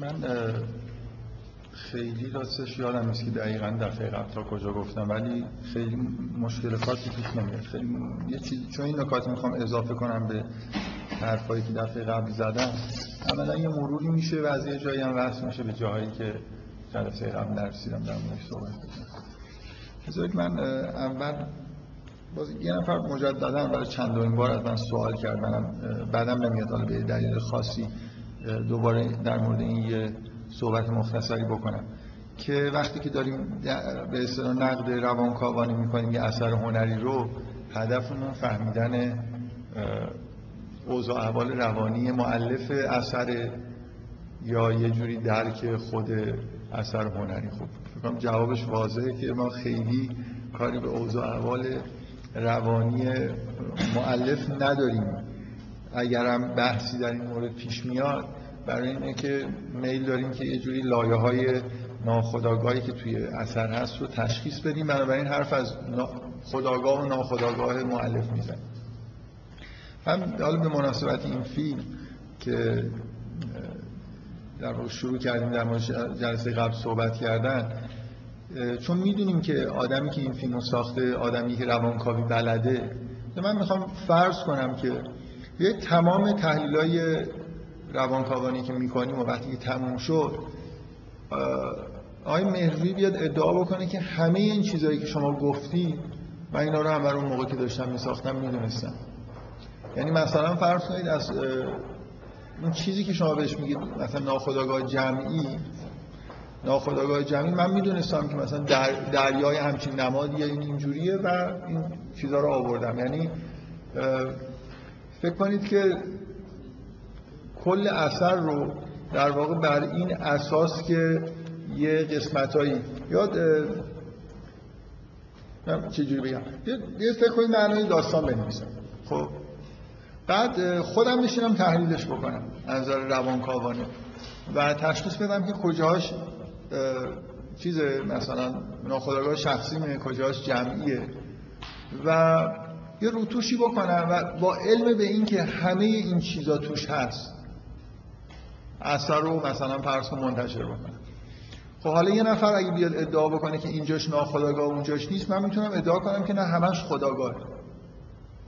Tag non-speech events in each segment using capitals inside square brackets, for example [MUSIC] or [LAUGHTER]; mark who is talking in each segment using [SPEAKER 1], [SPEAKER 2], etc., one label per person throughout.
[SPEAKER 1] من خیلی راستش یادم نیست که دقیقا دفعه قبل تا کجا گفتم ولی خیلی مشکل خاصی پیش نمیاد. خیلی یه چیز چون این نکات می‌خوام اضافه کنم به حرفایی که دفعه قبل زدم اولا یه مروری میشه و از یه جایی هم وصل میشه به جایی که جلسه قبل نرسیدم در موردش صحبت بذارید من اول باز یه نفر مجددا برای چندمین بار از من سوال کردن بعدم نمیاد حالا به دلیل خاصی. دوباره در مورد این یه صحبت مختصری بکنم که وقتی که داریم به اصطلاح نقد روانکاوانی می‌کنیم یه اثر هنری رو هدفمون فهمیدن اوضاع احوال روانی معلف اثر یا یه جوری درک خود اثر هنری. خوب فکرم جوابش واضحه که ما خیلی کاری به اوضاع احوال روانی معلف نداریم. اگرم بحثی در این مورد پیش میاد برای اینه که میل داریم که یه جوری لایه های ناخداگاهی که توی اثر هست رو تشخیص بدیم بنابراین حرف از خداگاه و ناخداگاه معلف میزن هم حالا به مناسبت این فیلم که در شروع کردیم در جلسه قبل صحبت کردن چون می‌دونیم که آدمی که این فیلم ساخته آدمی که روانکاوی بلده من می‌خوام فرض کنم که یه تمام تحلیل های روانکاوانی که می‌کنیم و وقتی که تموم شد آقای مهروی بیاد ادعا بکنه که همه این چیزهایی که شما گفتی من اینا رو هم برای اون موقع که داشتم میساختم می‌دونستم. یعنی مثلا فرض کنید از اون چیزی که شما بهش میگید مثلا ناخودآگاه جمعی ناخودآگاه جمعی من می‌دونستم که مثلا در دریای همچین نمادی این اینجوریه و این چیزها رو آوردم. یعنی فکر کنید که کل اثر رو در واقع بر این اساس که یه قسمتایی. یاد چجوری بگم؟ یه فکر کنید معنای داستان بنویسم. خب. بعد خودم میشینم تحلیلش بکنم از نظر روانکاوانه. و تشخیص بدم که کجاش چیز مثلا ناخودآگاه شخصیمه کجاش جمعیه. و یه روتوشی بکنم و با علم به این که همه این چیزا توش هست اثر رو مثلا فرض منتشر بکنم خب حالا یه نفر اگه بیاد ادعا بکنه که اینجاش ناخداگاه اونجاش نیست من می‌تونم ادعا کنم که نه همش خداگاه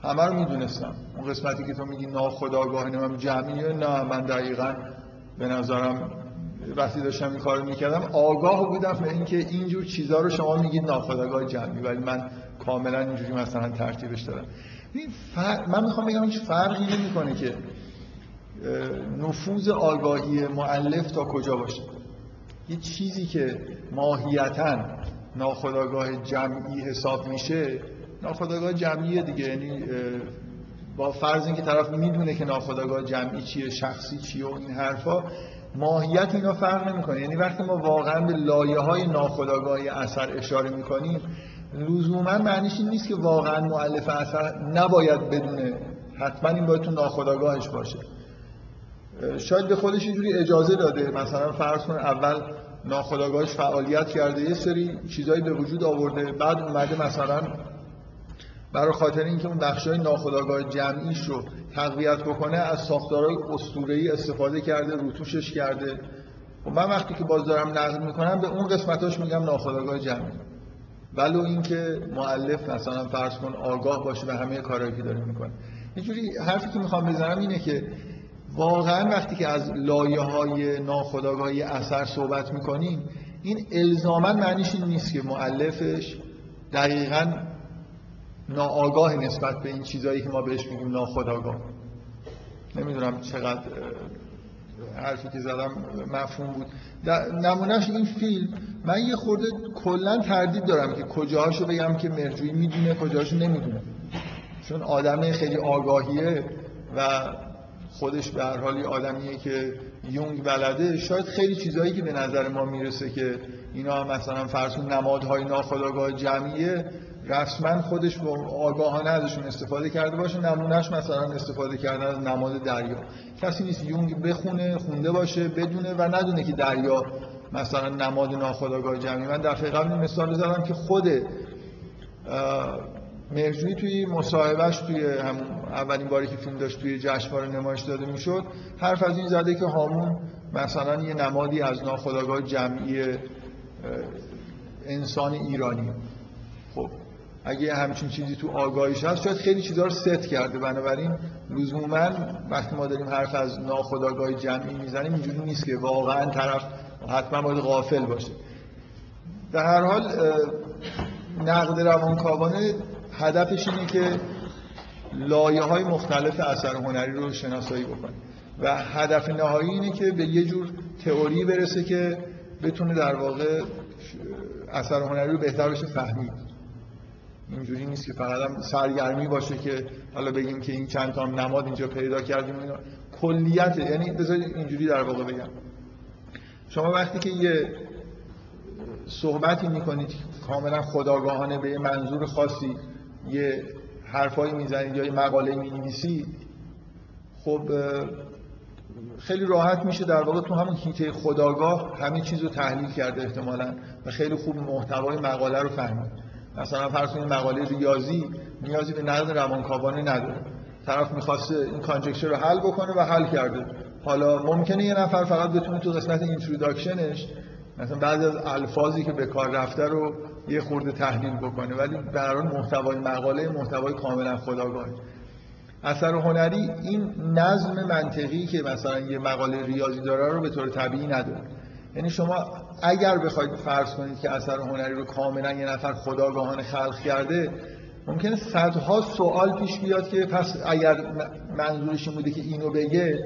[SPEAKER 1] همه رو می‌دونستم. اون قسمتی که تو میگی ناخداگاه نمیم جمعیه نه من دقیقا به نظرم وقتی داشتم این کارو می‌کردم آگاه بودم به اینکه اینجور چیزها رو شما میگید ناخداگاه جمعی ولی من کاملا اینجوری مثلا ترتیبش دادم من می‌خوام بگم هیچ فرقی نمی‌کنه که نفوذ آگاهی معلف تا کجا باشه؟ یه چیزی که ماهیتا ناخداگاه جمعی حساب میشه ناخداگاه جمعیه دیگه. یعنی با فرض اینکه طرف می‌دونه که ناخداگاه جمعی چیه شخصی چیه و این حرفا ماهیت اینا فرق نمی‌کنه. یعنی وقتی ما واقعا به لایه های ناخداگاهی اثر اشاره می‌کنیم لزوما معنیش این نیست که واقعا مؤلف اثر نباید بدونه. حتما این باید تو ناخداگاهش باشه. شاید به خودش اینجوری اجازه داده. مثلا فرض کن اول ناخداگاهش فعالیت کرده. یه سری چیزایی به وجود آورده. بعد اومده مثلا برای خاطر اینکه اون بخشای ناخودآگاه جمعیش رو تقویت بکنه از ساختارهای اسطوره‌ای استفاده کرده روتوشش کرده. و خب من وقتی که باز دارم نقد می‌کنم به اون قسمتاش میگم ناخودآگاه جمعی. ولو اینکه مؤلف مثلا فرض کن آگاه باشه به همه کارهایی که داره می‌کنه. اینجوری حرفی که می‌خوام بزنم اینه که واقعا وقتی که از لایه های ناخودآگاهی اثر صحبت می‌کنیم این الزاما معنیش این نیست که مؤلفش دقیقاً ناآگاه نسبت به این چیزایی که ما بهش میگیم ناخودآگاه. نمی‌دونم چقدر حرفی که زدم مفهوم بود. نمونهش این فیلم من یه خورده کلا تردید دارم که کجاهاشو بگم که مرجوی می‌دونه کجاهاشو نمی‌دونه. چون آدم خیلی آگاهیه و خودش به هر حالی آدمیه که یونگ بلده شاید خیلی چیزهایی که به نظر ما می‌رسه که اینا مثلا فرض نمادهای ناخودآگاه جمعیه رسما خودش با آگاهانه ازشون استفاده کرده باشه نمونهش مثلا استفاده کردن از نماد دریا. کسی نیست یونگ بخونه خونده باشه بدونه و ندونه که دریا مثلا نماد ناخودآگاه جمعی من دفعه قبل مثال زدم که خود مرجوی توی مصاحبهش توی هم اولین باری که فیلم داشت توی جشنواره نمایش داده می‌شد حرف از این زده که هامون مثلا یه نمادی از ناخودآگاه جمعی انسان ایرانی. خب اگه همچین چیزی تو آگاهیش هست شاید خیلی چیزها رو ست کرده. بنابراین لزوما وقتی ما داریم حرف از ناخودآگاه جمعی می‌زنیم اینجوری نیست که واقعا طرف حتما باید غافل باشه. در هر حال نقد روانکاوانه هدفش اینه که لایه های مختلف اثر هنری رو شناسایی بکنه. و هدف نهایی اینه که به یه جور تئوری برسه که بتونه در واقع اثر هنری رو بهتر بشه فهمید. اینجوری نیست که فقط هم سرگرمی باشه که حالا بگیم که این چند تا نماد اینجا پیدا کردیم کلیت یعنی بذارید اینجوری در واقع بگم. شما وقتی که یه صحبتی می‌کنید کاملا خودآگاهانه به یه منظور خاصی یه حرفایی می‌زنید یا یه مقاله می‌نویسید خب خیلی راحت میشه در واقع تو همون حیطه خودآگاه همه چیز رو تحلیل کرده احتمالا و خیلی خوب محتوای مقاله رو فهمید. مثلا فرض کنید مقاله ریاضی نیازی به نقد روانکاوانه نداره. طرف می‌خواسته این conjecture رو حل بکنه و حل کرده. حالا ممکنه یه نفر فقط بتونه تو قسمت introduction ش مثلا بعضی از الفاظی که به کار رفته رو یه خورده تحلیل بکنه ولی در محتوای مقاله محتوای کاملا خداگاهی اثر هنری این نظم منطقی که مثلا یه مقاله ریاضی داره رو به طور طبیعی نداره. یعنی شما اگر بخواید فرض کنید که اثر هنری رو کاملا یه نفر خداگاهانه خلق کرده ممکنه صدها سوال پیش بیاد که پس اگر منظورش بوده که اینو بگه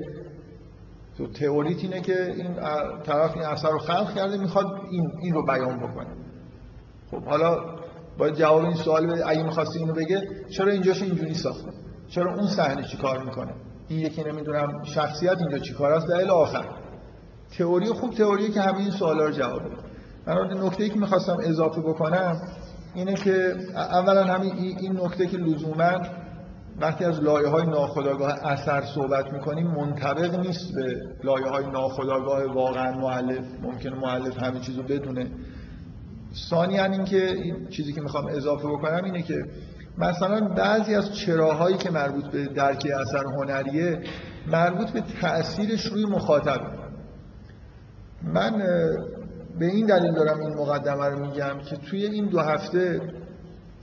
[SPEAKER 1] تو تئوریت اینه که این طرف این اثر رو خلق کرده می‌خواد این, این رو بیان بکنه. خب حالا باید جواب این سوال بده اگه می‌خواستی اینو بگه چرا اینجاش اینجوری ساخته؟ چرا اون صحنه چی کار می‌کنه؟ این یکی نمی‌دونم شخصیت اینجا چی کار است در آخر. تئوری خوب تئوریه که همه این سوالا رو جواب بده من نکته ای که می‌خواستم اضافه بکنم اینه که اولا همین این نکته که لزوما وقتی از لایه های ناخودآگاه اثر صحبت می‌کنیم منطبق نیست به لایه های ناخودآگاه واقعا معلف ممکنه معلف همه چیزو بدونه. ثانیا اینکه این چیزی که می‌خوام اضافه بکنم اینه که مثلا بعضی از چراهایی که مربوط به درک اثر هنریه مربوط به تأثیرش روی مخاطب. من به این دلیل دارم این مقدمه رو میگم که توی این دو هفته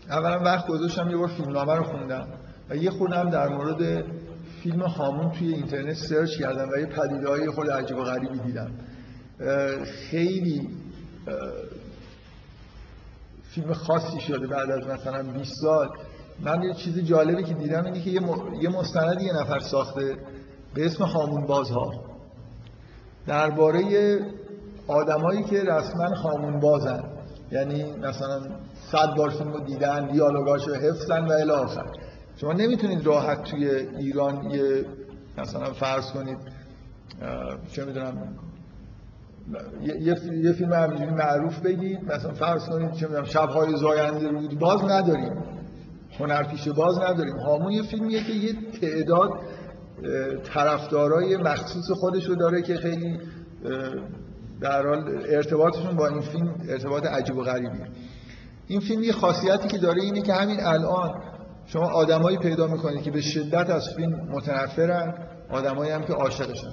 [SPEAKER 1] اولا وقت گذاشتم یه بار فیلمنامه رو خوندم و یه خودم در مورد فیلم هامون توی اینترنت سرچ کردم و یه پدیده های خود عجیب و غریبی دیدم. خیلی فیلم خاصی شده بعد از مثلا 20 سال. من یه چیز جالبی که دیدم اینه که یه مستند یه نفر ساخته به اسم هامون بازها. درباره آدمایی که رسما هامون بازن. یعنی مثلا صد بار فیلم رو دیدن دیالوگاش رو حفظن و الی آخر. شما نمی‌تونید راحت توی ایران یه مثلا فرض کنید چه می‌دونم یه, فیلم همینجوری معروف بگید. مثلا فرض کنید چه می‌دونم شبهای زاینده رود. باز نداریم. هنرپیشه باز نداریم. هامون یه فیلمیه که یه تعداد طرفدارای مخصوص خودش رو داره که خیلی در حال ارتباطشون با این فیلم ارتباط عجیب و غریبیه. این فیلم یه خاصیتی که داره اینه که همین الان شما آدمایی پیدا می‌کنید که به شدت از فیلم متنفرن آدمایی هم که عاشقشن.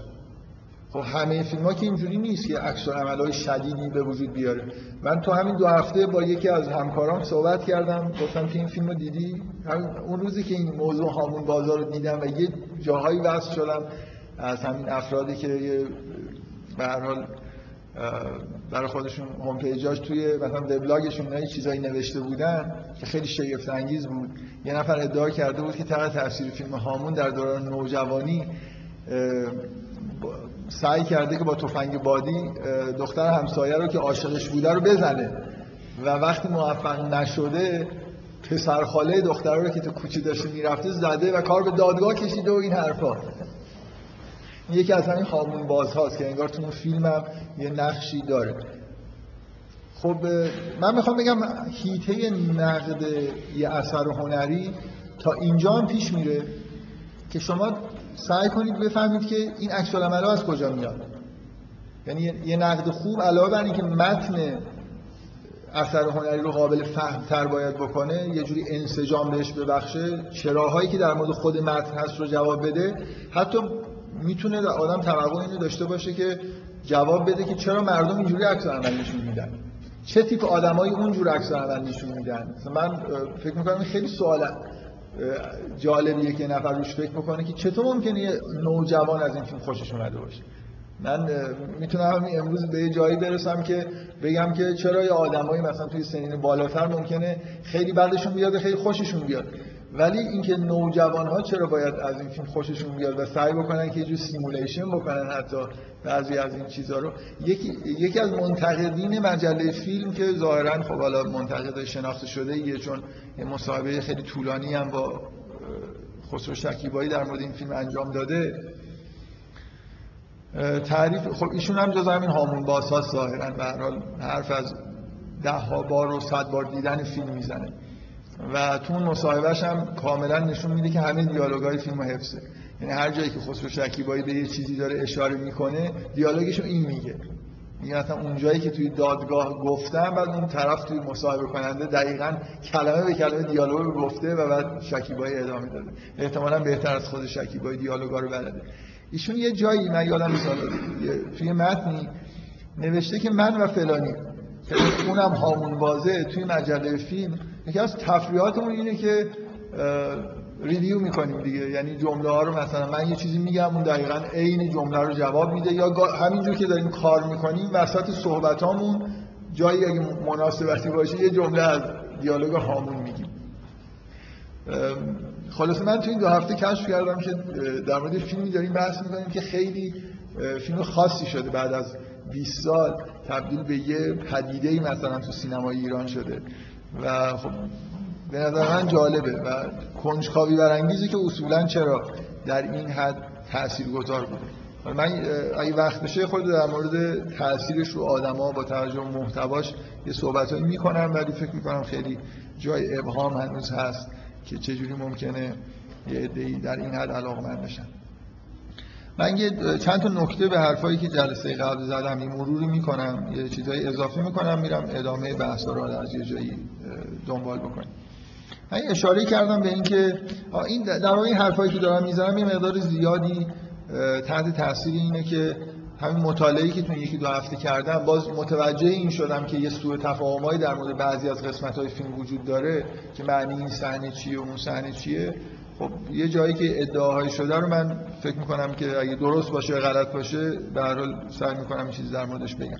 [SPEAKER 1] خب همه فیلم ها که اینجوری نیست که عکس های شدیدی به وجود بیاره. من تو همین دو هفته با یکی از همکارام صحبت کردم گفتم که این فیلم رو دیدی اون روزی که این موضوع هامون بازار رو دیدم و یه جاهایی وصل شدم از همین افرادی که به هر حال برای خودشون هوم پیجاش توی مثلا وبلاگشون نه چیزایی نوشته بودن که خیلی شگفت انگیز بود. یه نفر ادعا کرده بود که تحت تاثیر فیلم هامون در دوران نوجوانی سعی کرده که با تفنگ بادی دختر همسایه رو که عاشقش بوده رو بزنه. و وقتی موفق نشده پسرخاله دختر رو که تو کوچه داشته می‌رفته زده و کار به دادگاه کشیده و این حرفا. یکی از همین هامون بازهاست که انگار تو اون فیلم هم یه نقشی داره. خب من می‌خوام بگم هیته نقد یه اثر هنری تا اینجا هم پیش میره که شما سعی کنید بفهمید که این عکس از کجا میاد. یعنی یه نقد خوب علاوه بر اینکه متن اثر هنری رو قابل فهم تر باید بکنه یه جوری انسجام بهش ببخشه چراهایی که در مورد خود متن هست رو جواب بده حتی می‌تونه آدم توقع اینو داشته باشه که جواب بده که چرا مردم اینجوری عکس عمل نشون میدن. چه تیپ آدمایی اونجور عکس عمل نشون میدن؟ من فکر می‌کنم خیلی سوال جالبیه که نفر روش فکر می‌کنه که چطور ممکنه یه نوجوان از این فیلم خوشش اومده باشه. من می‌تونم امروز به یه جایی برسم که بگم که چرا یه آدمایی مثلا توی سنین بالاتر ممکنه خیلی بعدشون بیاد خیلی خوششون بیاد. ولی اینکه نوجوان ها چرا باید از این فیلم خوششون بیاد و سعی بکنن که یه جور سیمولیشن بکنن حتی بعضی از این چیزها رو یکی, یکی از منتقدین مجله فیلم که ظاهرا خب حالا منتقد شناخته شده یه چون یه مصاحبه خیلی طولانی هم با خسرو شکیبایی در مورد این فیلم انجام داده. تعریف خب ایشون هم جز همین هامون باساس ظاهرا به هر حال حرف از ده ها بار و صد بار دیدن فیلم می‌زنه. و تو اون مصاحبهش هم کاملا نشون میده که همه دیالوگای فیلم حفظه. یعنی هر جایی که خسرو شکیبایی به یه چیزی داره اشاره می‌کنه دیالوگش رو این میگه. میگه مثلا اون جایی که توی دادگاه گفتم بعد اون طرف توی مصاحبه کننده دقیقا کلمه به کلمه دیالوگ رو گفته و بعد شکیبایی ادامه داده. احتمالا بهتر از خود شکیبایی دیالوگا رو بلده. ایشون یه جایی من یادم مثال توی متنی نوشته که من و فلانی که اونم هامون بازه توی مجله فیلم یکی از تفریحاتمون اینه که ریویو می‌کنیم دیگه. یعنی جمله ها رو مثلا من یه چیزی میگم اون دقیقا عین جمله رو جواب میده. یا همینجور که داریم کار می‌کنیم وسط صحبتامون جایی اگه مناسبتی باشه یه جمله از دیالوگ هامون میگیم. خلاصه من تو این دو هفته کشف کردم که در مورد فیلمی داریم بحث می‌کنیم که خیلی فیلم خاصی شده بعد از 20 سال تبدیل به یه پدیده مثلا تو سینمای ایران شده. و خب به نظر من جالبه و کنجکاوی برانگیزه که اصولا چرا در این حد تاثیرگذار بوده. من اگه وقت بشه خود در مورد تاثیرش رو آدما با توجه محتواش یه صحبتایی می‌کنم ولی فکر می‌کنم خیلی جای ابهام هنوز هست که چجوری ممکنه یه عده‌ای در این حد علاقمند بشن من یه چند تا نکته به حرفایی که جلسه قبل زدم این مروری می‌کنم یه چیزایی اضافه می‌کنم میرم ادامه بحث رو از یه جایی دنبال بکنیم. من اشاره کردم به اینکه این در واقع این حرفایی که دارم می‌زنم یه مقدار زیادی تحت تاثیر اینه که همین مطالعه‌ای که تو یکی دو هفته کردم باز متوجه این شدم که یه سوء تفاهمایی در مورد بعضی از قسمت‌های فیلم وجود داره که معنی این صحنه چیه و اون صحنه چیه. خب یه جایی که ادعاهای شده رو من فکر می‌کنم که اگه درست باشه یا غلط باشه به هر حال سعی می‌کنم چیزی در موردش بگم.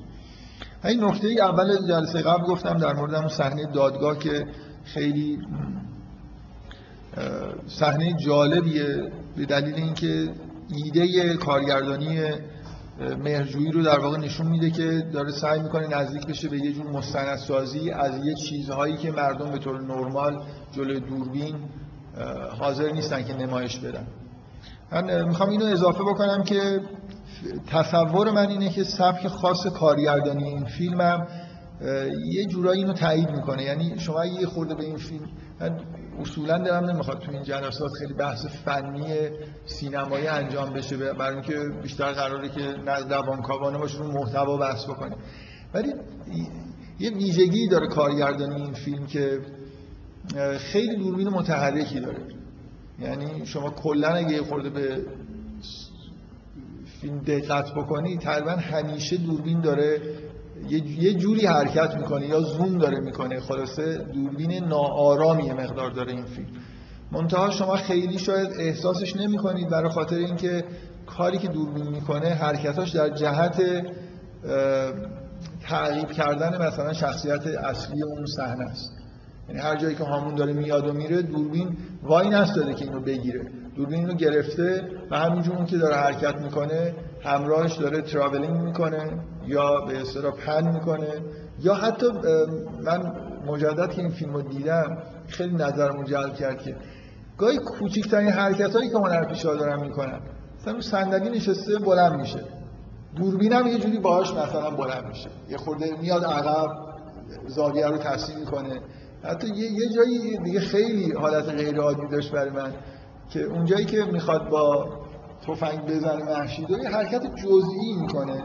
[SPEAKER 1] این نکته ای اول جلسه قبل گفتم در مورد اون صحنه دادگاه که خیلی صحنه جالبیه به دلیل اینکه ایده کارگردانی مهرجویی رو در واقع نشون میده که داره سعی می‌کنه نزدیک بشه به یه جور مستندسازی از یه چیزهایی که مردم به طور نرمال جلوی دوربین حاضر نیستن که نمایش بدن. من می‌خوام اینو اضافه بکنم که تصور من اینه که سبک خاص کارگردانی این فیلمم یه جورایی اینو تایید می‌کنه. یعنی شما یه خورده به این فیلم من اصولا دارم نمی‌خواد تو این جلسات خیلی بحث فنی سینمایی انجام بشه برای اینکه بیشتر قراره که نه روانکاوانه باشه رو محتوا بحث بکنیم. ولی یه ویژگی داره کارگردانی این فیلم که خیلی دوربین متحرکی داره. یعنی شما کلا اگه خورده به فیلم دقت بکنی تقریبا همیشه دوربین داره. یه جوری حرکت می‌کنه یا زوم داره می‌کنه. خلاصه دوربین ناآرامی مقدار داره این فیلم. منتها شما خیلی شاید احساسش نمی‌کنید برای خاطر اینکه کاری که دوربین می‌کنه حرکتاش در جهت تعقیب کردن مثلا شخصیت اصلی اون صحنه است. یعنی هر جایی که هامون داره میاد و میره دوربین وای نستاده که اینو بگیره. دوربین اینو گرفته و همینجور اون که داره حرکت می‌کنه همراهش داره تراولینگ می‌کنه یا به اصطلاح پن می‌کنه. یا حتی من مجدد که این فیلم رو دیدم خیلی نظرمو جلب کرد که گاهی کوچکترین حرکت هایی که هنرپیشه دارن می‌کنن مثلا صندلی نشسته بلند میشه. دوربینم یه جوری باهاش مثلا بلند میشه. یه خورده میاد عقب زاویه رو تصحیح می‌کنه. حتی یه, یه جایی دیگه خیلی حالت غیر عادی داشت برای من که اونجایی که می‌خواد با تفنگ بزنه محشید یه حرکت جزئی می‌کنه.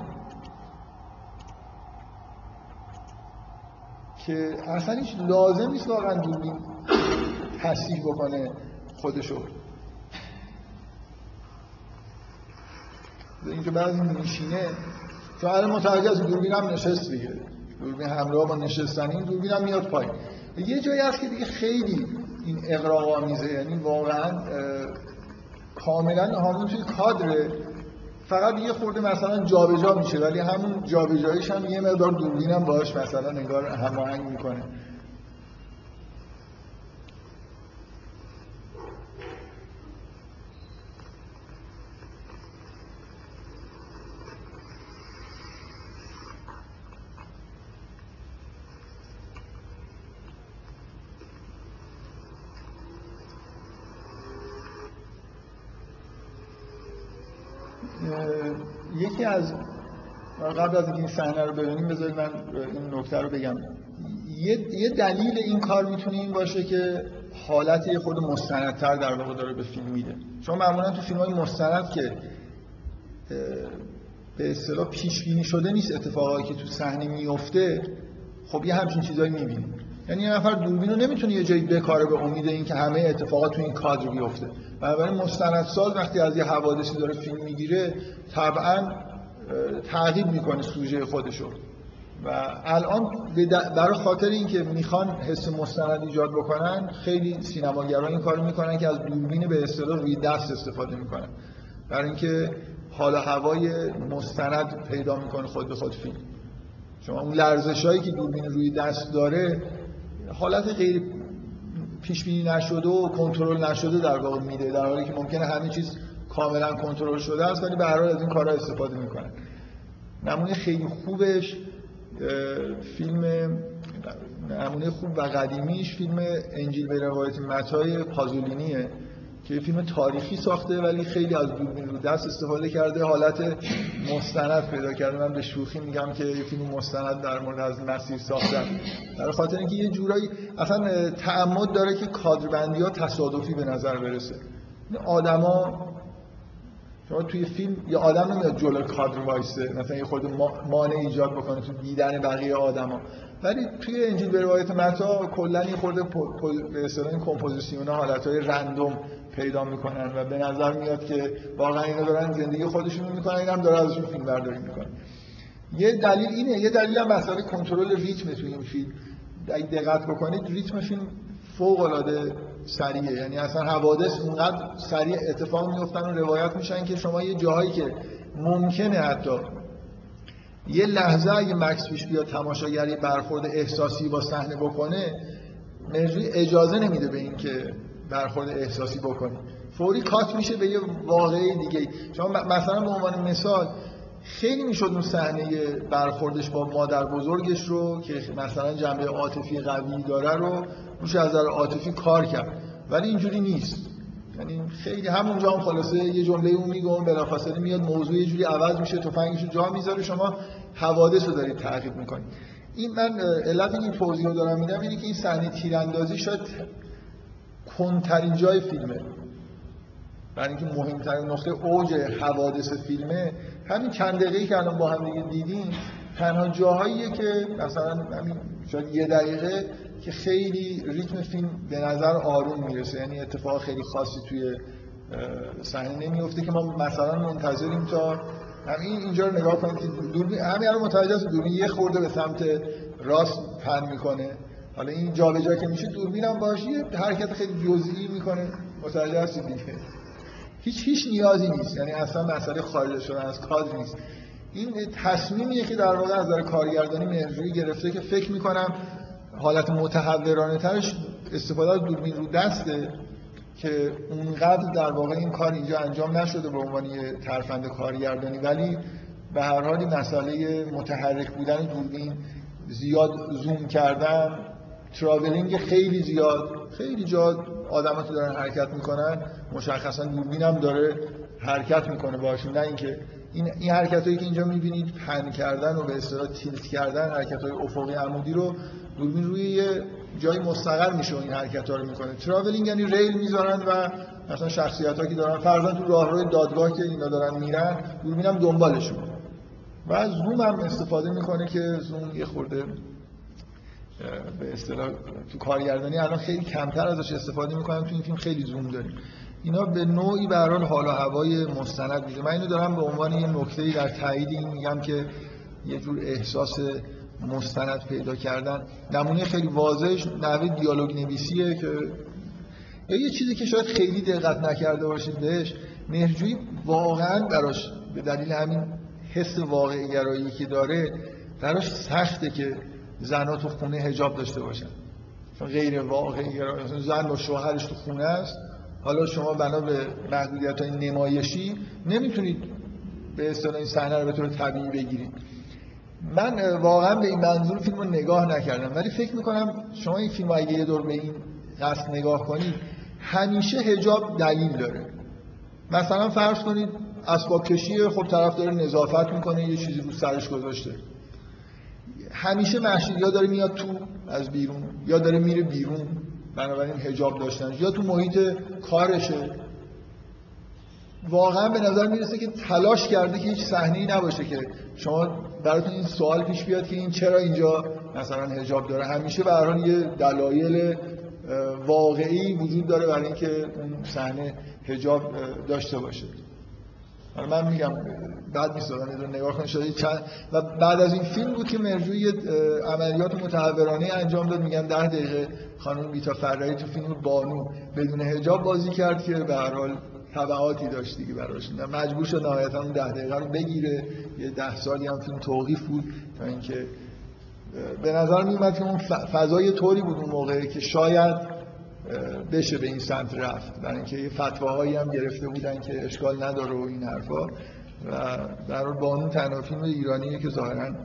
[SPEAKER 1] که اصلا هیچ لازم نیست واقعا دوربین تصحیح بکنه خودشو. اینکه بعضی میشینه چون الان متوجه از دوربین هم نشست دیگه. دوربین همراه با نشستن این دوربین هم میاد پایین. یه جایی هست که دیگه خیلی این اقراق آمیزه یعنی واقعا کاملا همون توی کادره فقط یه خورده مثلا جابجا جا میشه ولی همون جابجاییش هم یه مقدار دوربین هم باش مثلا نگار هماهنگ می‌کنه یکی از قبل از این صحنه رو ببینیم بذارید من این نکته رو بگم. یه, دلیل این کار می‌تونه این باشه که حالت یه خود مستندتر در واقع داره به فیلم میده چون معمولا تو فیلم های مستند که به اصطلاح پیش بینی شده نیست اتفاقایی که تو صحنه میفته خب یه همچین چیزایی می‌بینیم یعنی یه نفر دوربین رو نمی‌تونه یه جایی بکاره به امید اینکه همه اتفاقات تو این کادر بیفته. بنابراین مستندساز وقتی از یه حوادثی داره فیلم می‌گیره طبعا تعقیب می‌کنه سوژه خودشو. و الان برای خاطر اینکه می‌خوان حس مستند ایجاد بکنن خیلی سینماگران این کارو می‌کنن که از دوربین به اصطلاح روی دست استفاده می‌کنن. برای اینکه حال هوای مستند پیدا می‌کنه خود به خود فیلم. شما اون لرزش هایی که دوربین روی دست داره حالت غیر پیش بینی نشده و کنترل نشده در واقع میده در حالی که ممکنه همه چیز کاملا کنترل شده است ولی به هر حال از این کارها استفاده می‌کنن نمونه خیلی خوبش فیلم نمونه خوب و قدیمیش فیلم انجیل به روایت متای پازولینیه که فیلم تاریخی ساخته ولی خیلی از دوربین رو دست استفاده کرده. حالت مستند پیدا کرده. من به شوخی میگم که یه فیلم مستند در مورد از مسیر ساختن. در خاطر اینکه یه جورایی اصلا تعمد داره که کادربندی ها تصادفی به نظر برسه. آدما شما توی فیلم یه آدم نمیاد جلو کادر وایسه مثلا یه خود مانع ایجاد بکنه تو دیدن بقیه آدما. ولی توی انجیل به روایت متی کلا این خورده به اصطلاح این کمپوزیسیون حالتهای random پیدا می‌کنن و به نظر میاد که واقعا اینا دارن زندگی خودشون می‌کنن این هم داره ازشون فیلم برداری می‌کنن یه دلیل اینه یه دلیل هم مسئله کنترل ریتم تو این فیلم. اگه دقت بکنید ریتم فیلم فوق العاده سریعه. یعنی اصلا حوادث اونقدر سریع اتفاق میفتن و روایت میشن که شما یه جاهایی که ممکنه حتی یه لحظه اگه مکس پیش بیاد تماشاگری برخورد احساسی با صحنه بکنه مرجوی اجازه نمیده به این که برخورد احساسی بکنی فوری کات میشه به یه واقعه دیگه شما مثلا به عنوان مثال خیلی می‌شد اون صحنه برخوردش با مادر بزرگش رو که مثلا جنبه عاطفی قوی داره رو روش از نظر عاطفی کار کرد. ولی اینجوری نیست. یعنی خیلی همونجا هم خلاصه یه جمله اون میگه اون بلافاصله میاد موضوع یه جوری عوض میشه تفنگش جا می‌ذاره شما حوادث رو دارید تعقیب می‌کنید. این من علت این توضیح رو دارم میدم اینه که این صحنه تیراندازی شاید کنترین جای فیلمه. برای اینکه مهمترین نقطه اوج حوادث فیلمه. همین چند دقیقه‌ای که الان با هم دیگه دیدیم تنها جاهاییه که مثلا همین شاید یه دقیقه که خیلی ریتم فیلم به نظر آروم می‌رسه. یعنی اتفاق خیلی خاصی توی صحنه نمیفته که ما مثلا منتظریم تا همین اینجا رو نگاه کنید که دوربین همین الان متوجه است دوربین یه خورده به سمت راست پن می‌کنه. حالا این جابجا که میشه دوربین هم باشه یه حرکت خیلی جزئی می‌کنه. متوجه هستید دیگه؟ هیچ هیچ نیازی نیست. یعنی اصلا مسئله خارج شدن از کادر نیست. این تصمیمیه که در واقع از نظر کارگردانی مهرجویی گرفته که فکر می‌کنم حالت متحورانه ترش استفاده از دوربین رو دسته که اونقدر در واقع این کار اینجا انجام نشده به عنوان یه ترفند کارگردانی. ولی به هر حال مسئله متحرک بودن دوربین زیاد زوم کردن تراولینگ خیلی زیاد خیلی جا آدما دارن حرکت می‌کنن. مشخصا دوربین هم داره حرکت می‌کنه باشون نه اینکه این این حرکت هایی که اینجا می‌بینید pan کردن و به اصطلاح tilt کردن حرکت های افقی عمودی رو دوربین روی یه جای مستقر میشه این حرکت ها رو می‌کنه. تراولینگ یعنی ریل می‌ذارن و مثلا شخصیت ها که دارن فرضاً تو راهروی دادگاه که اینا دارن میرن دوربین هم دنبالشون. و زوم هم استفاده می‌کنه که زوم یه خورده به اصطلاح تو کارگردانی الان خیلی کمتر ازش استفاده می‌کنن تو این فیلم خیلی زوم داریم. اینا به نوعی به حال و هوای مستند میده من اینو دارم به عنوان یه نکته در تایید این میگم که یه جور احساس مستند پیدا کردن. نمونه خیلی واضحش نحوه دیالوگ نویسیه که یا یه چیزی که شاید خیلی دقت نکرده باشید بهش مهرجویی واقعا براش به دلیل همین حس واقعی گرایی که داره براش سخته که زنها تو خونه هجاب داشته باشن. غیر واقعی گرایی زن با شوهرش تو خونه است. حالا شما بنا به محدودیت های نمایشی نمی‌تونید به اصطلاح این صحنه رو به طور طبیعی بگیرید. من واقعا به این منظور فیلم نگاه نکردم ولی فکر می‌کنم شما این فیلم اگه یه دور به این قصد نگاه کنید همیشه هجاب دلیل داره. مثلا فرض کنید اسباب کشی خب طرف داره نظافت می‌کنه یه چیزی رو سرش گذاشته. همیشه محشید یا داره میاد تو از بیرون یا داره میره بیرون. بنابراین هجاب داشتن. یا تو محیط کارشه. واقعا به نظر می‌رسه که تلاش کرده که هیچ صحنه‌ای نباشه که شما براتون این سوال پیش بیاد که این چرا اینجا مثلا هجاب داره. همیشه به هر یه دلایل واقعی وجود داره برای اینکه اون صحنه هجاب داشته باشه. من میگم بعد نیست دادم نگاه کنید شده چند و بعد از این فیلم بود که مرجوی عملیات متحورانه انجام داد. میگن ده دقیقه خانم بیتا فرایی تو فیلم بانو بدون هجاب بازی کرد که به هر حال تبعاتی داشت دیگه براش. مجبور شد نهایتا اون ده دقیقه رو بگیره. یه ده سالی هم فیلم توقیف بود تا اینکه به نظر میومد که اون فضای طوری بود اون موقع که شاید بشه به این سمت رفت. برای اینکه یه فتواهایی هم گرفته بودن که اشکال نداره و این حرفا. و در بانو تنها فیلم ایرانیه که ظاهرا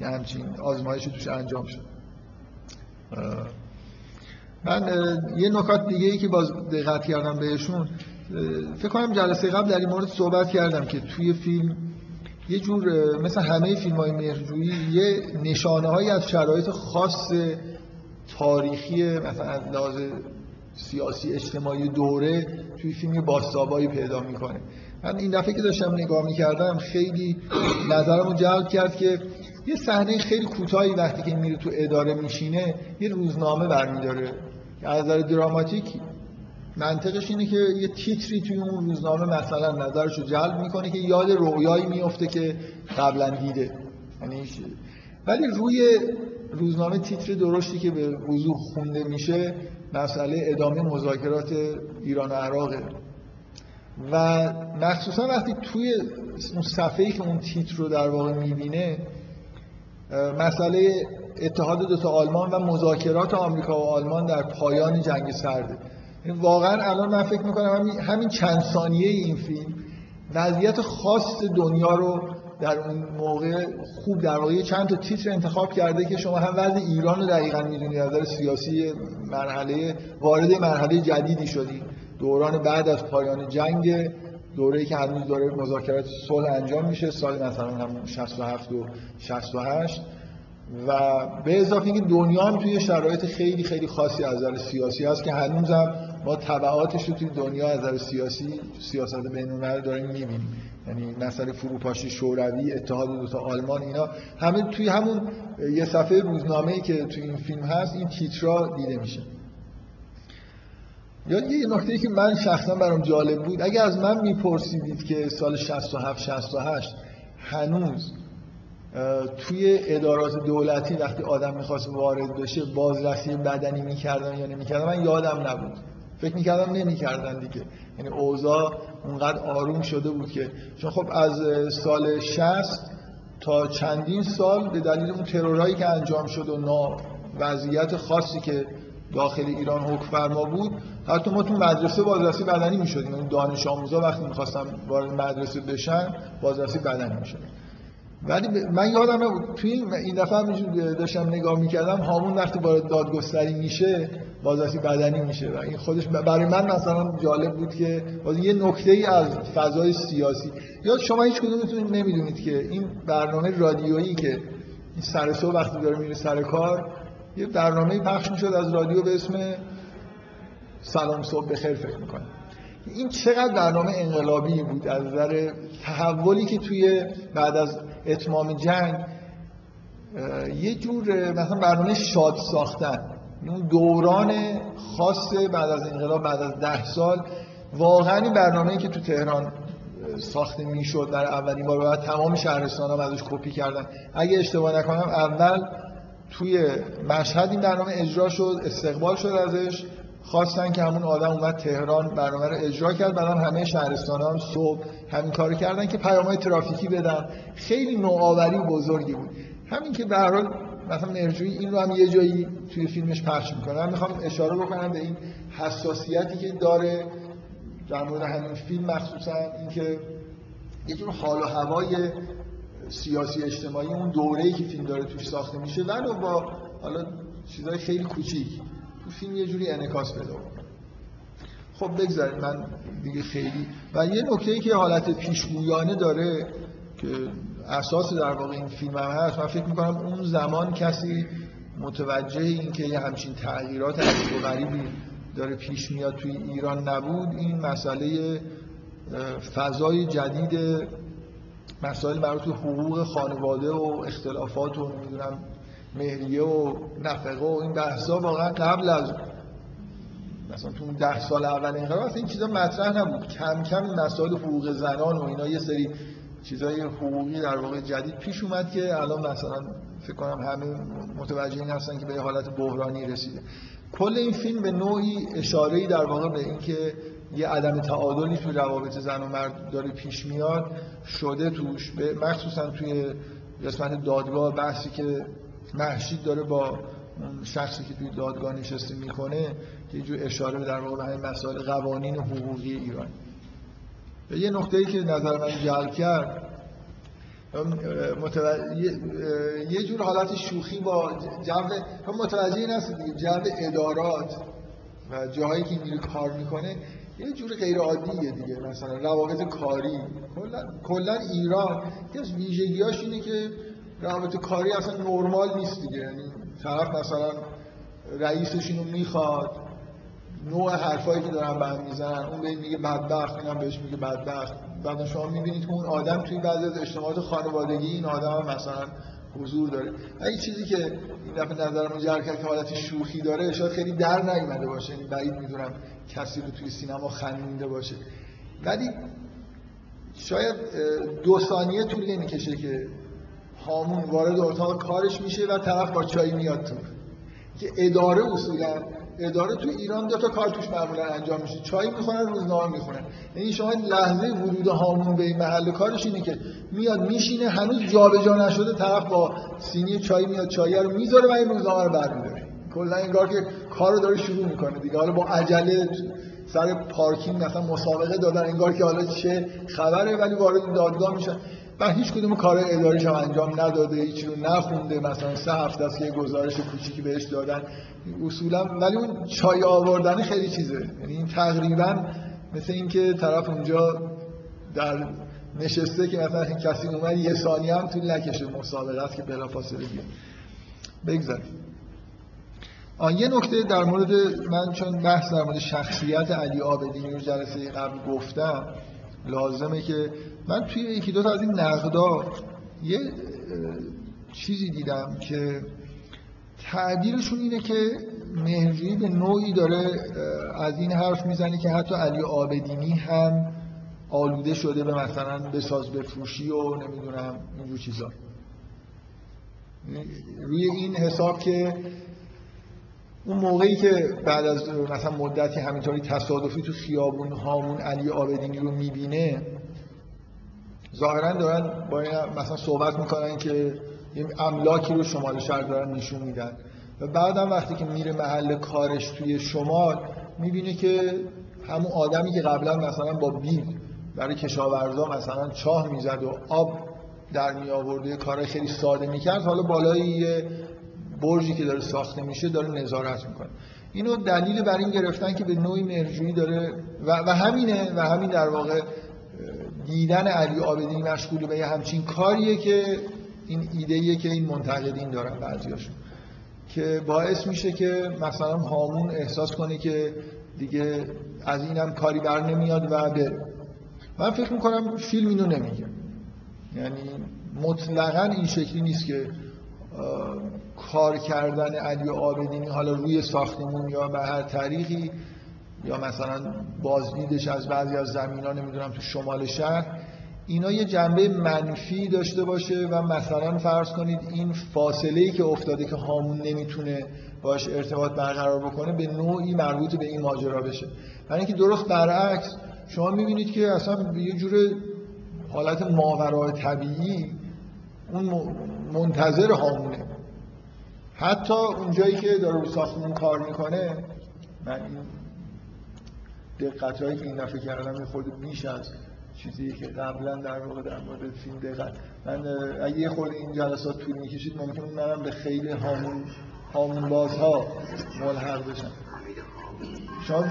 [SPEAKER 1] یه همچین آزمایشی توش انجام شد. من یه نکات دیگه ای که باز دقت کردم بهشون فکر کنم جلسه قبل در این مورد صحبت کردم که توی فیلم یه جور مثل همه فیلم های مهرجویی یه نشانه هایی از شرایط خاص تاریخی مثلا از سیاسی اجتماعی دوره توی فیلم باستابایی پیدا می‌کنه. من این دفعه که داشتم نگاه می‌کردم خیلی نظرمو جلب کرد که یه صحنه خیلی کوتاهی وقتی که میره تو اداره میشینه یه روزنامه برمیداره. از نظر دراماتیک منطقش اینه که یه تیتری توی اون روزنامه مثلا نظرش رو جلب می‌کنه که یاد رویایی میفته که قبلا دیده. یعنی ولی روی روزنامه تیتر درشتی که به وضوح خونده میشه مسئله ادامه مذاکرات ایران و عراقه. و مخصوصا وقتی توی اون صفحه‌ای که اون تیتر رو در واقع می‌بینه مسئله اتحاد دوتا آلمان و مذاکرات آمریکا و آلمان در پایان جنگ سرده. واقعا الان من فکر می‌کنم همین چند ثانیه این فیلم وضعیت خاص دنیا رو در اون موقع خوب در واقع چند تا تیتر انتخاب کرده که شما هم وضع ایران رو دقیقا می‌دونید از نظر سیاسی مرحله وارد مرحله جدیدی شدید دوران بعد از پایان جنگ دوره‌ای که هنوز داره مذاکرات صلح انجام میشه سال مثلا هم 67 و 68 و به اضافه اینکه دنیا هم توی شرایط خیلی خیلی خاصی از نظر سیاسی هست که هنوزم ما تبعاتش رو توی دنیا از نظر سیاسی سیاست بین‌المللی داریم می‌بینیم. یعنی مسئله فروپاشی شوروی اتحاد دو تا آلمان اینا. همه توی همون یه صفحه روزنامه‌ای که توی این فیلم هست این تیترا دیده میشه. یا یه نکته که من شخصا برام جالب بود اگه از من میپرسیدید که سال 67 68 هنوز توی ادارات دولتی وقتی آدم می‌خواست وارد بشه بازرسی بدنی می‌کردن یا نمی‌کردن من یادم نبود. فکر می‌کردم نمی‌کردن دیگه. یعنی اوضاع اونقدر آروم شده بود که. چون خب از سال 60 تا چندین سال به دلیل اون ترورهایی که انجام شد و نا وضعیت خاصی که داخل ایران حکم فرما بود حتی ما تو مدرسه بازرسی بدنی می‌شدیم. یعنی دانش آموزا وقتی می‌خواستم وارد مدرسه بشن بازرسی بدنی می‌شدیم ولی من یادم نبود توی این دفعه داشتم نگاه می‌کردم هامون وقتی وارد دادگستری میشه بازرسی بدنی میشه و این خودش برای من مثلا جالب بود که یه نکته ای از فضای سیاسی. یا شما هیچ کدومتون نمی‌دونید که این برنامه رادیویی که این سر صبح وقتی داره میره سر کار یه برنامه پخش می‌شد از رادیو به اسم سلام صبح بخیر فکر می‌کنم. این چقدر برنامه انقلابی بود از نظر تحولی که توی بعد از اتمام جنگ یه جور مثلا برنامه شاد ساختن. اون دوران خاص بعد از انقلاب بعد از ده سال واقعا این برنامه‌ای که تو تهران ساخته می‌شد در اولین بار بعد تمام شهرستان ها ازش کپی کردن. اگه اشتباه نکنم اول توی مشهد این برنامه اجرا شد استقبال شد ازش. خواستن که همون آدم اومد تهران برنامه رو اجرا کرد. بعدم همه شهرستان هم صبح همین کار کردن که پیامهای ترافیکی بدن. خیلی نوآوری بزرگی بود. همین که به هر مثلا مرجوی این رو هم یه جایی توی فیلمش پخش می‌کنه. من می‌خوام اشاره بکنم به این حساسیتی که داره در مورد همین فیلم مخصوصا اینکه یه جور حال و هوای سیاسی اجتماعی اون دوره‌ای که فیلم داره توش ساخته میشه. ولو با حالا چیزای خیلی کوچیک. تو فیلم یه جوری انعکاس پیدا خب بگذارید من دیگه خیلی و یه نکته که حالت پیشگویانه داره که اساس در واقع این فیلم هم هست. من فکر می‌کنم اون زمان کسی متوجه این که یه همچین تغییرات عجیب و غریبی داره پیش میاد توی ایران نبود این مسئله فضای جدید مسائل مربوط به حقوق خانواده و اختلافات و نمی‌دونم مهریه و نفقه و این بحثا واقعا قبل از مثلا تو ده سال اول انقلاب این چیزا مطرح نبود. کم کم مسائل حقوق زنان و اینا یه سری چیزای حقوقی در واقع جدید پیش اومد که الان مثلا فکر کنم همه متوجه این هستن که به حالت بحرانی رسیده. کل این فیلم به نوعی اشاره در واقع به اینکه یه عدم تعادلی توی روابط زن و مرد داره پیش میاد شده توش. به مخصوصا توی قسمت دادگاه بحثی که محشید داره با شخصی که توی دادگاه نشسته می‌کنه یه جور اشاره در واقع به همین مسائل قوانین حقوقی ایران. یه نقطه ای که نظر من جلب کرد یه جور حالت شوخی با جو متوجه این هست دیگه ادارات و جاهایی که میره کار می‌کنه یه جور غیر عادیه دیگه مثلا روابط کاری. کلا ایران یه از ویژگیاش اینه که روابط کاری اصلا نرمال نیست دیگه. یعنی طرف مثلا رئیسش اینو می‌خواد نوع حرفایی که دارن به می‌زنن اون به میگه بدبخت اینم بهش میگه بدبخت. بعد شما می‌بینید که اون آدم توی بعضی از اجتماعات خانوادگی این آدم هم مثلا حضور داره. این چیزی که این دفعه نظرمو جر کرد که حالت شوخی داره شاید خیلی در نیومده باشه. یعنی بعید می‌دونم کسی رو توی سینما خندونده باشه. ولی شاید دو ثانیه طول نمی‌کشه که هامون وارد اتاق کارش میشه و طرف با چای میاد تو. که اداره اصولا اداره تو ایران دو تا کار توش معمولا انجام میشه. چای می‌خورن روزنامه می‌خونن یعنی شما لحظه ورود هامون به این محل کارش اینه که میاد میشینه هنوز جابجا نشده طرف با سینی چای میاد چای رو می‌ذاره و این روزنامه رو برمیداره. کلا انگار که کارو داره شروع می‌کنه دیگه. حالا با عجله سر پارکینگ مثلا مسابقه دادن انگار که حالا چه خبره ولی وارد دادگاه میشن. و هیچ کدوم کار اداریش هم انجام نداده هیچ رو نخونده مثلا سه هفته است که گزارش کوچیکی بهش دادن. اصولا ولی اون چای آوردن خیلی چیزه. یعنی تقریبا مثل اینکه طرف اونجا در نشسته که مثلا کسی اومد یه ثانیه هم طول نکشه مسابقه است که بلافاصله بیاد. بگذاریم. یه نکته در مورد من چون بحث در مورد شخصیت علی آبدینی رو جلسه قبل گفتم. لازمه که من توی یکی دو تا از این نقدا یه چیزی دیدم که تعبیرشون اینه که مهرجویی به نوعی داره از این حرف می‌زنه که حتی علی آبدینی هم آلوده شده به مثلا بساز بفروشی و نمی‌دونم اینجور چیزا. روی این حساب که اون موقعی که بعد از مثلا مدتی همینطوری تصادفی تو خیابون هامون علی آبدینی رو می‌بینه ظاهرا دارن با این مثلا صحبت می‌کنن که املاکی رو شمال شهر دارن نشون میدن. و بعدم وقتی که میره محل کارش توی شمال می‌بینه که همون آدمی که قبلا مثلا با بیل برای کشاورزا مثلا چاه می‌زد و آب در می آورده کار خیلی ساده می‌کرد حالا بالای یه برجی که داره ساخته میشه داره نظارت می‌کنه. اینو دلیل بر این گرفتن که به نوعی مرجویی داره و, و همینه و همین در واقع دیدن علی آبدینی مشغول به یه همچین کاریه که این ایده که این منتقدین دارن بعضیاشون. که باعث میشه که مثلا هامون احساس کنه که دیگه از اینم کاری بر نمیاد و بره. من فکر می‌کنم فیلم اینو نمیگه. یعنی مطلقا این شکلی نیست که کار کردن علی آبدینی حالا روی ساختمون یا به هر طریقی یا مثلا بازدیدش از بعضی از زمین ها نمی‌دونم تو شمال شهر اینا یه جنبه منفی داشته باشه و مثلا فرض کنید این فاصله ای که افتاده که هامون نمی‌تونه باش ارتباط برقرار بکنه به نوعی مربوط به این ماجرا بشه. برای اینکه درست برعکس شما می‌بینید که اصلا یه جور حالت ماورای طبیعی اون منتظر هامونه. حتی اونجایی که داره رو ساختمون کار می‌کنه من این دقت هایی که این دفعه کردم خود بیش از چیزی که قبلا در واقع در مورد فیلم دقت. من اگه یه خورده این جلسات طول می‌کشید ممکن منم به خیلی هامون هامون بازها ملحق بشم. شما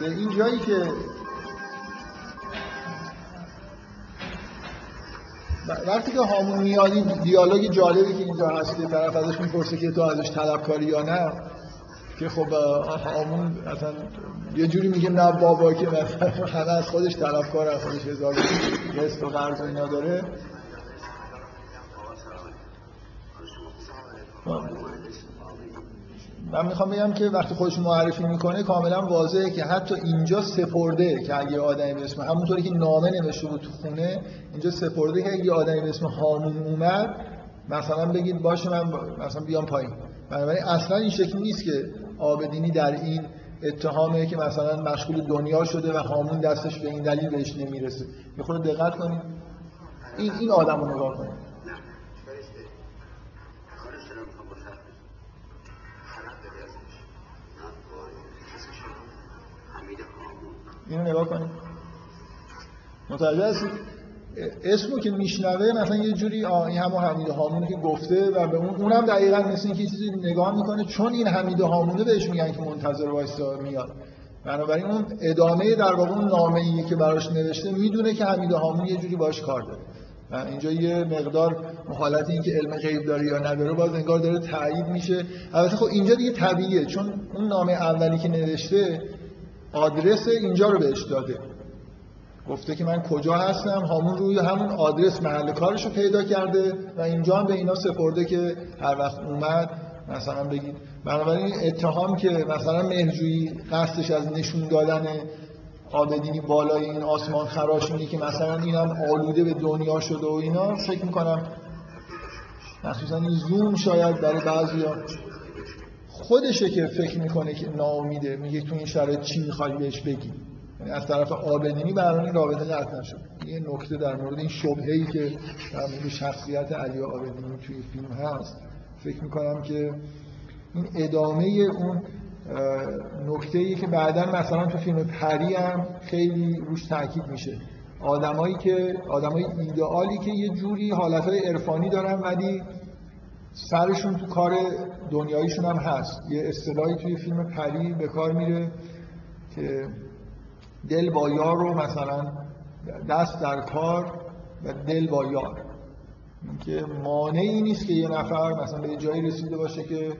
[SPEAKER 1] به این جایی که وقتی که هامون میادی دیالوگ جالبی که اینجا هست که طرف ازش می‌پرسه که تو ازش طلبکاری یا نه که خب هامون اصلا یه جوری میگه نه بابا که همه از خودش طلبکار از خودش هزار رست و قرض و اینا داره. من می‌خوام بگم که وقتی خودش معرفی می‌کنه کاملا واضحه که حتی اینجا سپرده که اگه آدمی به اسم همونطوری که نامه نوشته بود تو خونه اینجا سپرده که اگه آدمی به اسم هامون اومد مثلا بگید باشه من مثلا بیام پایین. بنابراین اصلا این شکل نیست که آبدینی در این اتهامه که مثلا مشغول دنیا شده و هامون دستش به این دلیل بهش نمی‌رسه. خود دقت کنید. این این آدم رو نگاه کنید. اینو نگاه کنید متوجه هستید اسمو که میشنوه مثلا یه جوری این همون حمید هامونه که گفته و به اون اونم دقیقا مثل اینکه چیزی نگاه می‌کنه چون این حمید هامونه بهش میگن که منتظر وایسا میاد. بنابراین اون ادامه در واقع اون نامه ای که براش نوشته می‌دونه که حمید هامون یه جوری باش کار داره. و اینجا یه مقدار حالت این که علم غیب داره یا نداره باز انگار داره تایید میشه. البته خب اینجا دیگه طبیعیه چون اون نامه اولی که نوشته آدرس اینجا رو بهش داده. گفته که من کجا هستم همون روی همون آدرس محل کارش رو پیدا کرده و اینجا هم به اینا سپرده که هر وقت اومد مثلا بگید. بنابراین اتهام که مثلا مهرجویی قصدش از نشون دادن آبدینی بالای این آسمان خراشونی که مثلا این آلوده به دنیا شده و اینا فکر می‌کنم مخصوصا این زوم شاید برای بعضی خودشه که فکر می‌کنه که ناامیده میگه تو این شرایط چی می‌خوای بهش بگی؟ یعنی از طرف آبدینی برای رابطه قطع نشد. یه نکته در مورد این شبهه‌ای که در مورد شخصیت علی آبدینی توی فیلم هست فکر می‌کنم که این ادامه اون نکته ای که بعدا مثلا تو فیلم پری هم خیلی روش تاکید میشه. آدمایی که آدمای ایدئالی که یه جوری حالتهای عرفانی دارن ولی سرشون تو کار دنیاییشون هم هست. یه اصطلاحی توی فیلم پری به کار میره که دل با یار رو مثلا دست در کار و دل با یار. که مانعی نیست که یه نفر مثلا به جایی رسیده باشه که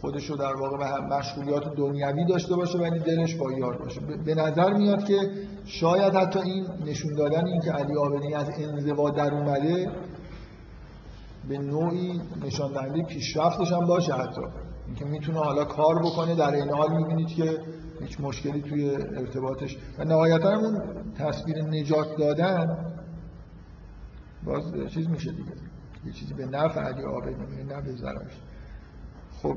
[SPEAKER 1] خودش رو در واقع به مشغولیات دنیوی داشته باشه ولی دلش با یار باشه. به نظر میاد که شاید حتی این نشون دادن این که علی آبدی از انزوا در اومده به نوعی نشان دهنده پیشرفتش هم باشه حتی. اینکه می‌تونه حالا کار بکنه در این حال می‌بینید که هیچ مشکلی توی ارتباطش. و نهایتا اون تصویر نجات دادن باز چیز میشه دیگه. یه چیزی به نفع علی آبدی نه به ضررش. خب.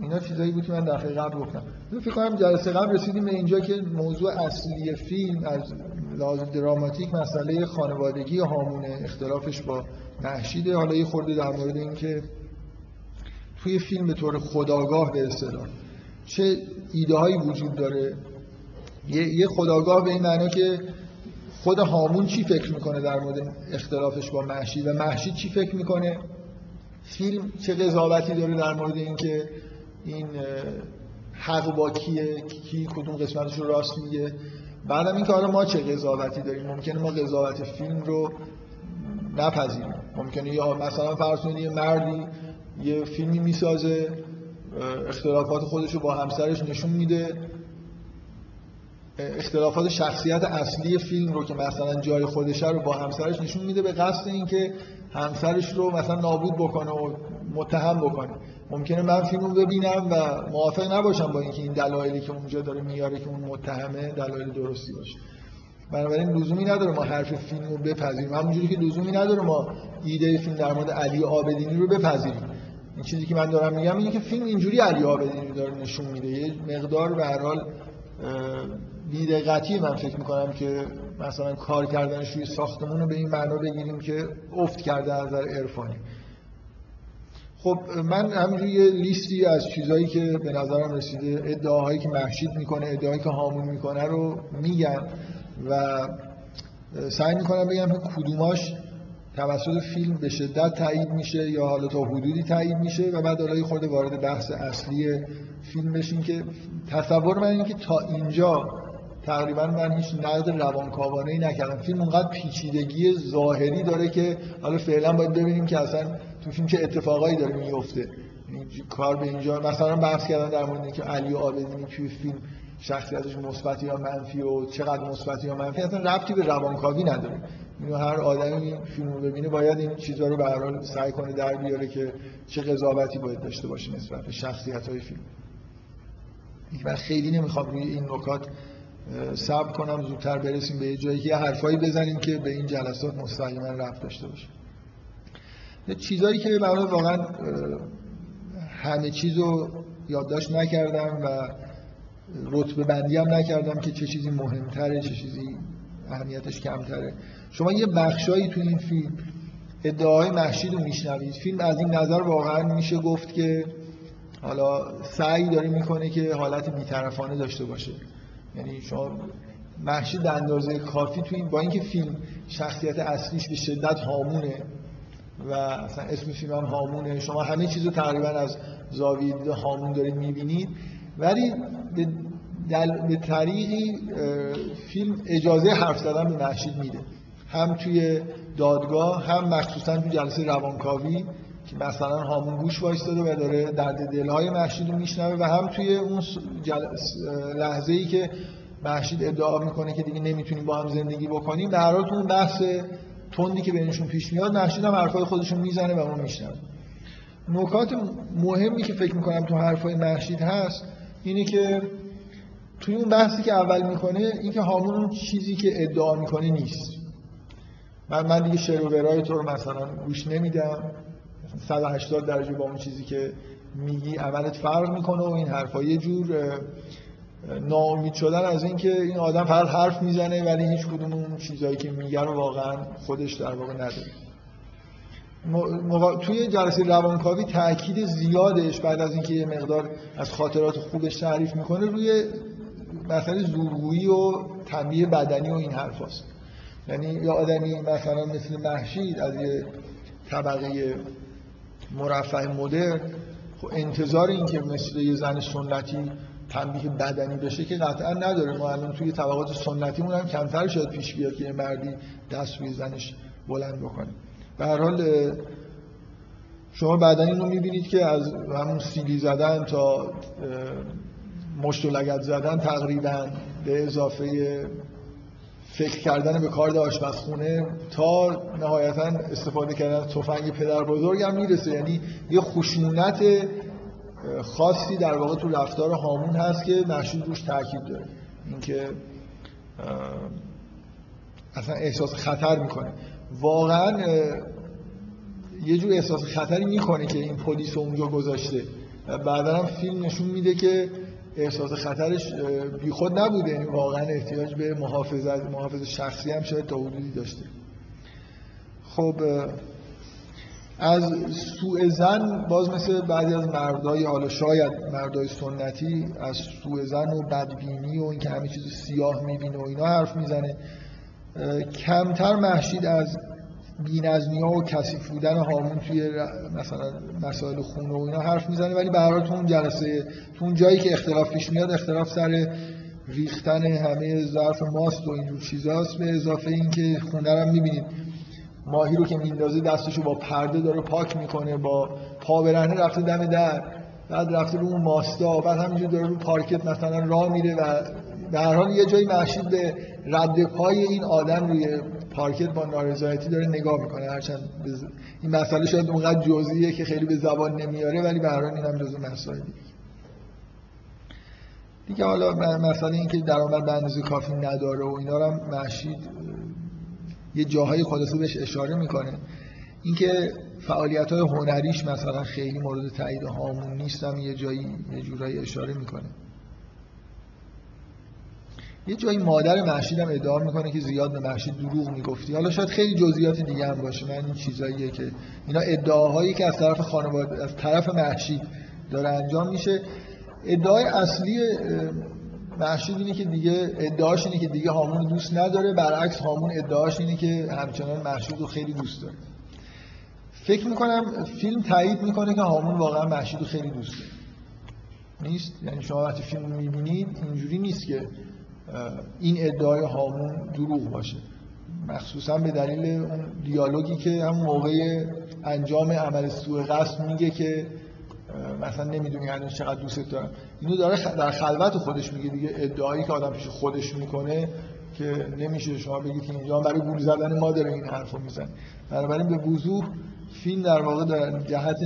[SPEAKER 1] اینا چیزایی بود که من دفعه قبل گفتم. فکر کنم جلسه قبل رسیدیم به اینجا که موضوع اصلی فیلم از لحاظ دراماتیک مسئله خانوادگی هامونه اختلافش با محشیده حالا یه خورده در مورد اینکه توی فیلم به طور خداگاه به اصطلاح چه ایده هایی وجود داره. یه خداگاه به این معنا که خود هامون چی فکر می‌کنه در مورد اختلافش با محشید و محشید چی فکر می‌کنه؟ فیلم چه قضاوتی داره در مورد اینکه این حق با کیه؟ کی کدوم قسمتش رو راست میگه؟ بعدم این کار ما چه قضاوتی داریم ممکنه ما قضاوت فیلم رو نپذیریم. ممکنه یا مثلا فرض یه مردی یه فیلمی می‌سازه اختلافات خودش رو با همسرش نشون میده. اختلافات شخصیت اصلی فیلم رو که مثلا جای خودشه رو با همسرش نشون میده به قصد اینکه همسرش رو مثلا نابود بکنه و متهم بکنه. ممکنه من فیلم رو ببینم و موافق نباشم با اینکه این دلایلی که اونجا داره میاره که اون متهمه دلایل درستی باشه. بنابراین لزومی نداره ما حرف فیلم رو بپذیریم. همونجوری که لزومی نداره ما ایده فیلم در مورد علی آبدینی رو بپذیریم. این چیزی که من دارم میگم اینه که فیلم اینجوری علی آبدینی داره نشون میده. یه مقدار به هر حال بیدقتی من فکر می‌کنم که مثلا کار کردنش روی ساختمون رو به این معنا بگیریم که افت کرده از نظر عرفانی. خب من همینجوری یه لیستی از چیزهایی که به نظرم رسیده ادعاهایی که محشید می‌کنه ادعاهایی که هامون می‌کنه رو میگم و سعی می‌کنم بگم که کدوماش توسط فیلم به شدت تایید میشه یا حالا تا حدودی تایید میشه و بعد حالا خود وارد بحث اصلی فیلم بشین که تصور من اینه که تا اینجا تقریبا من هیچ نقد روانکاوانه ای نکردم. فیلم اونقدر پیچیدگی ظاهری داره که حالا فعلا باید ببینیم که اصلا تو فیلم چه اتفاقایی داره میفته یعنی کار به اینجا مثلا بحث کردن در مورد اینکه علی آبدینی توی فیلم شخصیتش مثبت یا منفی و چقدر مثبت یا منفی اصلا ربطی به روانکاوی نداره. اینو هر آدمی فیلم رو ببینه باید این چیزها رو به هر سعی کنه در بیاره که چه قضاوتی باید داشته باشه نسبت به شخصیت های فیلم من خیلی نمی‌خوام روی این نکات صبر کنم زودتر برسیم به یه جایی که یه حرفایی بزنیم که به این جلسات مستقیما رفت داشته باشه. چیزایی که برای واقعا همه چیز رو یادداشت نکردم و رتبه بندی هم نکردم که چه چیزی مهمتره چه چیزی اهمیتش کمتره. شما یه بخشایی تو این فیلم ادعای محشید رو میشنوید. فیلم از این نظر واقعا میشه گفت که حالا سعی داره می‌کنه که حالت بیطرفانه داشته باشه. یعنی شما محشید اندازه کافی تو این با اینکه فیلم شخصیت اصلیش به شدت هامونه و اصلا اسم فیلم هامونه شما همه چیز رو تقریبا از زاویه هامون دارید می‌بینید. ولی به, به طریقی فیلم اجازه حرف زدن به محشید میده. هم توی دادگاه هم مخصوصا توی جلسه روانکاوی که مثلا هامون گوش وایستاده و داره درد دلهای محشید رو میشنوه و هم توی اون لحظه ای که محشید ادعا می‌کنه که دیگه نمی‌تونیم با هم زندگی بکنیم در حال اون بحث تندی که بینشون پیش میاد محشید هم حرفای خودشون می‌زنه و اون میشنوه نکات مهمی که فکر می‌کنم تو حرفای محشید هست اینه که توی اون بحثی که اول می‌کنه اینکه هامون اون چیزی که ادعا می‌کنه نیست. من من دیگه شعر و ورای تو رو مثلا گوش نمیدم. 180 درجه با اون چیزی که میگی عملت فرق می‌کنه و این حرفا یه جور ناامید شدن از اینکه این آدم فقط حرف می‌زنه ولی هیچ کدوم اون چیزایی که میگه رو واقعا خودش در واقع نداره توی جلسه روانکاوی تاکید زیادش بعد از اینکه یه مقدار از خاطرات خوبش تعریف می‌کنه روی مسئله زورگویی و تنبیه بدنی و این حرف هست. یعنی یه آدمی مثلا مثل محشید از یه طبقه مرفه مدرن خب انتظار این که مثل یه زن سنتی تنبیه بدنی بشه که قطعا نداره. ما الان توی طبقات سنتی هم کمتر شاید پیش بیاد که یه مردی دست روی زنش بلند بکنه. به هر حال شما بعدا اینو می‌بینید که از همون سیلی زدن تا مشت و لگت زدن تقریبا به اضافه فکر کردن به کار آشپزخونه تا نهایتا استفاده کردن تفنگ پدر بزرگ هم می‌رسه. یعنی یه خشونت خاصی در واقع تو رفتار هامون هست که مشهود روش تاکید داره. اینکه اصلا احساس خطر می‌کنه. واقعا یه جور احساس خطری می‌کنه که این پلیس اونجا گذاشته. بعدا هم فیلم نشون میده که احساس خطرش بیخود نبوده. یعنی واقعا احتیاج به محافظت محافظ شخصی هم شاید تا حدودی داشته. خب از سوء زن باز مثل بعضی از مردای حالا شاید مردای سنتی از سوء زن و بدبینی و اینکه همه چیز سیاه می‌بینه و اینا حرف می‌زنه. کمتر محشید از بینظمی ها و کثیف بودن هامون توی مثلا مسائل خونه و اینا حرف می‌زنه ولی به تو اون جلسه تو اون جایی که اختلاف پیش میاد اختلاف سر ریختن همه ظرف ماست و اینجور چیزاست. به اضافه اینکه خونه رو می‌بینید. ماهی رو که میندازه دستشو با پرده داره پاک می‌کنه با پا برهنه رفته دم در بعد رفته رو اون ماستا بعد همینجور داره رو پارکت مثلا راه میره و هر حال یه جایی محشید به رد پای این آدم روی پارکت با نارضایتی داره نگاه می‌کنه. هرچند این مسئله شاید اونقدر جزئیه که خیلی به زبان نمیاره ولی به هر حال اینم جزء مسائل دیگه حالا مسئله این که درآمد به اندازه کافی نداره و اینا رو محشید یه جاهای خلاصه بهش اشاره می‌کنه. اینکه فعالیت های هنریش مثلا خیلی مورد تایید هامون نیستم یه جایی یه جورایی اشاره می‌کنه. یه جایی مادر محشید هم ادعا می‌کنه که زیاد به محشید دروغ می‌گفتی. حالا شاید خیلی جزئیات دیگه هم باشه من این چیزاییه که اینا ادعاهایی که از طرف خانواده از طرف محشید داره انجام میشه. ادعای اصلی محشید اینه که دیگه ادعاش اینه که دیگه هامون دوست نداره. برعکس هامون ادعاش اینه که همچنان محشید رو خیلی دوست داره. فکر می‌کنم فیلم تایید می‌کنه که هامون واقعا محشید رو خیلی دوست داره. نیست؟ یعنی شما وقتی فیلم می‌بینید اینجوری نیست که این ادعای هامون دروغ باشه. مخصوصا به دلیل دیالوگی که هم موقع انجام عمل سوء قصد میگه که مثلا نمی‌دونی یعنی چقدر دوست دارم. اینو داره در خلوت خودش میگه دیگه ادعایی که آدم پیش خودش می‌کنه که نمیشه شما بگید که اینجا برای گول زدن ما داره این حرفو می‌زنه بنابراین به وضوح فیلم در واقع در جهت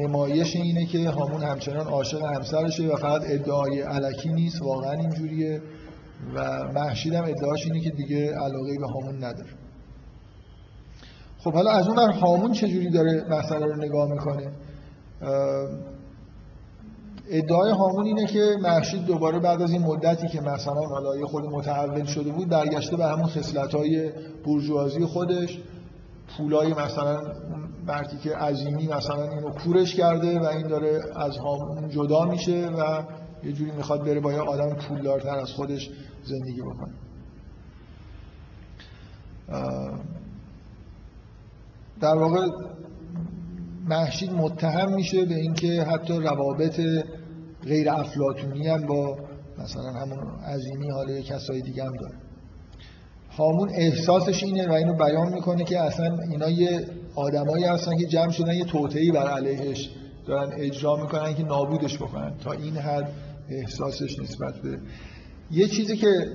[SPEAKER 1] نمایش اینه که هامون همچنان عاشق همسرشه و فقط ادعای علکی نیست واقعا اینجوریه و محشید هم ادعاش اینه که دیگه علاقه به هامون نداره. خب حالا از اون هامون چجوری داره مسئله رو نگاه می‌کنه؟ ادعای هامون اینه که محشید دوباره بعد از این مدتی که مثلا حالا خود متحول شده بود برگشته به همون خصلت های برجوازی خودش. پولای مثلا مردی که عظیمی مثلا اینو کورش کرده و این داره از هامون جدا میشه و یه جوری می‌خواد بره با یه آدم پولدارتر از خودش زندگی بکنه. در واقع محشید متهم میشه به اینکه حتی روابط غیر افلاتونی هم با مثلا همون عظیمی حالا کسای دیگه هم داره. هامون احساسش اینه و اینو بیان می‌کنه که اصلا اینا یه آدمایی هستن که جمع شدن یه توطئه‌ای بر علیهش دارن اجرا می‌کنن که نابودش بکنن. تا این حد احساسش نسبت به یه چیزی که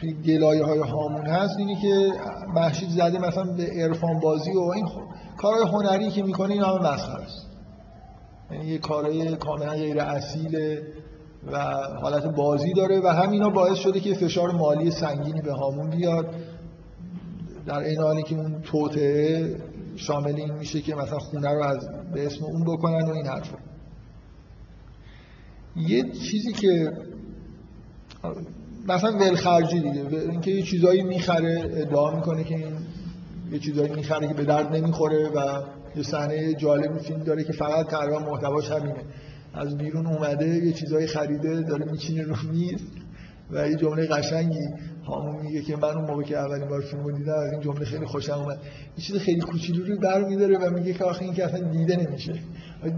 [SPEAKER 1] توی گلایه های هامون هست اینه که محشید زده مثلا به عرفان بازی و این کارهای هنری که می‌کنه این همه مسخره است. یعنی یه کارهای کاملا غیر اصیل و حالت بازی داره و همینا باعث شده که فشار مالی سنگینی به هامون بیاد. در این حالی که اون توطعه شامل این میشه که مثلا خونه رو از به اسم اون بکنن و این حرفا یه چیزی که مثلا ولخرجی دیگه اینکه یه چیزایی می‌خره ادعا می‌کنه که این یه چیزایی می‌خره که به درد نمی‌خوره و یه صحنه جالب فیلم داره که فقط تقریبا محتواش همینه. از بیرون اومده یه چیزایی خریده داره میچینه رو میز و یه جمله قشنگی هامون میگه که من اون موقع که اولین بار فیلمو دیدم از این جمله خیلی خوشم اومد. یه چیز خیلی کوچولو رو برمی‌داره و میگه که آخه این که اصلا دیده نمیشه.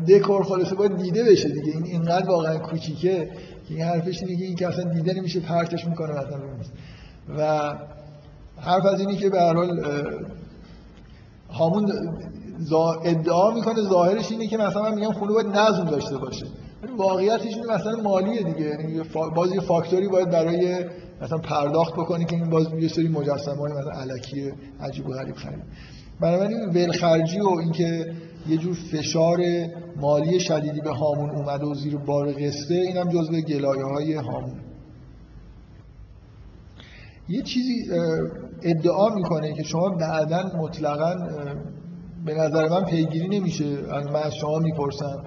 [SPEAKER 1] دکور خلاصه باید دیده بشه دیگه. این اینقدر واقعا کوچیکه که این حرفش که این که اصلا دیده نمیشه پرتش می‌کنه مثلا رو و حرف از اینی که به هر حال هامون ادعا می‌کنه ظاهرش اینه که مثلا میگم خونه باید نظم داشته باشه. واقعیتش اینه مثلا مالیه دیگه. یعنی باز یه فاکتوری باید برای مثلا پرداخت بکنی که این باز یه سری مجسمه های مثلا علکی عجیب و غریب خرید. بنابراین ولخرجی و اینکه یه جور فشار مالی شدیدی به هامون اومده و زیر بار قصه اینم جزو گلایه های هامون. یه چیزی ادعا می‌کنه که شما بعدا مطلقا به نظر من پیگیری نمیشه. من از شما می‌پرسم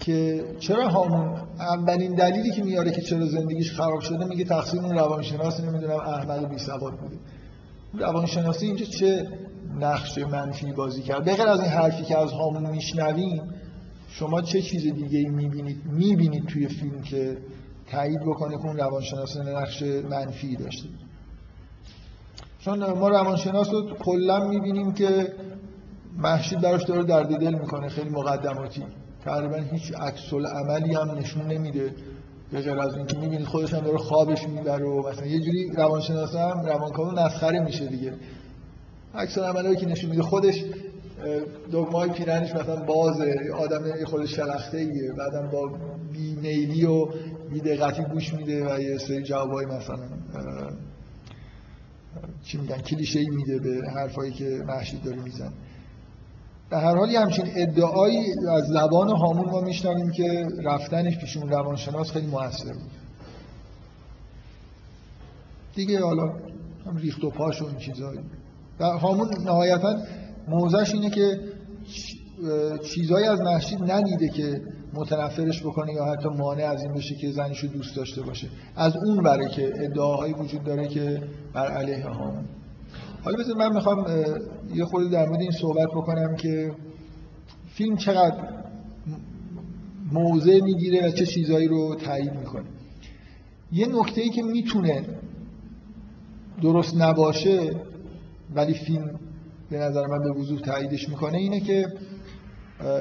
[SPEAKER 1] که چرا هامون اولین دلیلی که میاره که چرا زندگیش خراب شده میگه تقصیر اون روانشناس نمی‌دونم احمد بی سواد بوده. روانشناسی اینجا چه نقش منفی بازی کرد؟ بغیر از این حرفی که از هامون میشنویم شما چه چیز دیگه می‌بینید؟ می‌بینید توی فیلم که تایید بکنه که اون روانشناس نقش منفی داشته؟ چون ما روانشناس رو کلا می‌بینیم که محشید براش داره درد دل می‌کنه خیلی مقدماتی. تقریبا هیچ عکس عملی هم نشون نمیده. به غیر از اینکه می‌بینید خودش هم داره خوابش می‌بره و مثلا یه جوری روانشناس هم روانکاو نسخره میشه دیگه. عکس عملی که نشون میده خودش دگمای پیرنش مثلا بازه آدم خود شلخته ایه بعدم با بی میلی و بی دقتی گوش میده و یه سری جوابای مثلا چی میگن کلیشه میده به حرفایی که محشید داره میزن به هر حال همچین ادعایی از زبان هامون ما میشنویم که رفتنش پیش اون روانشناس خیلی موثر بود. دیگه حالا هم ریخت و پاش و این چیزایی. و هامون نهایتا موزش اینه که چیزایی از محشید ندیده که متنفرش بکنه یا حتی مانع از این بشه که زنشو دوست داشته باشه. از اون بره که ادعاهایی وجود داره که بر علیه هامون حالا بذار من می‌خوام یه خود در مورد این صحبت بکنم که فیلم چقدر موضع می‌گیره و چه چیزایی رو تایید می‌کنه. یه نکته ای که می‌تونه درست نباشه ولی فیلم به نظر من به وضوح تاییدش می‌کنه اینه که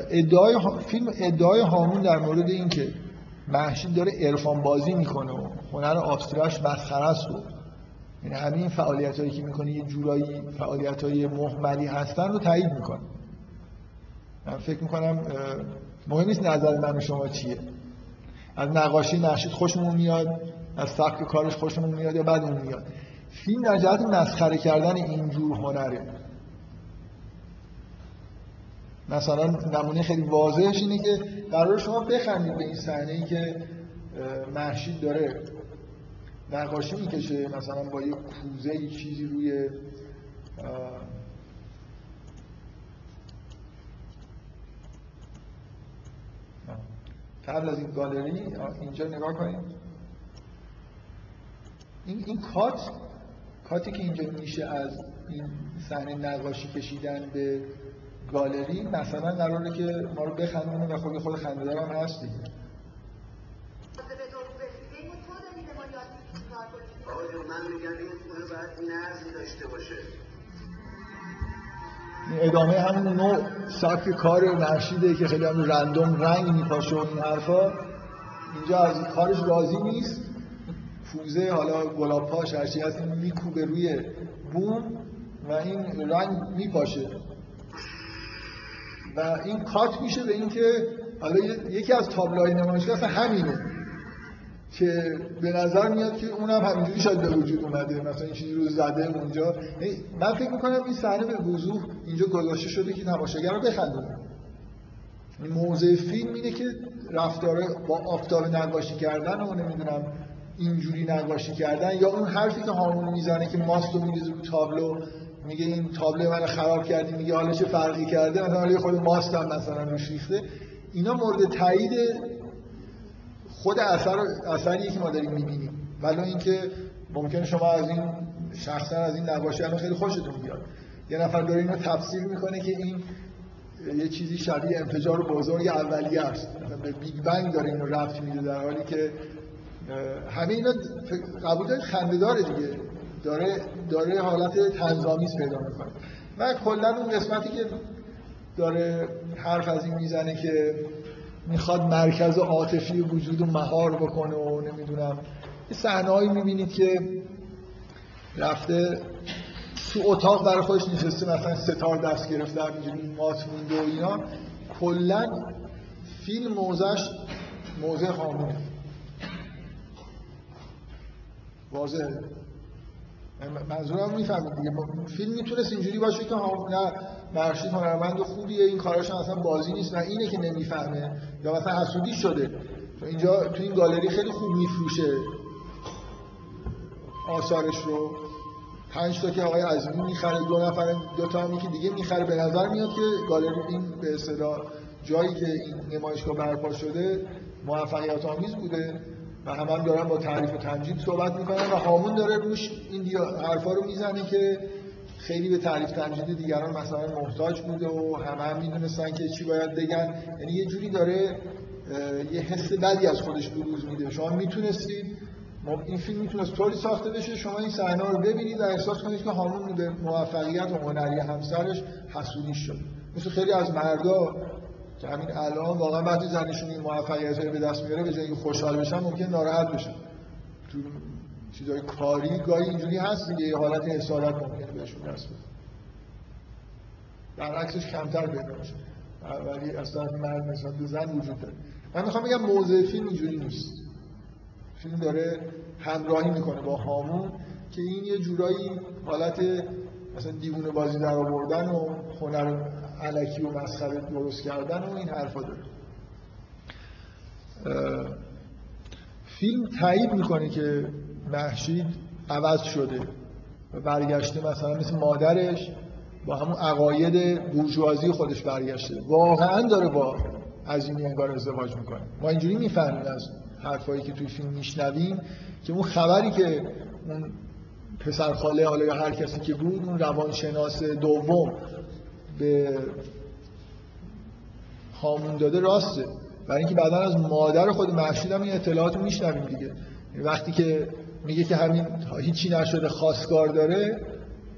[SPEAKER 1] ادعای فیلم ادعای هامون در مورد اینکه محشید داره عرفان بازی می‌کنه و هنر آبستراش مسخره است و یعنی همین این فعالیت هایی که می‌کنه یه جورایی فعالیت های محملی هستن رو تایید می‌کنه. من فکر می‌کنم مهم نیست نظر من و شما چیه. از نقاشی محشید خوشمون میاد از سبک کارش خوشمون میاد یا بدمون میاد. فیلم در جهت مسخره کردن اینجور هنره. مثلا نمونه خیلی واضحش اینه که قرار شما بخندید به این صحنه ای که محشید داره نقاشی می‌کشه مثلا با یه کوزه چیزی روی قبل از این گالری اینجا نگاه کنید. این, این کات کاتی که اینجا میشه از این صحنه نقاشی کشیدن به گالری مثلا قراره که ما رو بخندونه و خود خود خنده‌دار هم هست دیگه. من میگم این باید داشته باشه. ادامه همون نوع سبک کار نشیده که خیلی هم رندوم رنگ میپاشه و این حرفا. اینجا از کارش راضی نیست. فوزه حالا گلاب پاش هرچی هست میکوبه روی بوم و این رنگ میپاشه. و این کات میشه به اینکه حالا یکی از تابلوهای نمایشگاه اصلا همینه که به نظر میاد که اونم همینجوری شاید به وجود اومده مثلا این چیزی رو زده اونجا. من فکر می‌کنم این صحنه به وضوح اینجا گذاشته شده که تماشاگر رو بخندونه. موضع فیلم اینه که رفتاره با آفتاب نقاشی کردن و نمی‌دونم اینجوری نقاشی کردن یا اون حرفی که هامون می‌زنه که ماست رو میریزه رو تابلو. میگه این تابلو من خراب کردی میگه حالا چه فرقی کرده؟ مثلا حالا خود ماست هم مثلا روش ریخته. اینا مورد تایید خود اثر اثری که ما داریم می‌بینیم. ولی اینکه ممکنه شما از این شخصا از این نقاشی خیلی خوشتون بیاد. یه نفر داره اینو تفسیر می‌کنه که این یه چیزی شبیه انفجار بزرگ اولیه است. به بیگ بنگ داره اینو رفت میده در حالی که همه اینا قبول دارید؟ خنده‌داره دیگه. داره داره حالت تنظامیز پیدا می‌کنه. و کلا اون قسمتی که داره حرف از این می‌زنه که می‌خواد مرکز عاطفی وجود و مهار بکنه و نمی‌دونم. یه صحنه‌ای می‌بینید که رفته تو اتاق برای خودش نشسته مثلا ستار دست گرفته همینجوری مات مونده و اینا. کلا فیلم موزش موزه خامونه. واضحه؟ منظورم می‌فهمید دیگه. فیلم می‌تونست اینجوری باشه که نه مرشید هنرمند خوبیه این کاراش اصلا بازی نیست نه اینه که نمی‌فهمه. یا مثلا حسودی شده. اینجا تو این گالری خیلی خوب میفروشه. آثارش رو. پنج تا که آقای عزیزی می‌خره دو نفر دو تا هم که دیگه می‌خره. به نظر میاد که گالری این به اصطلاح جایی که این نمایشگاه برپا شده موفقیت آمیز بوده. و همه هم دارن با تعریف و تمجید صحبت می‌کنن و هامون داره روش این حرفا رو می‌زنه که خیلی به تعریف تمجید دیگران مثلا محتاج بوده و همه هم می‌دونستن که چی باید بگن. یعنی یه جوری داره یه حس بدی از خودش بروز میده. شما می‌تونستید این فیلم می‌تونست طوری ساخته بشه شما این صحنه رو ببینید و احساس کنید که هامون به موفقیت و هنری همسرش حسودی شد. مثل خیلی از مردا که همین الان واقعا وقتی زنشون این موفقیت به دست میاره به جای خوشحال بشن ممکن ناراحت بشن. تو چیزای کاری گاهی اینجوری هست دیگه یه حالت حسادت ممکنه بهشون دست بده. برعکسش کمتر پیدا میشه. ولی اصلا مرد نسبت به زن وجود داره. من می‌خوام بگم موضوع فیلم اینجوری نیست. فیلم داره همراهی می‌کنه با هامون که این یه جورایی حالت مثلا دیوونه بازی در آوردن و هنر علکی و مسخره درست کردن و این حرفا داره. فیلم تایید می‌کنه که محشید عوض شده و برگشته مثلا مثل مادرش با همون عقاید بورژوازی خودش برگشته. واقعا داره با عظیمی انگار ازدواج می‌کنه. ما اینجوری می‌فهمیم از حرفایی که توی فیلم میشنویم که اون خبری که اون پسر خاله حالا یا هر کسی که بود اون روانشناس دوم به هامون داده راسته برای اینکه بعدا از مادر خود محشید هم این اطلاعات رو میشنویم دیگه. وقتی که میگه که همین هیچی نشده خواستگار داره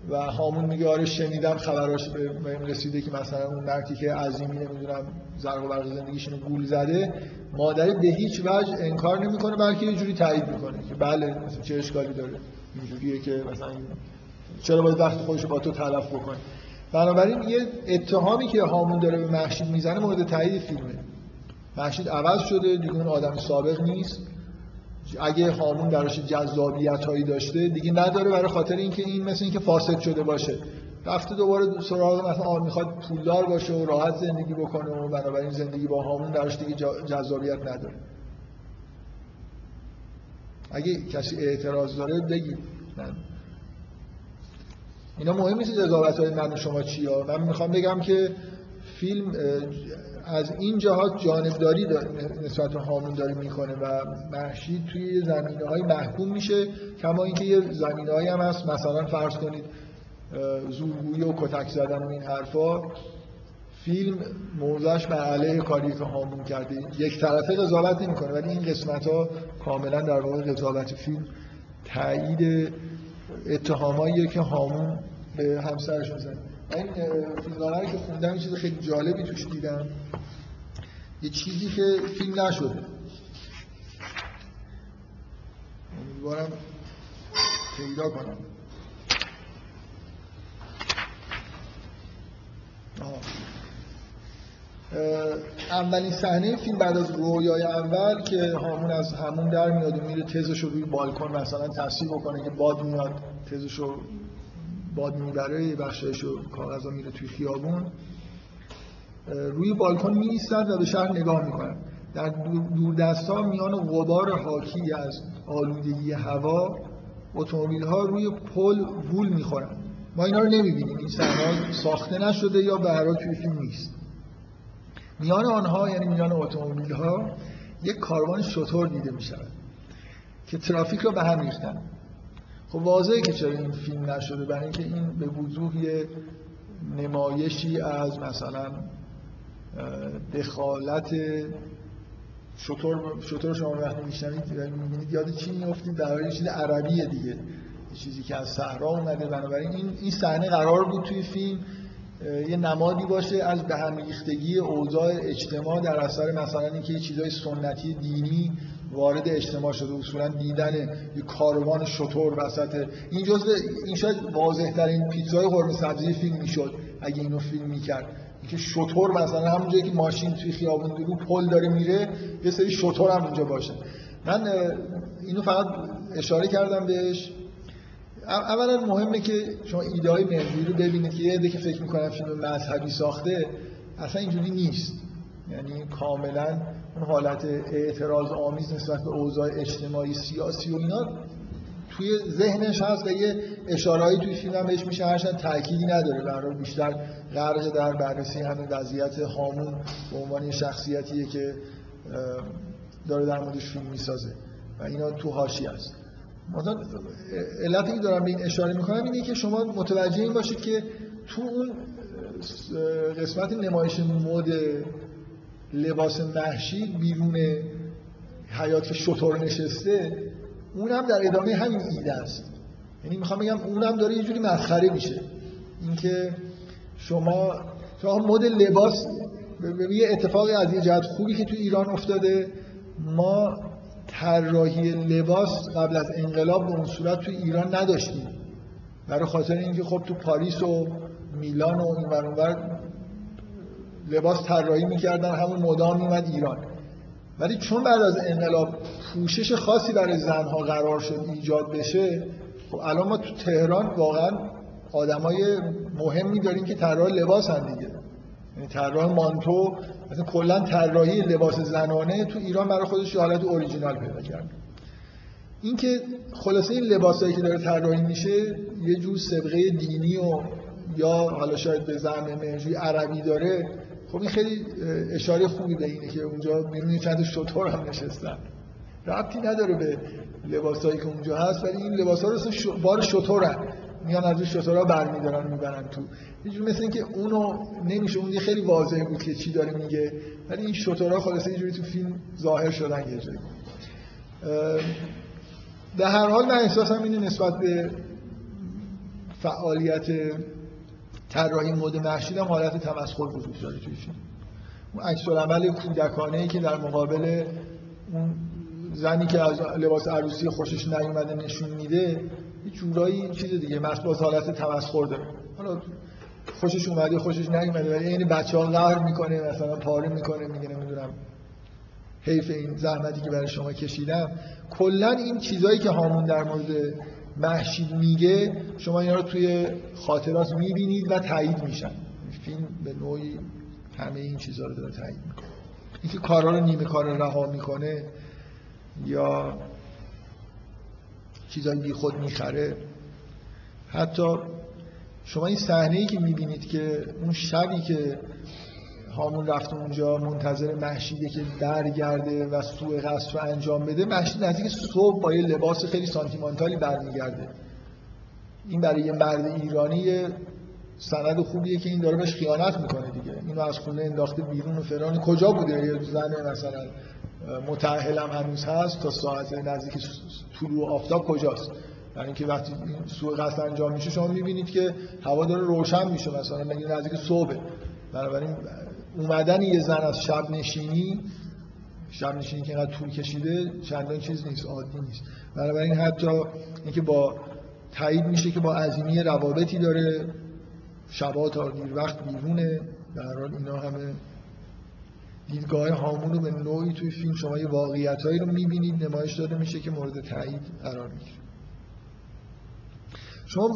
[SPEAKER 1] و هامون میگه آره شنیدم خبراش به رسیده که مثلا اون مردی که عظیمی نمی‌دونم زرق و برق زندگیشون گول زده مادر به هیچ وجه انکار نمی‌کنه بلکه یه جوری تایید می‌کنه که بله مثلا چه اشکالی داره؟ اینجوریه که مثلا چرا باید وقت خودش با تو تلف بکنه؟ بنابراین یه اتهامی که هامون داره به محشید می‌زنه مورد تایید فیلمه. محشید عوض شده دیگه اون آدم سابق نیست. اگه هامون براش جذابیت هایی داشته دیگه نداره برای خاطر اینکه این مثل اینکه فاسد شده باشه. رفته دوباره سراغ مثلا می‌خواد پولدار باشه و راحت زندگی بکنه و بنابراین زندگی با هامون براش دیگه جذابیت نداره. اگه کسی اعتراض داره بگید. اینا مهم نیست قضاوت های من و شما چیا من می‌خوام بگم که فیلم از این جهات جانبداری نسبت به هامون داره می‌کنه و محشید توی زمینه های محکوم میشه کما اینکه یه زمینه هایی هم هست. مثلا فرض کنید زورگویی و کتک زدن و این حرفا. فیلم موضعش بر علیه کاری که هامون کرده. یک طرفه قضاوت نمی‌کنه ولی این قسمت ها کاملا در واقع قضاوت فیلم تایید اتهاماییه که هامون به همسرش می‌زنه این فیلم که خوندم یه چیز خیلی جالبی توش دیدم. یه چیزی که فیلم نشده امیدوارم پیدا کنم. اولین صحنه فیلم بعد از رویای اول که همون از همون در میاد و میره تزش رو روی بالکن مثلا تصویر بکنه که باد میاد تزش رو باد می‌بره بخشش رو کاغذا میره توی خیابون روی بالکن می و به شهر نگاه می‌کنن در دوردست ها میان غبار حاکی از آلودگی هوا اتومبیل ها روی پل وول می‌خورن. ما اینا رو نمی‌بینیم. این صحنه ساخته نشده یا به توی فیلم نیست. میان آنها یعنی میان اتومبیل ها یک کاروان شطور دیده می که ترافیک رو به هم ریختن. خب واضحه که چرا این فیلم نشده برای اینکه این به وضوح یه نمایشی از مثلا دخالت شطور شطور شما وقتی میشنوید می‌بینید یاد چی میافتید؟ در حالی چیز عربیه دیگه. چیزی که از صحرا اومده بنابراین این این صحنه قرار بود توی فیلم یه نمادی باشه از به هم ریختگی اوضاع اجتماع در اثر مثلا اینکه یه چیزای سنتی دینی وارد اجتماع شده اصولا دیدن یه کاروان شطور وسط. این جزء این شاید واضح ترین پیتزای قرمه سبزی فیلم می‌شد اگه اینو فیلم می‌کرد. که شطور مثلا همون جایی که ماشین توی خیابون رو پل داره میره یه سری شطور هم اونجا باشه. من اینو فقط اشاره کردم بهش. اولا مهمه که شما ایده های رو ببینید که یه عده که فکر می‌کنن فیلم مذهبی ساخته اصلا اینجوری نیست. یعنی کاملا اون حالت اعتراض آمیز نسبت به اوضاع اجتماعی سیاسی و اینا توی ذهنش هست و یه اشارهایی توی فیلم هم بهش میشه هرچند تأکیدی نداره. برای بیشتر غرق در بررسی همین وضعیت هامون به عنوان شخصیتیه که داره در موردش فیلم می‌سازه و اینا تو هاشی هست مثلا علتی که دارم به این اشاره می‌کنم اینه که شما متوجه این باشید که تو اون قسمت نمایش مد لباس محشی بیرون حیات شطور نشسته اونم در ادامه همین ایده است. یعنی می‌خوام بگم اونم داره یه جوری مسخره میشه. اینکه شما شما مد لباس یه اتفاقی از یه جهت خوبی که تو ایران افتاده ما طراحی لباس قبل از انقلاب به اون صورت تو ایران نداشتیم. برای خاطر اینکه خب تو پاریس و میلان و این اونور لباس طراحی می‌کردن همون مدام میمد ایران. ولی چون بعد از انقلاب پوشش خاصی برای زنها قرار شد ایجاد بشه خب الان ما تو تهران واقعا آدمای مهمی داریم که طراح لباس هم دیگه. یعنی طراح مانتو مثلا کلا طراحی لباس زنانه تو ایران برای خودش حالت اوریجینال پیدا کرد. اینکه خلاصه این لباسایی که داره طراحی میشه یه جور سبقه دینی و یا حالا شاید به زعم مهجوی عربی داره خب این خیلی اشاره خوبی به اینه که اونجا می‌بینید چند شطور هم نشستن. ربطی نداره به لباسایی که اونجا هست ولی این لباس ها رو بار شطورن. میان از روی شطورها برمیدارن می‌برن تو. یه جور مثل اینکه اونو نمیشه اون خیلی واضح بود که چی داره میگه ولی این شطورها خلاصه یه جوری تو فیلم ظاهر شدن یه جایی. در هر حال من احساسم اینه نسبت به فعالیت طراحی مد محشید هم حالت تمسخر وجود داره توی فیلم اون عکس العمل کودکانه ای که در مقابل اون زنی که از لباس عروسی خوشش نیومده نشون میده یه جورایی چیز دیگه باز حالت تمسخر داره. حالا خوشش اومده خوشش نیومده ولی این بچه ها می‌کنه مثلا پاره می‌کنه میگه نمی‌دونم حیف این زحمتی که برای شما کشیدم. کلا این چیزایی که هامون در مورد محشید میگه شما اینا رو توی خاطرات می‌بینید و تایید میشن. فیلم به نوعی همه این چیزها رو داره تایید می‌کنه. اینکه کارا رو نیمه کار رها می‌کنه یا چیزایی بی خود می‌خره. حتی شما این صحنه ای که می‌بینید که اون شبی که هامون رفت اونجا منتظر محشیده که درگرده و سوء قصد رو انجام بده. محشید نزدیک صبح با یه لباس خیلی سانتیمانتالی برمیگرده. این برای یه مرد ایرانی سند خوبیه که این داره بهش خیانت می‌کنه دیگه. اینو از خونه انداخته بیرون و فران کجا بوده؟ یه زن مثلا متأهلم هنوز هست تا ساعت نزدیک طلوع آفتاب کجاست؟ یعنی اینکه وقتی سوء قصد انجام میشه شما می‌بینید که هوا داره روشن میشه مثلا مگه نزدیک صبح بنابراین اومدن یه زن از شب نشینی شب نشینی که اینقدر طول کشیده چندان چیز نیست عادی نیست. بنابراین حتی اینکه با تایید میشه که با عظیمی روابطی داره شبا تا دیر وقت بیرونه. در حال اینا همه دیدگاه هامون رو به نوعی توی فیلم شما یه رو می‌بینید نمایش داده میشه که مورد تایید قرار می‌گیره. شما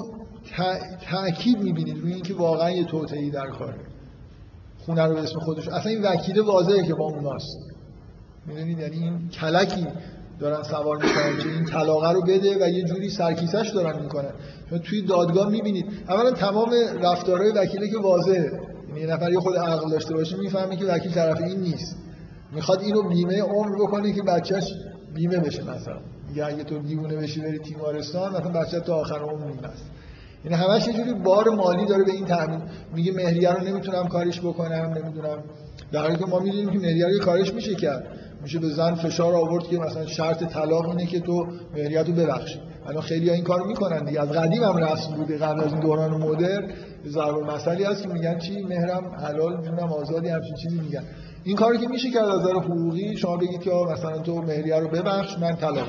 [SPEAKER 1] تأکید می‌بینید روی اینکه واقعا یه توطئه‌ای در کاره. خونه رو به اسم خودش. اصلا این وکیل واضحه که با اوناست. می‌دونید؟ یعنی این کلکی دارن سوار می‌کنن که این طلاقه رو بده و یه جوری سرکیسش دارن می‌کنن. چون توی دادگاه می‌بینید اولا تمام رفتارهای وکیله که واضحه. یعنی یه نفر یه خود عقل داشته باشه می‌فهمه که وکیل طرف این نیست. می‌خواد اینو بیمه عمر بکنه که بچهش بیمه بشه مثلا. میگه اگه تو دیوونه بشی بری تیمارستان مثلا بچه تا آخر عمر میمه یعنی همش یه جوری بار مالی داره به این تامین میگه مهریه رو نمی‌تونم کارش بکنم نمی‌دونم. در حالی که ما می‌دونیم که مهریه رو کارش میشه کرد. میشه به زن فشار آورد که مثلا شرط طلاق اینه که تو مهریت رو ببخشی. الان خیلی ها این کارو می‌کنن دیگه. از قدیم هم رسم بوده. قبل از این دوران مدرن ضرب مسئله هست. که میگن چی؟ مهرم حلال جونم آزادی همچین چیزی میگن. این کاری که میشه کرد از نظر حقوقی شما بگید که مثلا تو مهریه رو ببخش من طلاق.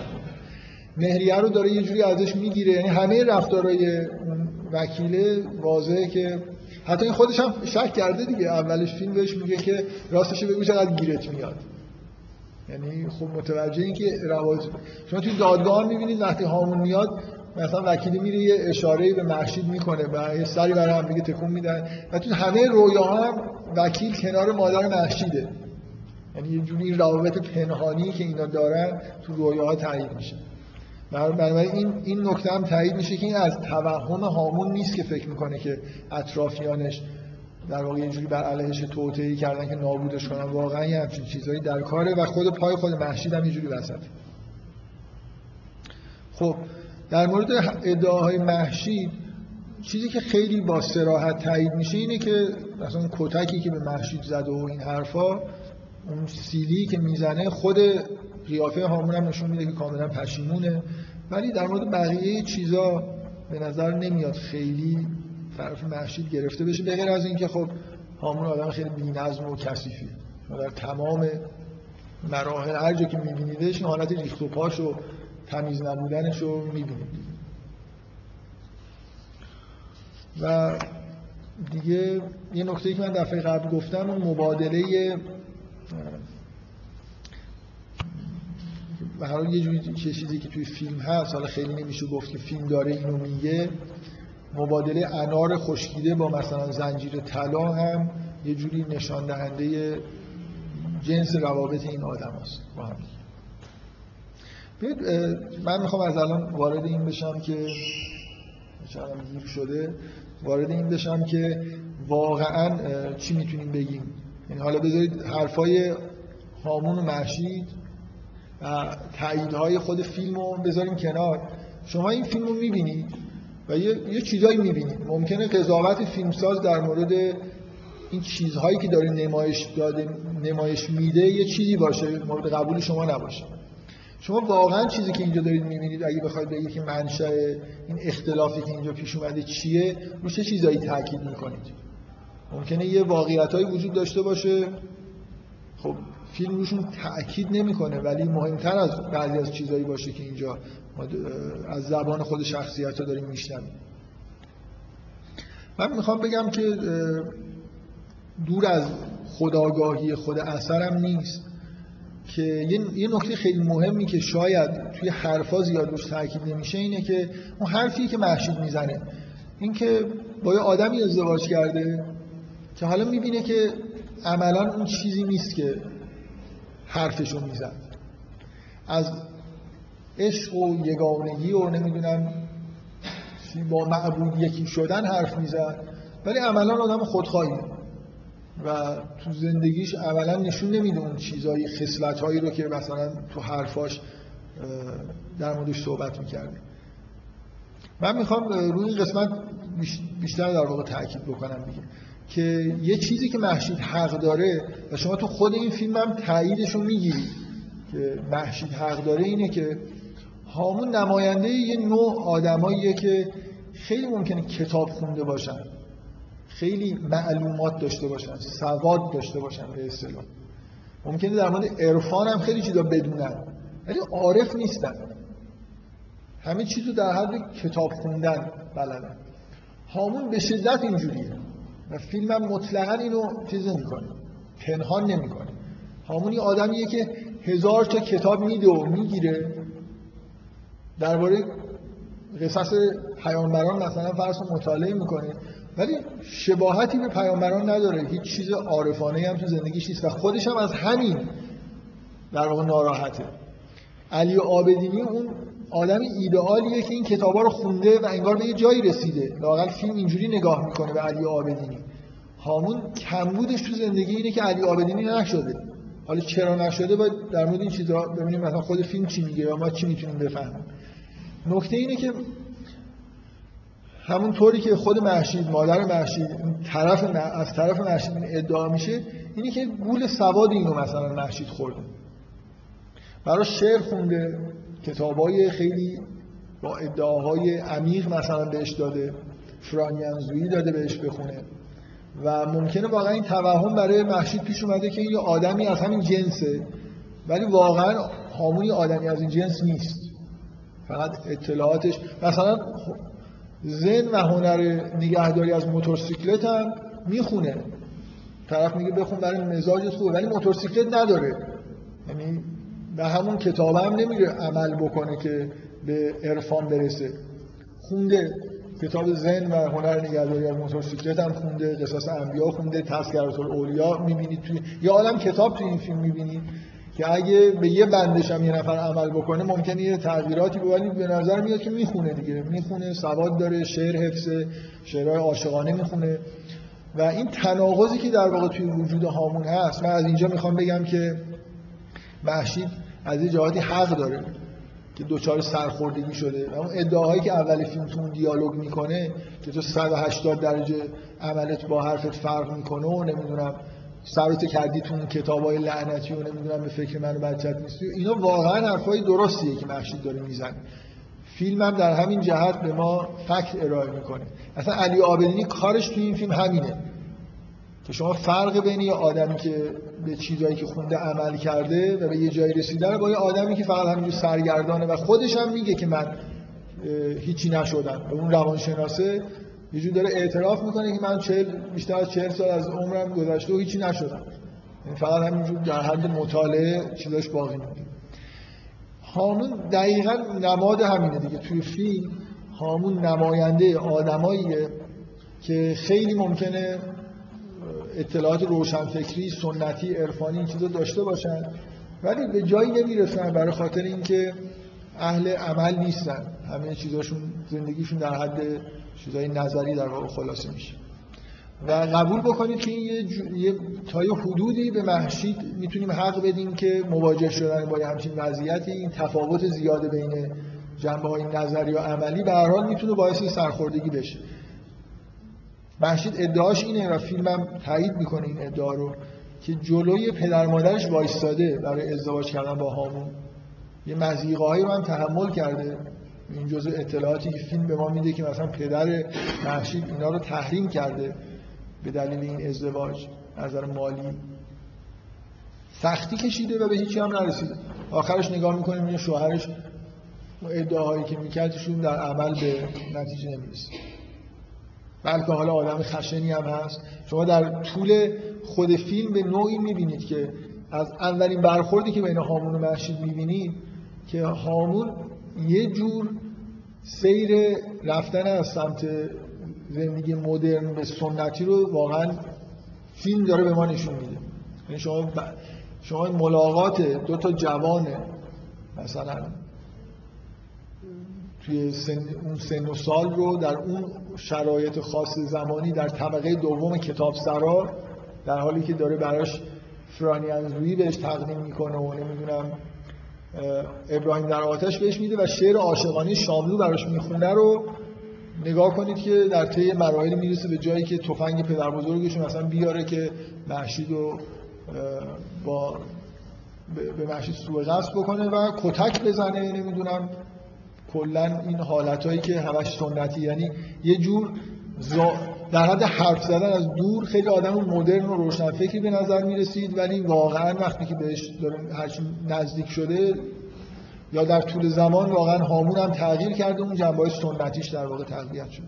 [SPEAKER 1] مهریه رو داره یه جوری ازش می‌گیره. یعنی همه رفتارهای وکیله واضحه که حتی این خودش هم شک کرده دیگه. اولش فیلم بهش میگه که راستش بگو چقدر گیرت میاد. یعنی خب متوجه این که رواج شما توی دادگاه می‌بینید وقتی هامون میاد مثلا وکیلی میره یه اشاره به محشید می‌کنه و یه سری برای هم دیگه تکون میدن. و تو همه رویاها هم وکیل کنار مادر محشیده. یعنی یه جوری روابط پنهانی که اینا دارن تو رویاها تعیین میشه. بنابراین این این نکته هم تایید میشه که این از توهم هامون نیست که فکر می‌کنه که اطرافیانش در واقع اینجوری بر علیهش توطئه‌ای کردن که نابودش کنن. واقعا یه همچین چیزایی در کاره و خود پای خود محشید هم اینجوری وسط. خب در مورد ادعاهای محشید چیزی که خیلی با سراحت تایید میشه اینه که مثلا کتکی که به محشید زده و این حرفا اون سیلی که می‌زنه خود قیافه هامون هم نشون میده که کاملا پشیمونه. ولی در مورد بقیه چیزا به نظر نمیاد خیلی طرف محشید گرفته بشه بغیر از اینکه خب هامون آدم خیلی بی‌نظم و کثیفی در تمام مراحل هر جا که میبینیدش حالت ریخت و پاش و تمیز نبودنش رو می‌بینید و دیگه یه نکته که من دفعه قبل گفتم اون مبادله به هر یه جوری چیزی که توی فیلم هست حالا خیلی نمیشه گفت که فیلم داره اینو میگه مبادله انار خشکیده با مثلا زنجیر طلا هم یه جوری نشان دهنده جنس روابط این آدم هست. با هم من می‌خوام از الان وارد این بشم که چندم گیر شده وارد این بشم که واقعا چی می‌تونیم بگیم؟ یعنی حالا بذارید حرفای هامون و محشید تاییدهای خود فیلم رو بذاریم کنار. شما این فیلم رو می‌بینید و یه, یه چیزایی می‌بینید. ممکنه قضاوت فیلمساز در مورد این چیزهایی که داره نمایش داده نمایش میده یه چیزی باشه مورد قبول شما نباشه. شما واقعا چیزی که اینجا دارید می‌بینید اگه بخواید بگید که منشأ این اختلافی که اینجا پیش اومده چیه رو چه چیزایی تاکید می‌کنید؟ ممکنه یه واقعیتایی وجود داشته باشه. خب فیلم روشون تاکید نمی‌کنه ولی مهمتر از بعضی از چیزایی باشه که اینجا از زبان خود شخصیت ها داریم میشنویم. من می‌خوام بگم که دور از خداگاهی خود اثرم نیست که یه نکته خیلی مهمی که شاید توی حرفا زیاد روش تاکید نمیشه اینه که اون حرفی که محشید می‌زنه. اینکه با یه آدمی ازدواج کرده که حالا می‌بینه که عملا اون چیزی نیست که حرفشو می‌زد. از عشق و یگانگی و نمی‌دونم با معبود یکی شدن حرف می‌زد ولی عملا آدم خودخواهی و تو زندگیش اولا نشون نمیده اون چیزایی خصلت هایی رو که مثلا تو حرفاش در موردش صحبت می‌کرده. من می‌خوام روی قسمت بیشتر در واقع تاکید بکنم دیگه. که یه چیزی که محشید حق داره و شما تو خود این فیلم هم تاییدش رو می‌گیرید که محشید حق داره اینه که هامون نماینده یه نوع آدماییه که خیلی ممکنه کتاب خونده باشن خیلی معلومات داشته باشن سواد داشته باشن به اصطلاح. ممکنه در مورد عرفان هم خیلی چیزا بدونن ولی عارف نیستن. همه چیزو در حد کتاب خوندن بلدن. هامون به شدت اینجوریه. و فیلم هم مطلقا اینو چیز نمی‌کنه. پنهان نمی‌کنه. هامونی آدمیه که هزار تا کتاب میده و می‌گیره. درباره قصص پیامبران مثلا فرض مطالعه می‌کنه. ولی شباهتی به پیامبران نداره. هیچ چیز عارفانه هم تو زندگیش نیست و خودش هم از همین در واقع ناراحته. علی آبدینی اون آدم ایدئالیه که این کتابا رو خونده و انگار به یه جایی رسیده. لاقل فیلم اینجوری نگاه می‌کنه به علی آبدینی. هامون کمبودش تو زندگی اینه که علی آبدینی نشده. حالا چرا نشده؟ باید در مورد این چیزا ببینیم مثلا خود فیلم چی میگه یا ما چی می‌تونیم بفهمیم. نکته اینه که همون طوری که خود محشید مادر محشید طرف از طرف محشید ادعا میشه اینه که گول سواد اینو مثلا محشید خورده. برای شعر خونده. کتابای خیلی با ادعاهای عمیق مثلا بهش داده فرانیانزویی داده بهش بخونه. و ممکنه واقعا این توهم برای محشید پیش اومده که یه آدمی از همین جنسه ولی واقعا هامونی آدمی از این جنس نیست. فقط اطلاعاتش مثلا زن و هنر نگهداری از موتورسیکلت هم می‌خونه. طرف میگه بخون برای مزاجت خوبه ولی موتورسیکلت نداره. یعنی به همون کتاب هم نمیره عمل بکنه که به عرفان برسه. خونده. کتاب زن و هنر نگهداری از موتورسیکلت هم خونده. قصص انبیا خونده. تذکرات الاولیا می‌بینید توی یه عالم کتاب توی این فیلم می‌بینید که اگه به یه بندش هم یه نفر عمل بکنه ممکنه یه تغییراتی به ولی به نظر میاد که می‌خونه دیگه. می‌خونه سواد داره شعر حفظه شعرهای عاشقانه می‌خونه. و این تناقضی که در واقع توی وجود هامون هست من از اینجا می‌خوام بگم که محشید از یه جهاتی حق داره که دوچار سرخوردگی شده. و اون ادعاهایی که اول فیلم تو اون دیالوگ می‌کنه که تو 180 درجه عملت با حرفت فرق می‌کنه و نمی‌دونم سرت کردی تو اون کتابای لعنتی و نمی‌دونم به فکر من بچت نیستی. اینا واقعا حرفای درستیه که محشید داره می‌زنه. فیلم هم در همین جهت به ما فکت ارائه می‌کنه. اصلا علی آبدینی کارش تو این فیلم همینه. که شما فرق بین یه آدمی که به چیزایی که خونده عمل کرده و به یه جایی رسیده با یه آدمی که فقط همینجور سرگردانه و خودش هم میگه که من هیچی نشدم. به اون روانشناسه یه جور داره اعتراف می‌کنه که من چهل بیشتر از چهل سال از عمرم گذشته و هیچی نشدم. یعنی فقط همینجور در حد مطالعه چیزاش باقی مونده هامون دقیقا نماد همینه دیگه. توی فیلم هامون نماینده آدماییه که خیلی ممکنه اطلاعات روشنفکری سنتی عرفانی این چیزا داشته باشن ولی به جایی نمی‌رسن برای خاطر اینکه اهل عمل نیستن. همه چیزاشون زندگیشون در حد چیزای نظری در واقع خلاصه میشه. و قبول بکنید که این یه, تا یه حدودی به محشید می‌تونیم حق بدیم که مواجه شدن با همچین وضعیتی. این تفاوت زیاده بین جنبه های نظری و عملی به هر حال می‌تونه باعث سرخوردگی بشه. محشید ادعاش اینه و فیلمم تایید می‌کنه این ادعا رو که جلوی پدر مادرش وایستاده برای ازدواج کردن با هامون. یه مزیقه رو هم تحمل کرده. این جزء اطلاعاتی که فیلم به ما میده که مثلا پدر محشید اینا رو تحریم کرده به دلیل این ازدواج نظر مالی. سختی کشیده و به هیچی هم نرسیده. آخرش نگاه می‌کنیم این شوهرش ادعاهایی که میکردشون در عمل به نتیجه نمی‌رسه بلکه حالا آدم خشنی هم هست. شما در طول خود فیلم به نوعی می‌بینید که از اولین برخوردی که بین هامون و محشید می‌بینید که هامون یه جور سیر رفتن از سمت زندگی مدرن به سنتی رو واقعا فیلم داره به ما نشون میده. یعنی شما شما ملاقات دو تا جوان مثلا توی سن، اون سن و سال رو در اون شرایط خاص زمانی در طبقه دوم کتاب سرا در حالی که داره براش فرانی انزویی بهش تقدیم می‌کنه و نمی‌دونم ابراهیم در آتش بهش میده و شعر عاشقانه شاملو براش می‌خونه رو نگاه کنید که در طی مراحل می‌رسه به جایی که تفنگ پدر بزرگشون اصلا بیاره که محشید رو با به محشید سوء قصد بکنه و کتک بزنه نمی‌دونم. کلا این حالتهایی که همش سنتی یعنی یه جور در حد حرف زدن از دور خیلی آدم مدرن و روشنفکری به نظر می‌رسید ولی واقعا وقتی که بهش هرچی نزدیک شده یا در طول زمان واقعا هامون هم تغییر کرده اون جنبه سنتیش در واقع تقویت شد.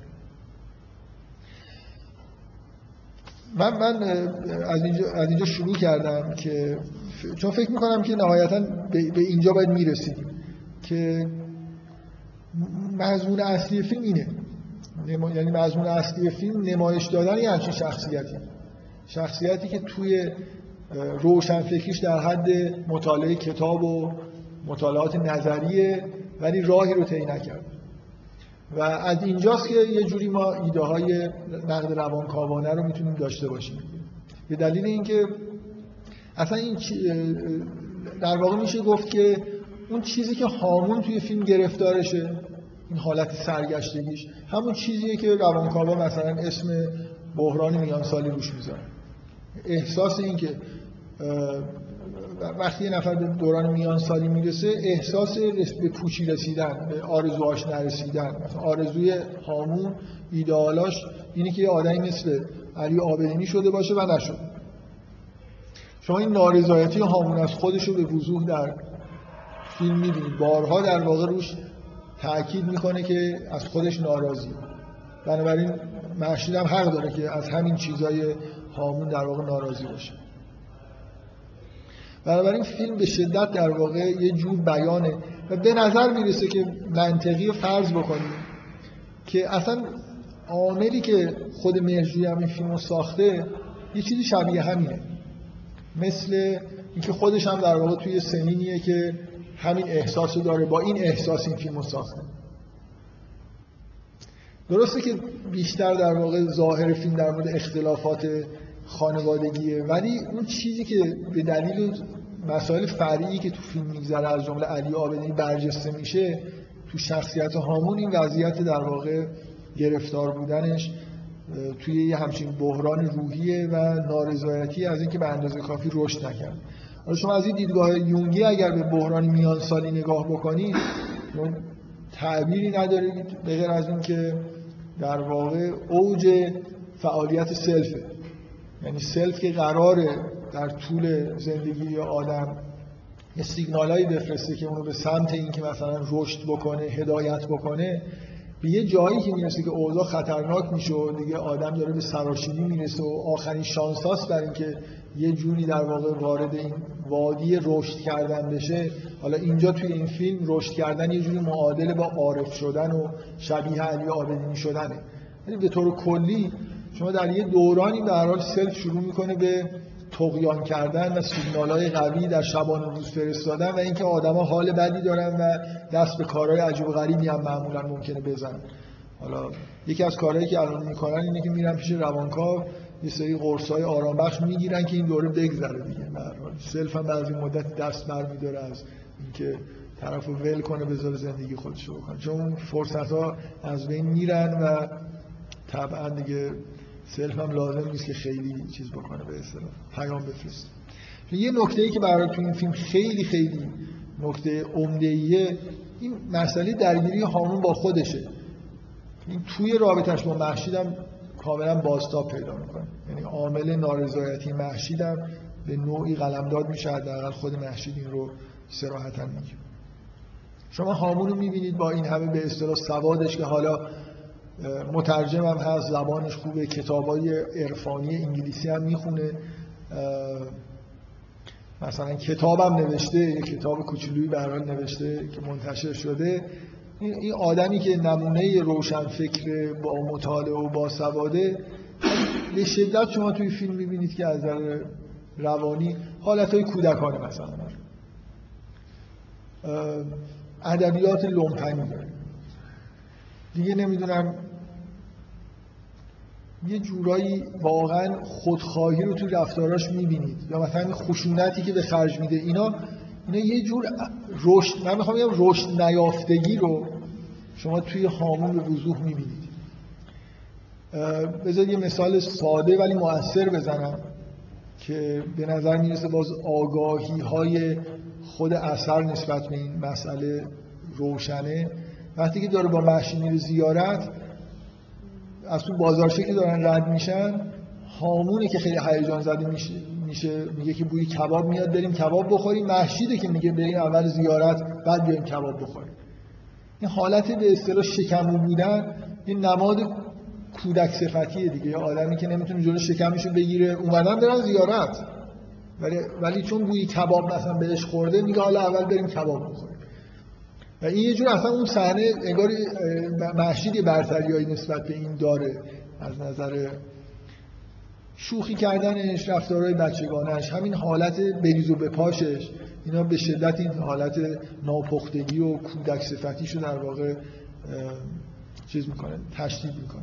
[SPEAKER 1] من من از اینجا, از اینجا شروع کردم که چون فکر می‌کنم که نهایتا به اینجا باید می‌رسیدیم که مضمون اصلی فیلم اینه. یعنی مضمون اصلی فیلم نمایش دادن یه همچین شخصیتی. شخصیتی که توی روشنفکریش در حد مطالعه کتاب و مطالعات نظریه ولی راهی رو طی نکرد. و از اینجاست که یه جوری ما ایده های نقد روانکاوانه رو می‌تونیم داشته باشیم. به دلیل اینکه اصلا این در واقع میشه گفت که اون چیزی که هامون توی فیلم گرفتارشه این حالت سرگشتگیش همون چیزیه که روانکاوا مثلا اسم بحران میان سالی روش می‌ذارن احساس این که وقتی یه نفر به دوران میان سالی می‌رسه احساس به پوچی رسیدن به آرزوهاش نرسیدن آرزوی هامون ایدالاش اینه که یه آدمی مثل علی آبدینی شده باشه و نشد. شما این نارضایتی هامون از خودش رو به وضوح در فیلم می‌بینید. بارها در واقع روش تاکید می‌کنه که از خودش ناراضی. بنابراین محشید هم حق داره که از همین چیزای هامون در واقع ناراضی باشه. بنابراین فیلم به شدت در واقع یه جور بیانه و به نظر می‌رسه که منطقی فرض بکنیم که اصلا عاملی که خود مهرجویی هم این فیلم ساخته یه چیزی شبیه همینه. مثل اینکه خودش هم در واقع توی سنینیه که همین احساس رو داره با این احساس این فیلم رو ساخته درسته که بیشتر در واقع ظاهر فیلم در مورد اختلافات خانوادگیه ولی اون چیزی که به دلیل مسائل فرعی که تو فیلم میگذره از جمله علی آبدینی برجسته میشه تو شخصیت هامون این وضعیت در واقع گرفتار بودنش توی یه همچین بحران روحیه و نارضایتی از اینکه به اندازه کافی رشد نکرد. شما از این دیدگاه یونگی اگر به بحران میان سالی نگاه بکنید تعبیری ندارید به غیر از اینکه در واقع اوج فعالیت سلفه. یعنی سلف که قراره در طول زندگی آدم یه سیگنالایی بفرسته که اونو به سمت اینکه مثلا رشد بکنه هدایت بکنه به یه جایی که می‌رسه که اوضاع خطرناک میشه و دیگه آدم داره به سراشیبی می‌رسه و آخرین شانس هاست بر اینکه یه جوری در واقع وارد این وادی رشد کردن بشه. حالا اینجا توی این فیلم رشد کردن یه جوری معادل با عارف شدن و شبیه علی آبدینی شدنه. یعنی به طور کلی شما در یه دورانی به هر حال سلف شروع می‌کنه به تقیان کردن و سیگنال های قوی در شبان روز فرستادن و اینکه آدما حال بدی دارن و دست به کارهای عجیب و غریبی هم معمولا ممکنه بزنن. حالا یکی از کارهایی که الان می‌کنن اینه که میرن پیش روانکاو یه سری قرصای آرام بخش می‌گیرن که این دوره بگذره دیگه. self هم بعد یه مدت دست برمیداره از اینکه طرفو ول کنه بذاره زندگی خودش رو بکنه. چون فرصت ها از بین میرن و طبعا دیگه self هم لازم نیست که خیلی چیز بکنه به اصطلاح پیام بفرسته. یه نکته ای که برای تو این فیلم خیلی خیلی نکته عمده این مسئله درگیری هامون با خودشه. این توی رابطش با مهشیدم کاملا بازتاب پیدا می‌کنه. یعنی عامل نارضایتی مهشیدم به نوعی قلمداد میشه حداقل خود محشید این رو سراحتا میگه. شما هامون رو می‌بینید با این همه به اصطلاح سوادش که حالا مترجم هم هست زبانش خوبه کتابای عرفانی انگلیسی هم می‌خونه. مثلا کتابم نوشته یه کتاب کوچولویی به نوشته که منتشر شده. این آدمی که نمونه روشن فکر با مطالعه و با سواده به شدت شما توی فیلم می‌بینید که از نظر روانی حالت های کودکانه مثلا. ادبیات لومپنی دیگه نمی‌دونم یه جورایی واقعا خودخواهی رو توی رفتاراش می‌بینید. یا مثلا خشونتی که به خرج میده اینا اینا یه جور رشد من می‌خوام بگم رشد نیافتگی رو شما توی هامون به وضوح می‌بینید. بذارید یه مثال ساده ولی مؤثر بزنم که به نظر می‌رسه باز آگاهی های خود اثر نسبت به این مسئله روشنه. وقتی که داره با محشی میره زیارت از تو بازارچه که دارن رد میشن هامونه که خیلی هیجان زده میشه. میشه میگه که بوی کباب میاد بریم کباب بخوریم. محشیده که میگه بریم اول زیارت بعد بیایم کباب بخوریم. این حالت به اصطلاح شکمو بودن این نماد کودک صفتیه دیگه. یا آدمی که نمی‌تونه جلو شکمشو بگیره. اومدن برن زیارت. ولی ولی چون بوی کباب مثلا بهش خورده میگه حالا اول بریم کباب بخوریم. و این یه جور اصلا اون صحنه انگار محشید برتریایی نسبت به این داره. از نظر شوخی کردنش رفتارهای بچگانش همین حالت بریز و بپاشش اینا به شدت این حالت ناپختگی و کودک صفتیشو در واقع چیز می‌کنه تشدید می‌کنه.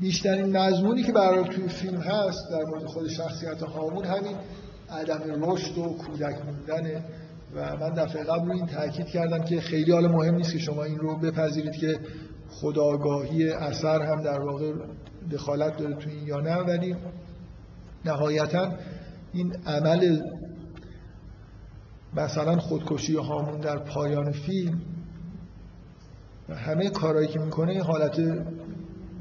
[SPEAKER 1] بیشترین مضمونی که برای توی فیلم هست در مورد خود شخصیت هامون همین عدم رشد و کودک موندنه و من دفعه قبل رو این تاکید کردم که خیلی حال مهم نیست که شما این رو بپذیرید که خداگاهی اثر هم در واقع دخالت داره تو این یا نه ولی نهایتا این عمل مثلا خودکشی هامون در پایان فیلم همه کارهایی که می‌کنه حالت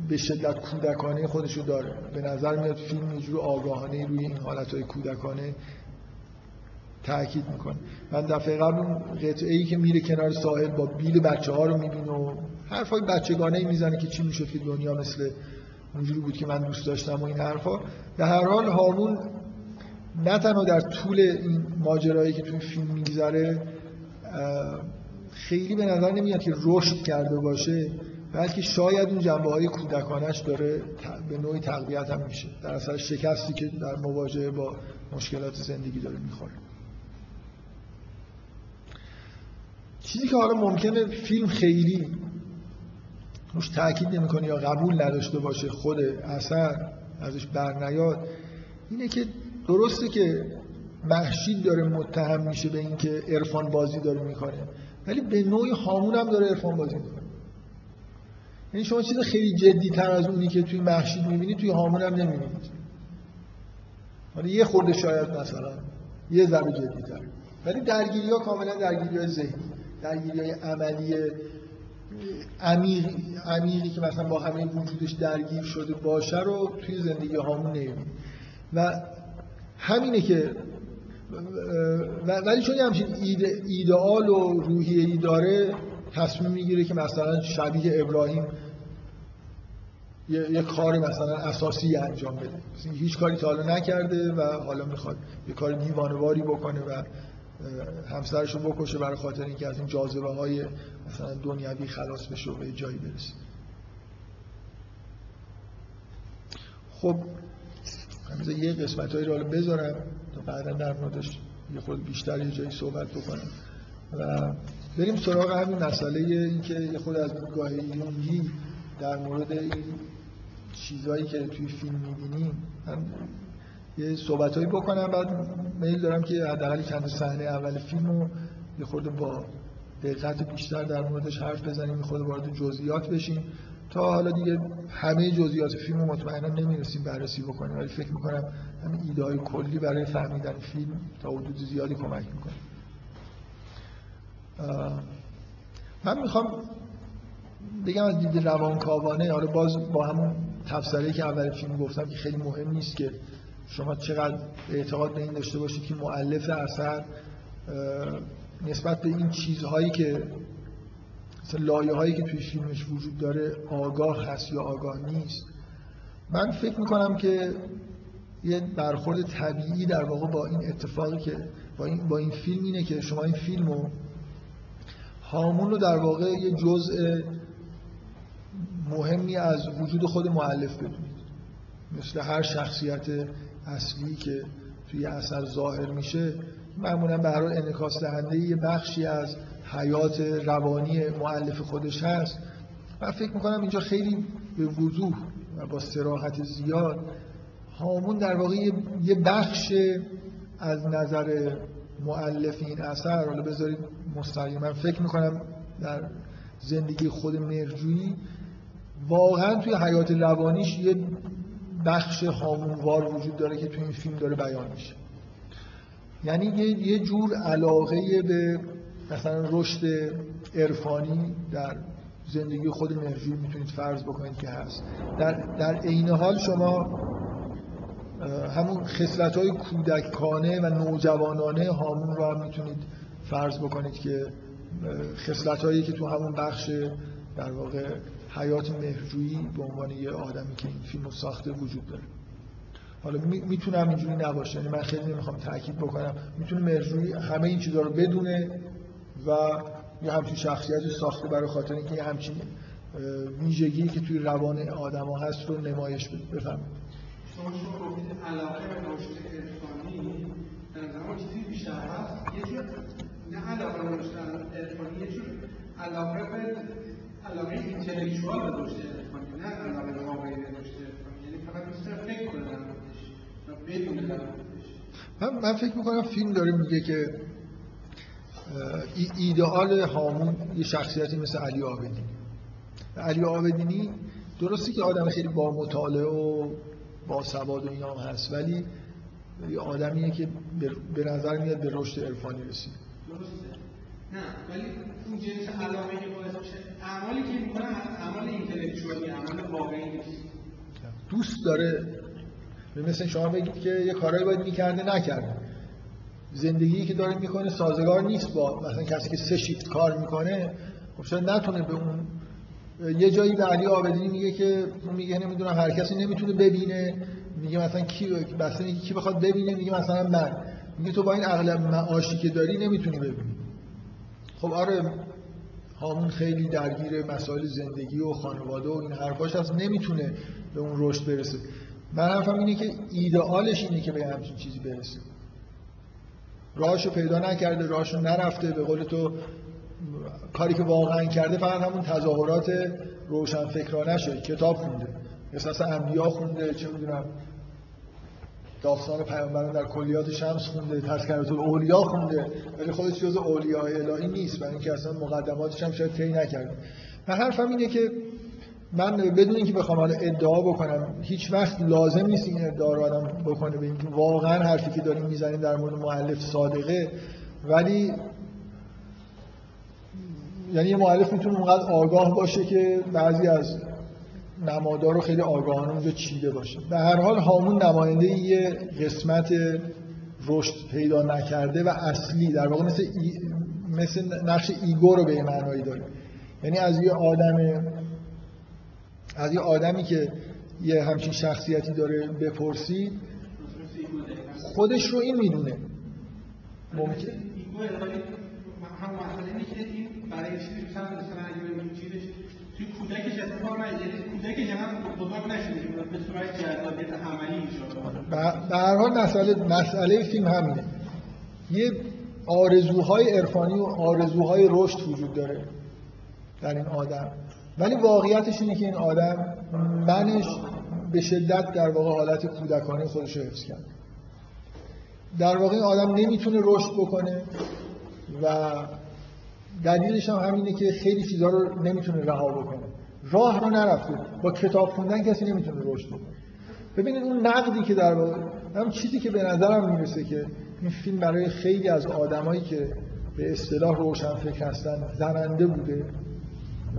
[SPEAKER 1] به شدت کودکانه خودشو داره. به نظر میاد فیلم یه جور آگاهانه روی این حالتهای کودکانه تاکید می‌کنه. من دفعه قبل قطعه ای که میره کنار ساحل با بیل بچه ها رو می‌بینه و حرفای بچگانه ای می‌زنه که چی میشه که دنیا مثل اونجوری بود که من دوست داشتم و این حرفا. به هر حال هامون نه تنها در طول این ماجرایی که توی فیلم میگذره خیلی به نظر نمیاد که رشد کرده باشه بلکه شاید اون جنبه های کودکانش داره به نوعی تقویت هم میشه. در اثر شکستی که در مواجهه با مشکلات زندگی داره می‌خوره. چیزی که حالا ممکنه فیلم خیلی روش تاکید نمی‌کنه یا قبول نداشته باشه خود اثر ازش برنیاد اینه که درسته که محشید داره متهم میشه به اینکه عرفان بازی داره می‌کنه ولی به نوعی هامون هم داره عرفان بازی می‌کنه. یعنی شما چیز خیلی جدی تر از اونی که توی محشید می‌بینید توی هامون هم نمی‌بینید حالا یه خورده شاید مثلا یه ذره جدی تر ولی درگیری ها کاملا درگیری های ذهنی درگیری های عملی عمیق عمیقی که مثلا با همه وجودش درگیر شده باشه رو توی زندگی هامون نمی‌بینید و همینه که ولی چون همچین ایدئال و روحیه ای داره تصمیم می‌گیره که مثلا شبیه ابراهیم یه،, یه کار مثلا اساسی انجام بده. هیچ کاری تا حالا نکرده و حالا می‌خواد یه کار دیوانواری بکنه و همسرش رو بکشه برای خاطر اینکه از این جاذبه های مثلا دنیوی خلاص بشه و به جایی برسه. خب همیزه یه قسمت هایی رو بذارم تا بعدا در موردش یه خود بیشتر یه جایی صحبت بکنم. و بریم سراغ همین مسئله اینکه یه خود از گاه یونگی در مورد این چیزهایی که توی فیلم می‌بینیم یه صحبتهایی بکنم بعد میل دارم که حداقل چند صحنه اول فیلم رو یه خورده با دقت بیشتر در موردش حرف بزنیم خود وارد جزئیات بشیم. تا حالا دیگه همه جزئیات فیلم رو مطمئنا نمی‌رسیم بررسی بکنیم ولی فکر می‌کنم همین ایده های کلی برای فهمیدن فیلم تا حدود زیادی کمک می‌کنه. من می‌خوام بگم از دید روانکاوانه حالا باز با همون تفسیری که اول فیلم گفتم که خیلی مهم نیست که شما چقدر اعتقاد به این داشته باشید که معلف اثر نسبت به این چیزهایی که مثلا لایه هایی که توی فیلمش وجود داره آگاه هست یا آگاه نیست. من فکر می‌کنم که یه برخورد طبیعی در واقع با این اتفاقی که با این, با این فیلم اینه که شما این فیلم رو هامون رو در واقع یه جزء مهمی از وجود خود معلف بدونید. مثل هر شخصیت اصلی که توی اثر ظاهر میشه معمولا به هر انعکاس دهنده یه بخشی از حیات روانی معلف خودش هست. من فکر می‌کنم اینجا خیلی به وضوح و با سراحت زیاد هامون در واقع یه بخش از نظر معلف این اثر حالا بذارید مستقیما فکر می‌کنم در زندگی خود مرجویی واقعا توی حیات روانیش یه بخش هامونوار وجود داره که توی این فیلم داره بیان میشه. یعنی یه جور علاقه به مثلا رشد عرفانی در زندگی خود مرجوی می‌تونید فرض بکنید که هست. در, در عین حال شما همون خصلت های کودکانه و نوجوانانه هامون رو می‌تونید فرض بکنید که خصلت هایی که تو همون بخش در واقع حیات مهرجویی به عنوان یه آدمی که این فیلم ساخته وجود داره. حالا می‌تونم اینجوری نباشه یعنی من خیلی نمی‌خوام تاکید بکنم. می‌تونه مهرجویی همه این چیزها رو بدونه و یه همچین شخصیتی ساخته برای خاطر اینکه یه همچین ویژگی که توی روان آدما هست رو نمایش بده. بفهمید
[SPEAKER 2] شما شما علاقه به رشد در چیزی بیشتر هست یه جور نه علاقه به رشد عرفانی یه علاقه به علاقه اینتلیکچوال به رشد عرفانی نه علاقه واقعی به رشد عرفانی یعنی فقط دوست فکر کنه در و بدون در
[SPEAKER 1] من, من فکر می‌کنم فیلم داره میگه که ایدئال هامون یه شخصیتی مثل علی آبدینی. علی آبدینی درسته که آدم خیلی با مطالعه و با سواد و اینا هست ولی یه آدمیه که به نظر میاد به رشد عرفانی رسید
[SPEAKER 2] درسته. نه ولی اون جنس علاقه که باعث میشه. اعمالی که می‌کنه اعمال اینتלקچوالی اعمال واقعی نیست.
[SPEAKER 1] دوست داره. مثل شما بگید که یه کارایی باید می‌کرده نکرده. زندگی که داره می‌کنه سازگار نیست با مثلا کسی که سه شیفت کار می‌کنه. خب شاید نتونه به اون؟ یه جایی به علی آبدینی میگه که اون میگه نمی‌دونم هر کسی نمی‌تونه ببینه. میگه مثلا کی بسته کی بخواد ببینه میگه مثلا من. میگه تو با این اغلب معاشی که داری نمی‌تونی ببینی. خب آره هامون خیلی درگیر مسائل زندگی و خانواده و این حرفاش هست نمی‌تونه به اون رشد برسه. من حرفم اینه که ایدئالش اینه که به همچین چیزی برسه. راهشو پیدا نکرده راهشو نرفته به قول تو کاری که واقعا کرده فقط همون تظاهرات روشن فکرانه شد کتاب خونده احساس انبیا خونده چه می‌دونم. داستان پیامبران در کلیات شمس خونده تذکرات اولیا خونده. ولی خودش جز اولیاء الهی نیست برای اینکه اصلا مقدماتش هم شاید طی نکرده. من حرفم اینه که من بدون اینکه بخوام حالا ادعا بکنم هیچ وقت لازم نیست این ادعا رو آدم بکنه به اینکه واقعا حرفی که داریم می‌زنیم در مورد مؤلف صادقه. ولی یعنی یه مؤلف می‌تونه اونقدر آگاه باشه که بعضی از نمادار رو خیلی آگاهانه اونجا چیده باشه به هر حال هامون نماینده یه قسمت رشد پیدا نکرده و اصلی در واقع مثل, مثل نقش ایگو رو به یه معنایی داره. یعنی از یه آدم از یه آدمی که یه همچین شخصیتی داره بپرسید خودش رو این می‌دونه.
[SPEAKER 2] ممکن این برای چیزی توی کودکش اتفاق نیفتاد کودکش هم بزرگ نشده. به صورت جذابیت عملی
[SPEAKER 1] به هر حال مسئله مسئله فیلم همینه. یه آرزوهای عرفانی و آرزوهای رشد وجود داره در این آدم. ولی واقعیتش اینه که این آدم منش به شدت در واقع حالت کودکانه خودش رو حفظ کرد. در واقع این آدم نمی‌تونه رشد بکنه و دلیلش هم همینه که خیلی چیزها رو نمی‌تونه رها بکنه. راه رو نرفته. با کتاب خوندن کسی نمی‌تونه رشد بکنه. ببینید اون نقدی که در واقع هم چیزی که به نظرم می‌رسه که این فیلم برای خیلی از آدمایی که به اصطلاح روشن فکر هستن زننده بوده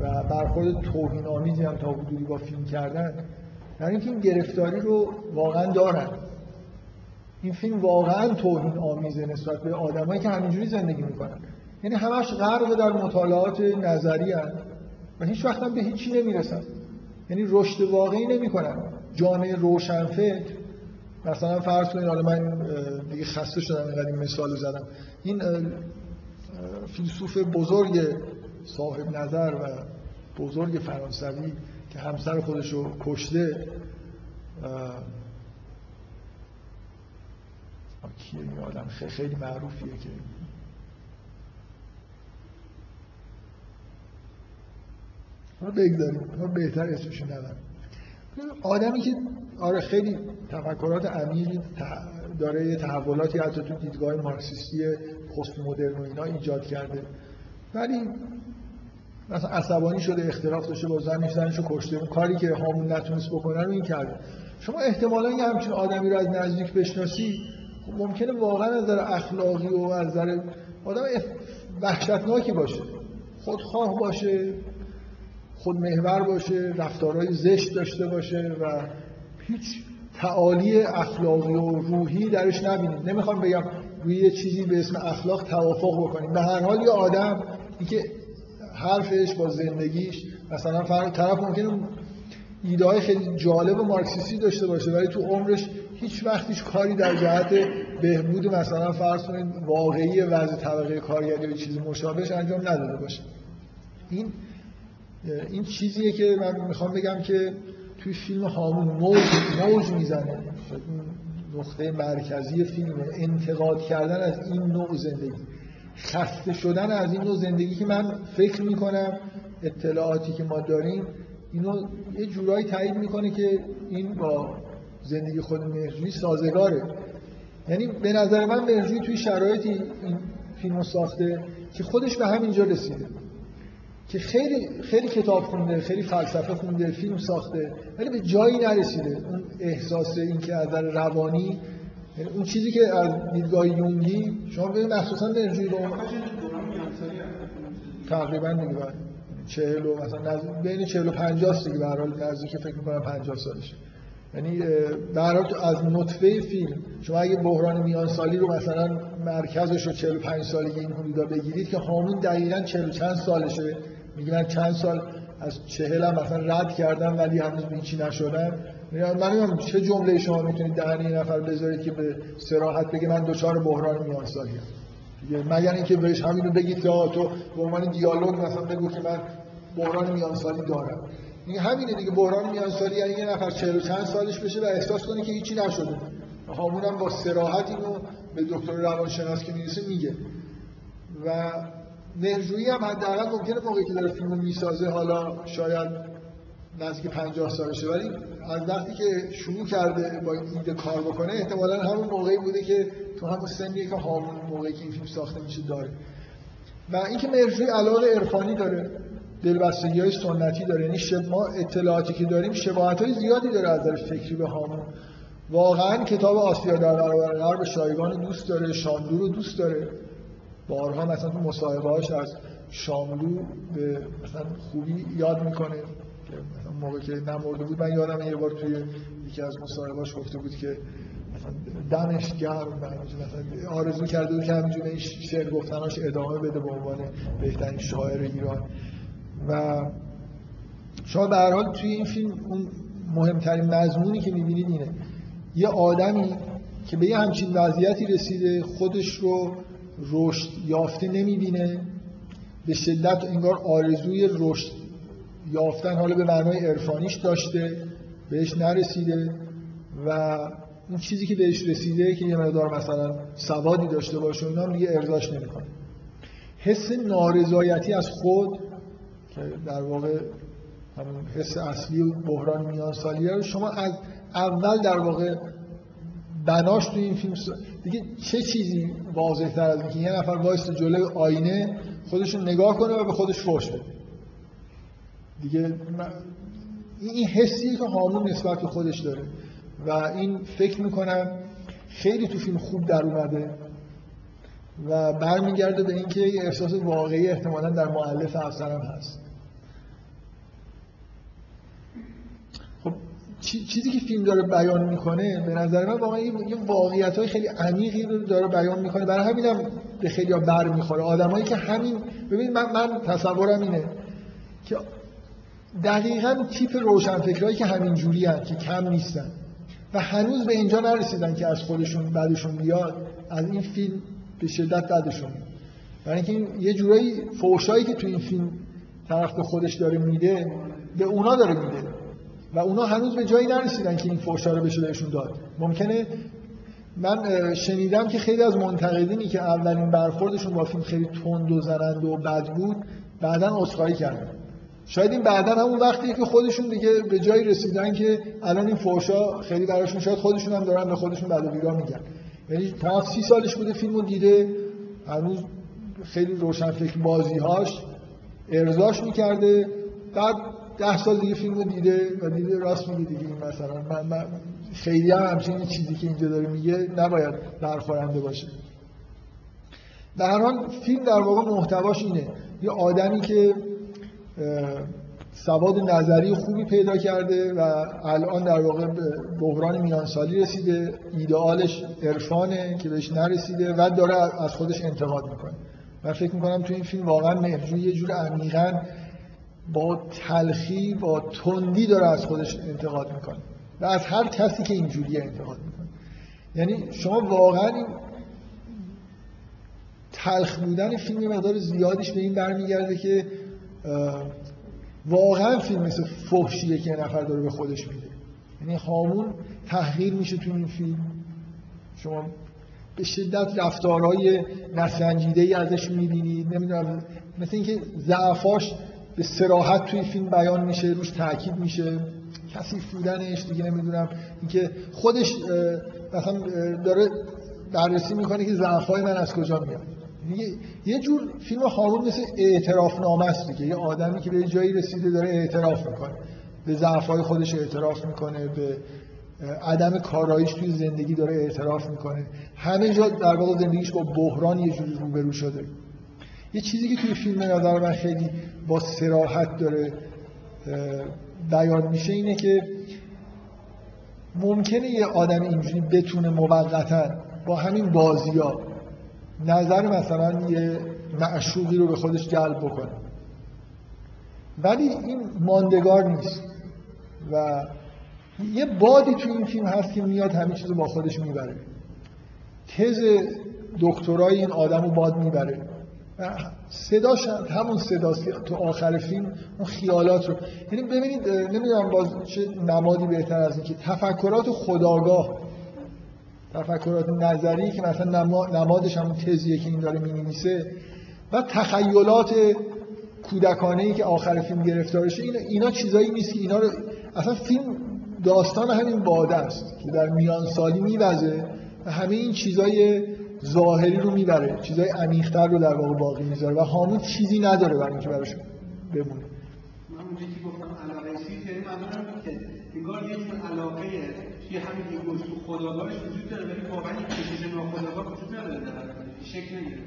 [SPEAKER 1] و برخورد توهین آمیزی هم تا حدودی با فیلم کردن در اینکه این گرفتاری رو واقعا دارن. این فیلم واقعا توهین آمیزه نسبت به آدمایی که همینجوری زندگی می‌کنن. یعنی همش غرق در مطالعات نظری هست و هیچ وقت هم به هیچی نمی‌رسن. یعنی رشد واقعی نمی‌کنن. جامعه روشنفکر مثلا فرض کنید حالا من دیگه خسته شدم اینقدر این مثال زدم. این فیلسوف بزرگ صاحب نظر و بزرگ فرانسوی که همسر خودش رو کشته کیه این آدم؟ خیلی معروفیه که ما بگذاریم. ما بهتر اسمشو ندارم. آدمی که آره خیلی تفکرات عمیقی داره یه تحولاتی حتی تو دیدگاه مارکسیستی پست مدرن و اینا ایجاد کرده. ولی مثلا عصبانی شده اختلاف داشته با زنش زنشو کشته. اون کاری که هامون نتونست بکنه رو این کرده. شما احتمالا یه همچین آدمی رو از نزدیک بشناسی خب ممکنه واقعا از نظر اخلاقی و از نظر آدم وحشتناکی باشه. خودخواه باشه. خودمحور باشه رفتارهای زشت داشته باشه و هیچ تعالی اخلاقی و روحی درش نبینید نمی‌خوام بگم روی یه چیزی به اسم اخلاق توافق بکنیم. به هر حال یه آدم که حرفش با زندگیش مثلا فرق طرف ممکنه ایده های خیلی جالب و مارکسیستی داشته باشه ولی تو عمرش هیچ وقتیش کاری در جهت بهبود مثلا فرض کنید واقعی وضع طبقه کارگری یا چیزی مشابهش انجام نداده باشه. این این چیزیه که من می‌خوام بگم که توی فیلم هامون موج موج می‌زنه. نقطه مرکزی فیلم انتقاد کردن از این نوع زندگی. خسته شدن از این نوع زندگی که من فکر می‌کنم اطلاعاتی که ما داریم اینو یه جورایی تایید می‌کنه که این با زندگی خود مهرجویی سازگاره. یعنی به نظر من مهرجویی توی شرایطی این فیلمو ساخته که خودش به همینجا رسیده. که خیلی خیلی کتاب خونده خیلی فلسفه خونده فیلم ساخته ولی به جایی نرسیده. اون احساس این که از روانی یعنی اون چیزی که از دیدگاه یونگی شما ببینید مخصوصا مهرجویی رو. تقریبا دیگه چهل و مثلا بین چهل و پنجاست دیگه. به نزدیک فکر می‌کنم پنجاه سالشه. یعنی در از نطفه فیلم شما اگه بحران میان سالی رو مثلا مرکزش رو 45 سالگی این حدودا بگیرید که هامون دقیقا 40 چند سالشه. میگه من چند سال از چهل هم مثلا رد کردم ولی هنوز هیچی نشدم. من چه جمله شما می‌تونید دهن این نفر بذارید که به سراحت بگه من دوچار بحران میان سالی مگر اینکه بهش همین رو بگید که تو به عنوان دیالوگ مثلا بگو که من بحران میان سالی دارم. این همینه دیگه بحران میان سالی یعنی یه نفر چهل چند سالش بشه و احساس کنه که هیچی نشده. هامون هم با سراحت اینو به دکتر روانشناس که می‌رسه میگه. و مهرجویی هم حداقل ممکنه موقعی که داره فیلم می‌سازه حالا شاید نزدیک 50 سالشه. ولی از وقتی که شروع کرده با این ایده کار بکنه احتمالا همون موقعی بوده که تو همون سنیه که همون موقعی که این فیلم ساخته میشه داره. و اینکه مرجوی علاقه عرفانی داره دلبستگی های سنتی داره یعنی ما اطلاعاتی که داریم شباهت های زیادی داره از نظر فکری به هامون. واقعا کتاب آسیا در برابر غرب شایگان دوست داره شاملو رو دوست داره. بارها مثلا تو مصاحبه از شاملو به مثلا خوبی یاد می‌کنه که مثلا موقع که نمرده بود من یادم یه بار توی یکی از مصاحبهاش گفته بود که دمش گرم مثلا آرزو کرده بود که همینجوری این شعر گفتناش ادامه بده به عنوان بهترین شاعر ایران. و شما به هر حال توی این فیلم اون مهمترین مضمونی که می‌بینید اینه یه آدمی که به یه همچین وضعیتی رسیده خودش رو رشد یافته نمی‌بینه. به شدت انگار آرزوی رشد یافتن حالا به معنای عرفانیش داشته بهش نرسیده و اون چیزی که بهش رسیده که یه مقدار مثلا سوادی داشته باشه اینا دیگه ارزاش نمی‌کنه. حس نارضایتی از خود که در واقع همون حس اصلی بحران میان سالیه رو شما از اول در واقع بناش تو این فیلم دیگه چه چیزی واضح تر از اینکه یه نفر وایست جلوی آینه خودش رو نگاه کنه و به خودش فوش بده. دیگه این حسیه که هامون نسبت به خودش داره. و این فکر می‌کنم خیلی تو فیلم خوب در اومده و برمیگرده به اینکه یه احساس واقعی احتمالا در معلف افسرم هست. چیزی که فیلم داره بیان می‌کنه به نظر من واقعا یه واقعیت های خیلی عمیقی رو داره بیان می‌کنه. برای همینم به خیلی بر می‌خوره. آدمایی که همین ببینید من, من تصورم اینه که دقیقا تیپ روشنفکرهایی که همین جوری که کم نیستن و هنوز به اینجا نرسیدن که از خودشون بعدشون بیاد از این فیلم به شدت بعدشون برای اینکه این یه جورایی فوشایی که تو این فیلم طرف خودش داره میده به اونا داره میده. و اونا هنوز به جایی نرسیدن که این فوشا رو بشه بهشون داد. ممکنه من شنیدم که خیلی از منتقدینی که اولین برخوردشون با فیلم خیلی تند و زنند و بد بود بعدا عذرخواهی کردن. شاید این بعدا همون وقتی که خودشون دیگه به جایی رسیدن که الان این فوشا خیلی براشون شاید خودشون هم دارن به خودشون بعد بیرا میگن. یعنی تا سی سالش بوده فیلمو دیده هنوز خیلی روشن فکر بازیهاش ارزاش می‌کرده. بعد ده سال دیگه فیلمو دیده و دیده راست میگه دیگه این مثلا. من, من خیلی هم همچین چیزی که اینجا داره میگه نباید برخورنده باشه. در هر حال فیلم در واقع محتواش اینه. یه آدمی که سواد نظری خوبی پیدا کرده و الان در واقع به بحران میانسالی رسیده. ایدئالش عرفانه که بهش نرسیده و داره از خودش انتقاد می‌کنه. من فکر می‌کنم تو این فیلم واقعا مهرجو یه جور عمیقا با تلخی با تندی داره از خودش انتقاد می‌کنه و از هر کسی که اینجوری انتقاد می‌کنه. یعنی شما واقعا این تلخ بودن فیلم مقدار زیادیش به این برمیگرده که واقعا فیلم مثل فحشیه که نفر داره به خودش میده. یعنی هامون تحقیر میشه تو این فیلم. شما به شدت رفتارهای نسنجیده ای ازش می‌بینید. نمی‌دونم مثل اینکه ضعفاش به سراحت توی فیلم بیان میشه روش تاکید میشه. کسی بودنش دیگه نمی‌دونم. اینکه خودش مثلا داره بررسی می‌کنه که ضعفای من از کجا میاد. یه جور فیلم هارون مثل اعتراف نامه است دیگه. یه آدمی که به جایی رسیده داره اعتراف می‌کنه. به ضعف‌های خودش اعتراف می‌کنه به عدم کاراییش توی زندگی داره اعتراف می‌کنه. همه جا در واقع زندگیش با بحران یه جوری روبرو شده. یه چیزی که توی فیلم نظر من خیلی با سراحت داره بیان میشه اینه که ممکنه یه آدم اینجوری بتونه موقتا با همین بازی ها نظر مثلا یه معشوقی رو به خودش جلب بکنه. ولی این ماندگار نیست و یه بادی تو این فیلم هست که میاد همین چیز رو با خودش می‌بره. تز دکترای این آدم رو باد می‌بره. صداش همون صداست تو آخر فیلم اون خیالات رو. یعنی ببینید نمی‌دونم باز چه نمادی بهتر از این که تفکرات خداگاه تفکرات نظری که مثلا نمادش همون تزیه که این داره و تخیلات کودکانه ای که آخر فیلم گرفتارشه. اینا, اینا چیزایی نیست که اینا رو اصلا فیلم داستان همین باده است که در میان سالی میوزه و همه این چیزای ظاهری رو می‌بره چیزای عمیق‌تر رو در واقع باقی می‌ذاره و هامون چیزی نداره برای اینکه براش بمونه.
[SPEAKER 2] من اونجایی که گفتم علاقه سی یعنی منظورم که انگار یه علاقه یه همین ایگوست تو خداگاهش وجود داره ولی واقعا این کشش ناخداگاه وجود نداره شکل نگیره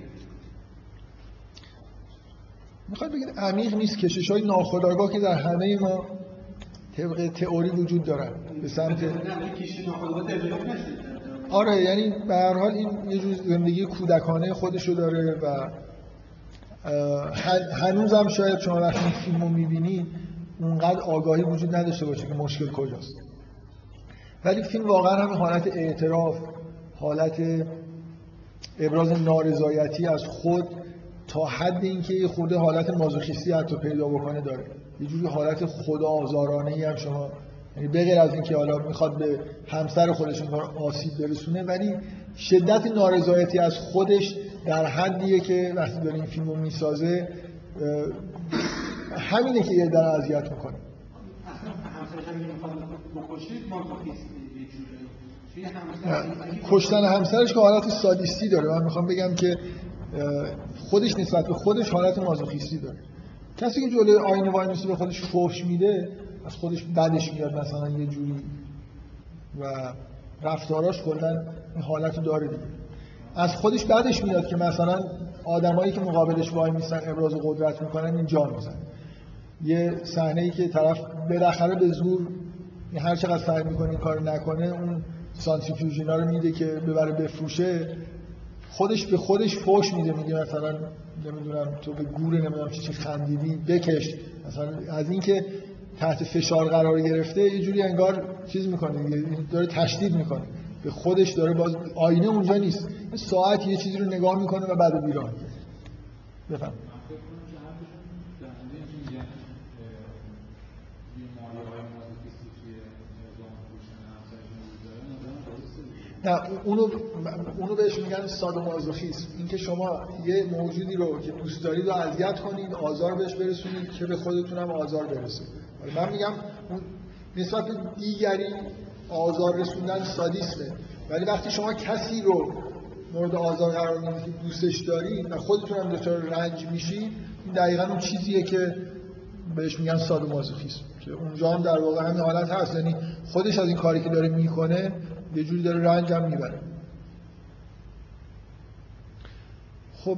[SPEAKER 1] می‌خواد بگید عمیق نیست کشش های ناخداگاه که در همه ما طبق تئوری وجود دارن به سمت آره یعنی به هر حال این یه جور زندگی کودکانه خودشو داره و هنوزم شاید شما وقتی این فیلم رو می‌بینید اونقدر آگاهی وجود نداشته باشه که مشکل کجاست. ولی فیلم واقعا هم حالت اعتراف حالت ابراز نارضایتی از خود تا حد اینکه یه خورده حالت مازوخیستی حتی پیدا بکنه داره. یه جوری حالت خدا آزارانه ای هم شما یعنی بغیر از اینکه حالا می‌خواد به همسر خودش این آسیب برسونه ولی شدت نارضایتی از خودش در حدیه که وقتی داره این فیلمو می‌سازه همینه که یه در اذیت می‌کنه. کشتن همسرش که حالت سادیستی داره. من می‌خوام بگم که خودش نسبت به خودش حالت مازوخیستی داره. کسی که جلوی آینه وای به خودش فوش میده از خودش بدش میاد مثلا یه جوری و رفتاراش کلا این حالت داره دیگه. از خودش بدش میاد که مثلا آدمایی که مقابلش وای میسن ابراز قدرت می‌کنن این جان میزن یه صحنه که طرف بالاخره به زور هر چقدر سعی می‌کنه این کار نکنه اون سانتریفیوژینا رو میده که ببره بفروشه. خودش به خودش فوش میده میگه مثلا نمی‌دونم تو به گوره نمی‌دونم چی خندیدی بکش. مثلا از اینکه تحت فشار قرار گرفته یه جوری انگار چیز می‌کنه داره تشدید می‌کنه. به خودش داره باز آینه اونجا نیست. ساعت یه چیزی رو نگاه می‌کنه و بعد بیران بفهم نه اونو اونو بهش میگن سادومازوخیسم اینکه شما یه موجودی رو که دوست دارید رو اذیت کنید آزار بهش برسونید که به خودتون هم آزار برسه. من میگم اون نسبت دیگری آزار رسوندن سادیسمه ولی وقتی شما کسی رو مورد آزار قرار می‌دید دوستش دارید و خودتون هم دچار رنج میشید این دقیقا اون چیزیه که بهش میگن سادومازوخیسم که اونجا هم در واقع همین حالت هست. یعنی خودش از این کاری که داره می‌کنه یه جوری داره رنج هم می‌بره. خب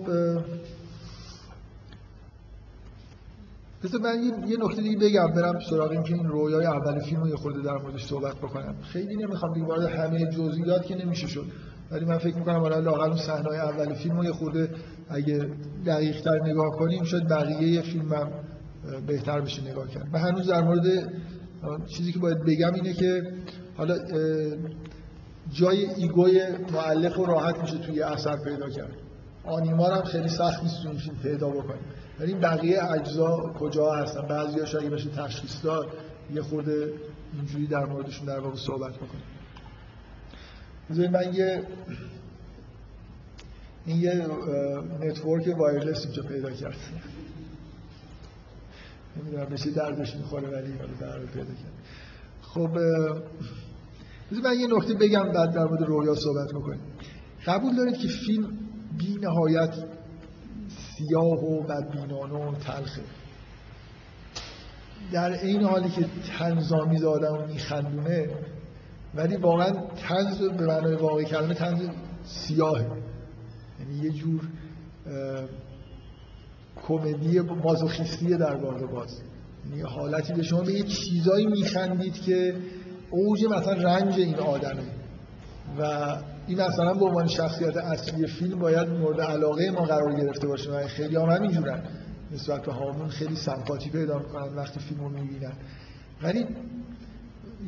[SPEAKER 1] بذار من یه نکته دیگه بگم برم سراغ این که این رویای اول فیلم رو یه خورده در موردش صحبت بکنم. خیلی نمی‌خوام دیگه وارد همه جزئیات که نمیشه شد ولی من فکر می‌کنم حالا لاقل اون صحنه اول فیلم رو یه خورده اگه دقیق تر نگاه کنیم شاید بقیه فیلم هم بهتر بشه نگاه کرد. و هنوز در مورد چیزی که باید بگم اینه که حالا جای ایگوی معلق رو راحت میشه توی اثر پیدا کرد. آنیما هم خیلی سخت نیست تو این فیلم پیدا بکنیم ولی بقیه اجزا کجا هستن؟ بعضی هاش اگه بشه تشخیص داد یه خورده اینجوری در موردشون در واقع صحبت بکنیم بذارید من یه این یه network wireless اینجا پیدا کرد. نمی‌دونم به چه دردش می‌خوره ولی در پیدا کرد. خب من یه نکته بگم بعد در مورد رویا صحبت بکنیم. قبول دارید که فیلم بی نهایت سیاه و بدبینانه و تلخه. در عین حالی که تنظامی آدم و میخندونه ولی واقعا تنز به معنای واقعی کلمه تنز سیاهه. یعنی یه جور کمدی مازوخیستی در واقع باز. یعنی حالتی به شما به یه چیزایی میخندید که اوج مثلا رنج این آدمه. و این مثلا به عنوان شخصیت اصلی فیلم باید مورد علاقه ما قرار گرفته باشه و خیلی هم همینجورن. نسبت به هامون خیلی سمپاتی پیدا می‌کنن وقتی فیلم رو می‌بینن. ولی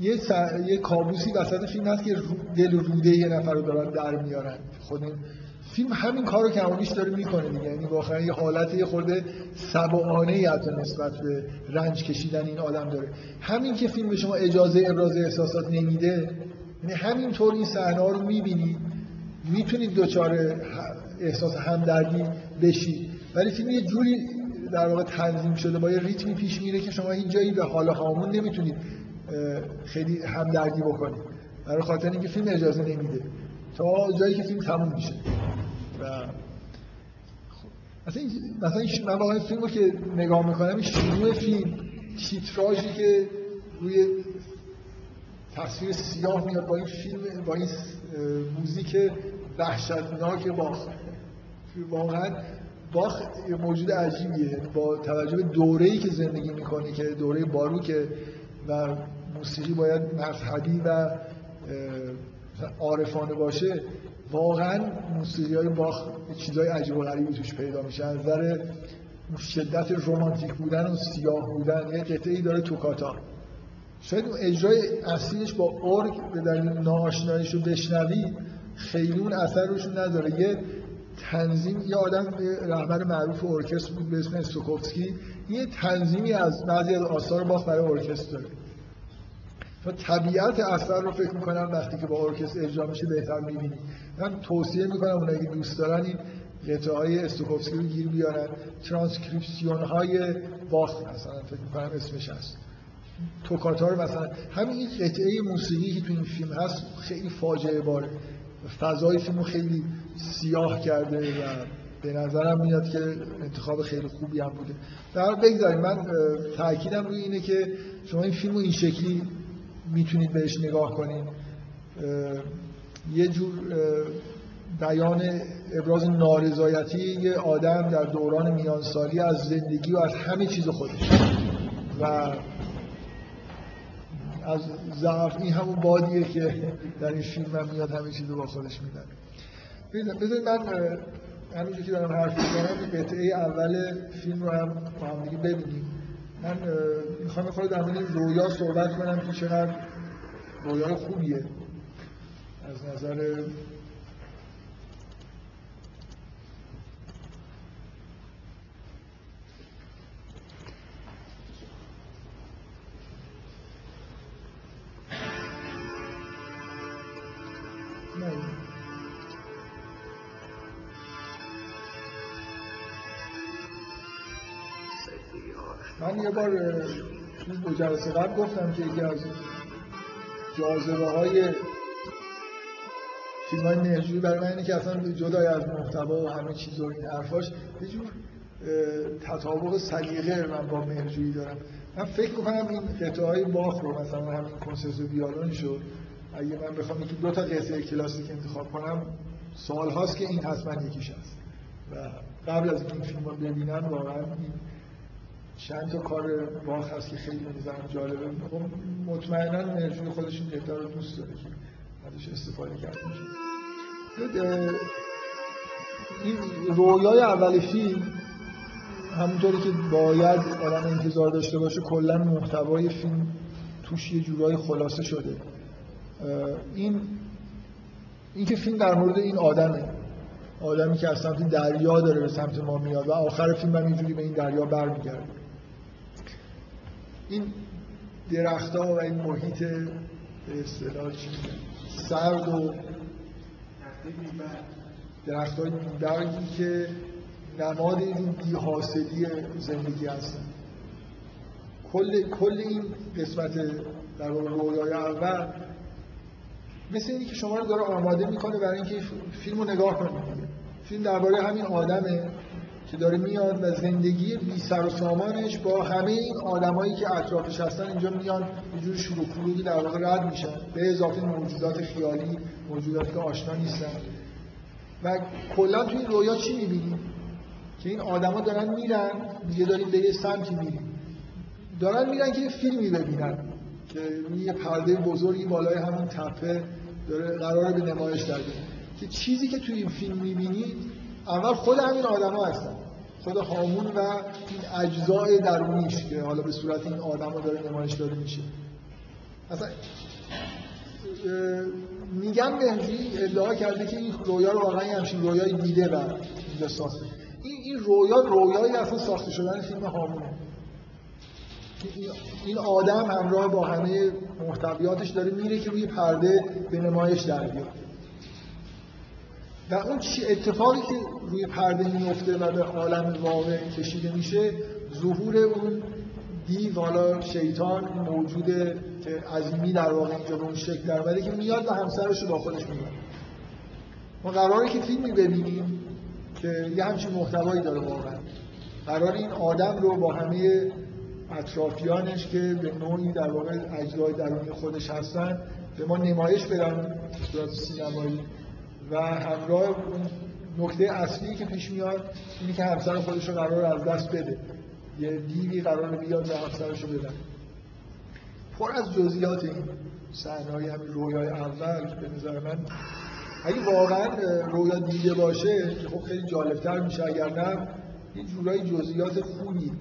[SPEAKER 1] یه. یه کابوسی وسط فیلم هست که دل روده یه نفر رو دارن در میارن. خود این فیلم همین کار رو کمابیش داره می‌کنه دیگه. یعنی واقعا یه حالت یه خورده سبعانه ای حتی نسبت به رنج کشیدن این آدم داره. همین که فیلم به شما اجازه ابراز احساسات نمیده یعنی همینطور این صحنه رو می‌بینید می‌تونید دوچار احساس همدردی بشید ولی فیلم یه جوری در واقع تنظیم شده با یه ریتمی پیش میره که شما هیچ جایی به حال هامون نمی‌تونید خیلی همدردی بکنید. برای خاطر اینکه فیلم اجازه نمیده. تا جایی که فیلم تموم میشه. و مثلا مثلا من واقعا فیلم رو که نگاه می‌کنم شروع فیلم تیتراژی که روی تصویر سیاه میاد با این فیلم با این موزیک وحشتناک باخ واقعا باخ موجود عجیبیه. با توجه به دوره‌ای که زندگی می‌کنه که دوره باروکه و موسیقی باید مذهبی و عارفانه باشه واقعا موسیقی های باخ چیزای عجیب و غریبی توش پیدا میشه. از نظر شدت رمانتیک بودن و سیاه بودن یه قطعه ای داره توکاتا. شاید اون اجرای اصلیش با ارگ به دلیل ناآشناییش رو بشنوی خیلی اون اثر روشون نداره. یه تنظیم یه آدم رهبر معروف ارکستر بود به اسم استوکوفسکی. یه تنظیمی از بعضی از آثار باخ برای ارکستر داره. و طبیعت اثر رو فکر می‌کنم وقتی که با ارکستر اجرا میشه بهتر می‌بینی. من توصیه می‌کنم اونایی که دوست دارن این قطعه های استوکوفسکی رو گیر بیارن. ترانسکریپسیون های باخ مثلا فکر می‌کنم اسمش هست. توکاتا رو مثلا همین این قطعه موسیقی که تو این فیلم هست خیلی فاجعه باره فضای فیلمو خیلی سیاه کرده و به نظرم میاد که انتخاب خیلی خوبی هم بوده. در بگذاریم من تاکیدم روی اینه که شما این فیلمو این شکلی می‌تونید بهش نگاه کنید یه جور بیان ابراز نارضایتی یه آدم در دوران میانسالی از زندگی و از همه چیز خودش. و از ضعف همون بادیه که در این فیلم هم میاد همه چیز با خودش میدن بذارید من همینجور که دارم حرف می‌زنم قطعه اول فیلم رو هم با هم دیگه ببینیم. من می‌خوام خود در مورد رویا صحبت کنم که چقدر رویای خوبیه. از نظر من یه بار تو جلسه قبل گفتم که یکی از جاذبه های فیلم های مهرجویی برای من اینه که اصلا جدای از محتوا و همه چیز و این حرفاش یه جور تطابق سلیقه من با مهرجویی دارم. من فکر کنم این قطعه های باخ رو مثلا همین کنسرت ویالون شد اگه من بخوام یکی دو تا قطعه کلاسیک انتخاب کنم سال هاست که این حتما یکیش هست. و قبل از این فیلم رو ببینم واقعا چند تا کار باخ هست که خیلی نظرم جالبه. خب مطمئنا مهرجوی خودش این رو دوست داره که ازش استفاده کرده میشه این رویای اول فیلم همونطوری که باید آدم انتظار داشته باشه کلا محتوای فیلم توش یه جورای خلاصه شده. این این که فیلم در مورد این آدمه. آدمی که از سمت دریا داره به سمت ما میاد و آخر فیلم هم اینجوری به این دریا برمیگرده. این درختها و این محیط به اصطلاح سرد و درخت های برگی که نماد این بیحاصلی زندگی هستن. کل, کل این قسمت در رویای اول مثل اینی که شما رو داره آماده می‌کنه برای اینکه فیلم رو نگاه کنید فیلم درباره همین آدمه که داره میاد و زندگی بی سر و سامانش با همه این آدمایی که اطرافش هستن اینجا میان یه جور شروع فرودی در واقع رد میشن. به اضافه موجودات خیالی موجوداتی که آشنا نیستن. و کلا این رویا چی می‌بینیم که این آدما دارن میرن دیگه داریم به یه سمتی میریم دارن میرن که یه فیلمی ببینن. که یه پرده بزرگی بالای همون تپه داره قراره به نمایش در که چیزی که توی این فیلم می‌بینید اول خود همین آدما هستن. خود هامون و این اجزای درونیش که حالا به صورت این آدم ها داره نمایش داده میشه. اصلا میگم مهدی ادعا کرده که این رویا رو واقعا همچین رویایی دیده و ساخته. این این رویا رویایی اصلا ساخته شدن فیلم هامونه. این آدم همراه با همه محتویاتش داره میره که روی پرده به نمایش در بیاد. و اون اتفاقی که روی پرده میفته و به عالم واقع کشیده میشه ظهور اون دیو حالا شیطان موجوده که عظیمی در واقع اینجا به اون شکل در که میاد و همسرش رو با خودش میاد ما قراره که فیلمی ببینیم که یه همچین محتوایی داره واقعا. قرار این آدم رو با همه اطرافیانش که به نوعی در واقع اجزای درونی خودش هستن به ما نمایش بدن صورت سینمایی. و همراه نکته اصلی که پیش میاد اینی که همسر خودش رو قرار از دست بده. یه دیوی قرار بیاد و همسرش رو بدن. پر از جزئیات این صحنه همین رویای اول به نظر من اگه واقعا رویا دیده باشه که خب خیلی جالبتر میشه. اگر نه یه جورایی جزئیات خوبی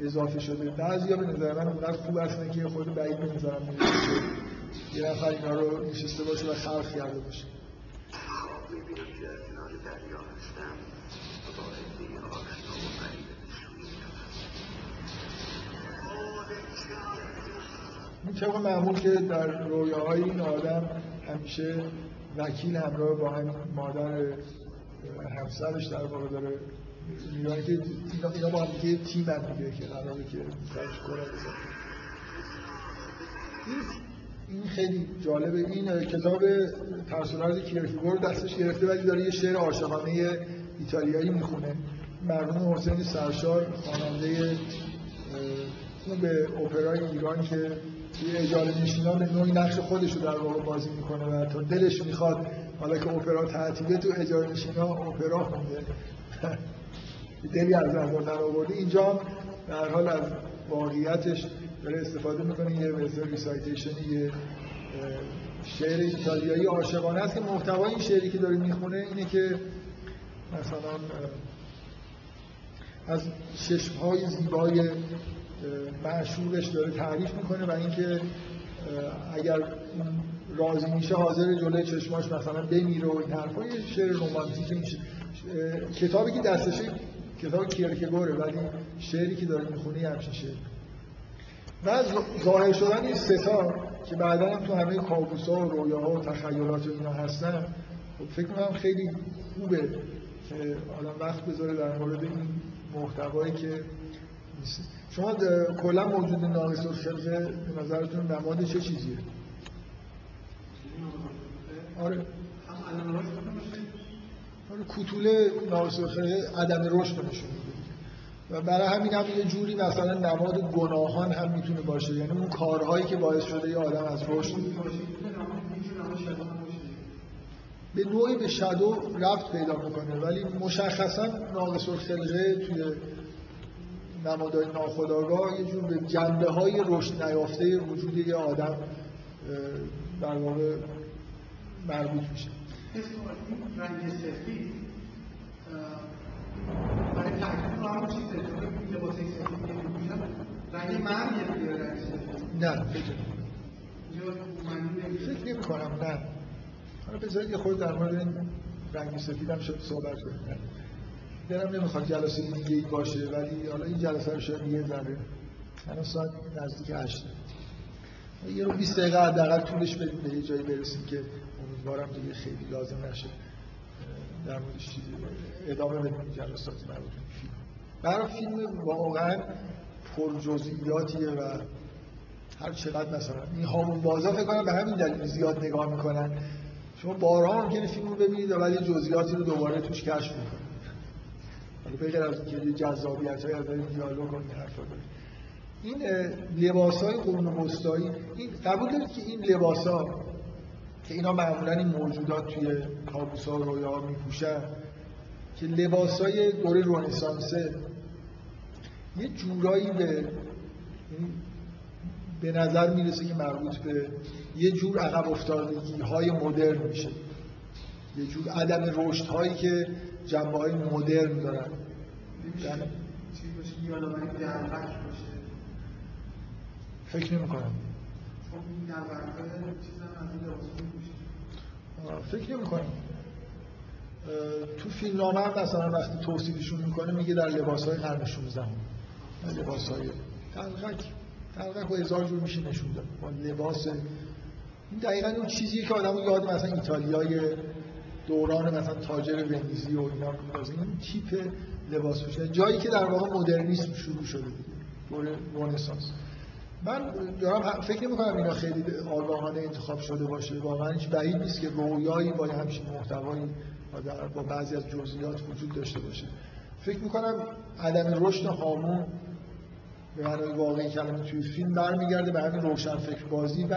[SPEAKER 1] اضافه شده. بعضیا به نظر من اونقدر خوب هستن که خود بعید به نظرم یه نفر اینا رو نشسته باشه و خلق کرده باشه. این طبق معمول که در رویاهای این آدم همیشه وکیل همراه با هم مادر همسرش در واقع داره میگن که اینا, با هم دیگه تیم هم دیگه که قراره که این خیلی جالبه. این کتاب ترسولارز کیرکگور دستش گرفته ولی داره یه شعر عاشقانه ایتالیایی می‌خونه. مرحوم حسین سرشار خواننده اون به اپرای ایران که یه اجاره نشینا به نوعی نقش خودش رو در واقع بازی می‌کنه و تا دلش می‌خواد حالا که اپرا تعطیله تو اجاره نشینا اپرا خونده. [LAUGHS] دلی از نظر در آورده اینجا در حال از واقعیتش داره استفاده می‌کنه. یه مثل ریسایتیشن یه شعر ایتالیایی عاشقانه است که محتوای این شعری که داره می‌خونه اینه که مثلا از چشمهای زیبای معشوقش داره تعریف می‌کنه و اینکه اگر راضی میشه حاضر جلوی چشماش مثلا بمیره و این حرفا شعر رمانتیک میشه. کتابی که دستشه کتاب کیرکگوره ولی شعری که داره می‌خونه همچین شعر. و ظاهر شدن این ستا که بعدا هم تو همه کابوسا و رویاها و تخیلات و اینا هستن خب فکر می‌کنم خیلی خوبه که آدم وقت بذاره در مورد این محتوایی که شما کلا موجود ناقص الخلقه به نظرتون نماد چه چیزیه؟ آره. کوتوله الخلقه عدم رشد نشون و برای همین هم یه جوری مثلا نماد گناهان هم می‌تونه باشه. یعنی اون کارهایی که باعث شده یه آدم از رشد به نوعی به شادو رفت پیدا می‌کنه. ولی مشخصا ناقص الخلقه توی نمادهای ناخداگاه یه جور به جنبه های رشد نیافته وجود یه آدم در واقع مربوط میشه.
[SPEAKER 2] رنگ سفید برای تحقیق رو همون چیزه چون لباس سفید که میپوشن رنگ رنگ سفید
[SPEAKER 1] نه. فکر نمی کنم نه حالا بذارید یه خود در مورد رنگ سفید هم شد صحبت کنیم. دلم نمی‌خواد جلسه دیگه ای باشه. ولی حالا این جلسه رو شاید یه ذره الان ساعت نزدیک هشت یه رو 20 دقیقه حداقل طولش بدیم به یه جایی برسیم که امیدوارم دیگه خیلی لازم نشه. در موردش ادامه بدیم جلسات مربوط برای فیلم. واقعا پر جزئیاتیه و هر چقدر مثلا این هامون بازا فکر کنم به همین دلیل زیاد نگاه می‌کنن. شما بارها ممکنه فیلم رو ببینید ولی جزئیاتی رو دوباره توش کشف می‌کنید. حالا بغیر از اینکه جذابیت های از دیالوگ و حرفا این لباس های قرون وسطایی این قبول دارید که این لباس ها که اینا معمولا این موجودات توی کابوس ها و رویا میپوشن که لباس های دوره رونسانسه یه جورایی به به نظر می‌رسه که مربوط به یه جور عقب افتادگی های مدرن میشه. یه جور عدم رشد هایی که جنبه های مدرن دارن. فکر نمی کنم فکر نمی کنم تو فیلم نامه هم مثلا وقتی توصیفشون می‌کنه میگه در لباس های قرن 16 لباس های تلقک تلقک و هزار جور میشه نشون داد. با لباس. این دقیقا اون چیزیه که آدم یاد مثلا ایتالیای دوران مثلا تاجر ونیزی و اینا این تیپ لباس پوشیدن جایی که در واقع مدرنیسم شروع شده دیگه دوره رنسانس. من دارم فکر نمی کنم اینا خیلی آگاهانه انتخاب شده باشه. واقعا هیچ بعید نیست که رویایی با همچین محتوایی با بعضی از جزئیات وجود داشته باشه. فکر می‌کنم عدم رشد هامون به معنای واقعی کلمه توی فیلم برمیگرده به همین روشن فکر بازی و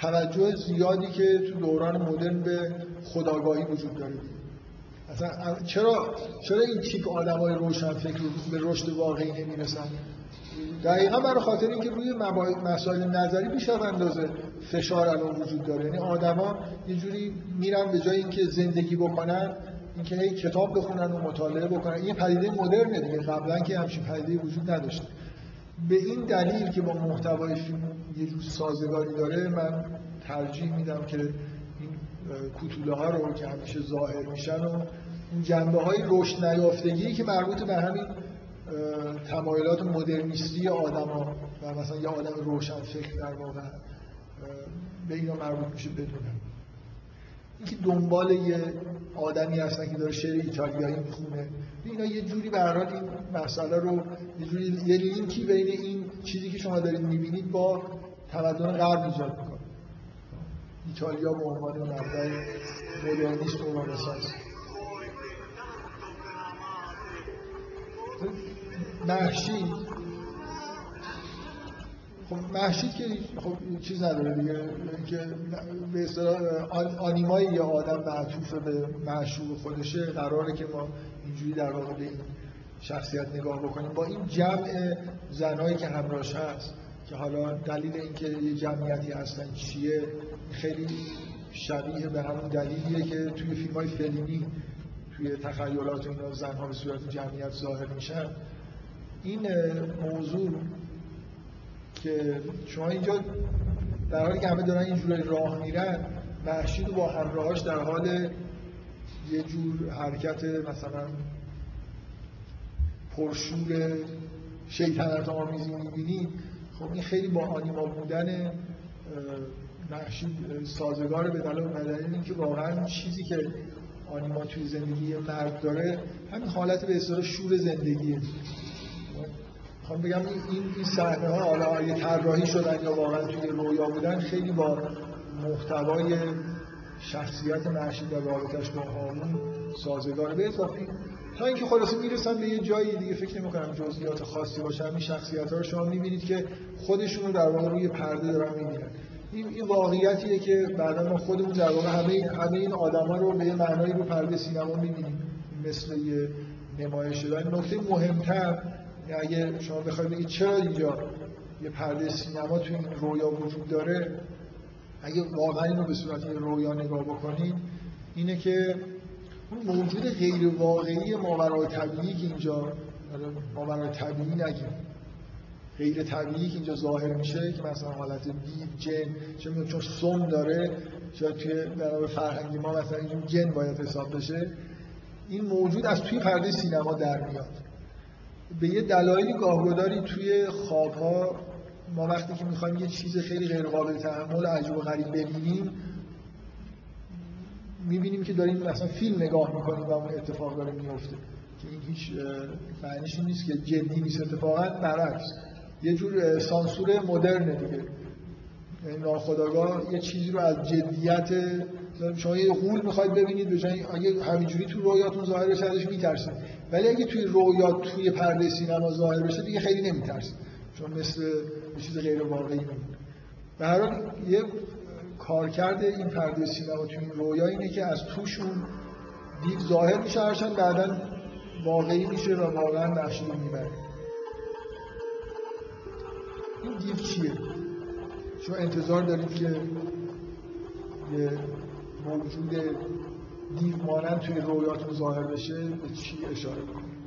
[SPEAKER 1] توجه زیادی که تو دوران مدرن به خداگاهی وجود داره. اصلا چرا چرا این تیپ آدمای روشن فکر به رشد واقعی نمی‌رسن؟ دقیقا برای خاطر اینکه روی مسائل نظری بیش از اندازه فشار الان وجود داره. یعنی آدما یه جوری میرن به جای اینکه زندگی بکنن اینکه هی کتاب بخونن و مطالعه بکنن. این پدیده مدرنه دیگه. قبلا که همچین پدیده وجود نداشته. به این دلیل که با محتوای فیلم یه جور سازگاری داره من ترجیح میدم که این کوتوله ها رو که همیشه ظاهر میشن و این جنبه های رشد نیافتگی که مربوط به همین تمایلات مدرنیستی آدما و مثلا یه آدم روشن فکر در واقع به اینا مربوط میشه بدونم اینکه دنبال یه آدمی هستن که داره شعر ایتالیایی می‌خونه اینا یه جوری به این مسئله رو یه جوری یه لینکی بین این چیزی که شما دارید می‌بینید با تمدن غرب ایجاد می‌کنه. ایتالیا به عنوان منبع مدرنیسم و رنسانس. محشید خب محشید که خب چیز نداره دیگه. که به اصطلاح آنیمای یه آدم معطوف به معشوق خودشه قراره که ما اینجوری در واقع به این شخصیت نگاه بکنیم. با این جمع زنهایی که همراهش هست که حالا دلیل اینکه یه جمعیتی هستن چیه خیلی شبیه به همون دلیلیه که توی فیلم های فیلمی توی تخیلات اینا زنها به صورت جمعیت ظاهر میشن. این موضوع که شما اینجا در حالی که همه دارن اینجوری راه میرن محشید با همراهاش در حال یه جور حرکت مثلا پرشور شیطنت آمیزی می‌بینید خب این خیلی با آنیما بودن محشید سازگار به دلیل اینکه واقعا چیزی که آنیما توی زندگی مرد داره همین حالت به اصطلاح شور زندگیه. می‌خوام بگم این این صحنه ها حالا اگه طراحی شدن یا واقعا توی رویا بودن خیلی با محتوای شخصیت محشید و رابطش با هامون سازگار. به اضافه تا اینکه خلاصه می‌رسن به یه جایی دیگه فکر نمی کنم جزئیات خاصی باشه. همین شخصیت ها رو شما می‌بینید که خودشون رو در واقع روی پرده دارن می‌بینن. این این واقعیتیه که بعدا ما خودمون در واقع همه همه این آدما رو به یه معنایی رو پرده سینما می‌بینیم مثل یه نمایش. شدن نکته مهمتر اگه شما بخواید بگید چرا اینجا یه پرده سینما توی این رویا وجود داره اگه واقعا اینو به صورت رویا نگاه بکنید اینه که اون موجود غیر واقعی ماورای طبیعی که اینجا ماورای طبیعی نگیم غیر طبیعی که اینجا ظاهر میشه که مثلا حالت دیو جن چه چون سم داره شاید توی در فرهنگی ما مثلا این جن باید حساب بشه این موجود از توی پرده سینما در میاد. به یه دلایلی گاهگداری توی خوابها ما وقتی که می‌خوایم یه چیز خیلی غیر قابل تحمل عجیب و غریب ببینیم می‌بینیم که داریم مثلا فیلم نگاه می‌کنیم و اون اتفاق داره میفته که این هیچ معنیش نیست که جدی نیست اتفاقا برعکس. یه جور سانسور مدرن دیگه. یعنی ناخداگاه یه چیزی رو از جدیت شما یه غول می‌خواید ببینید به اگه همینجوری تو رویاتون ظاهر بشه ازش میترسید. ولی اگه توی رویا توی پرده سینما ظاهر بشه دیگه خیلی نمیترسید چون مثل یه چیز غیر واقعی میمونه. به حال یه کارکرد این پرده سینما توی این رویا اینه که از توشون دیو ظاهر میشه هرچند بعدا واقعی میشه و واقعا نقشی رو می‌بره. این دیو چیه؟ شما انتظار دارید که یه موجود دیو مانند توی رویاتون ظاهر بشه به چی اشاره کنید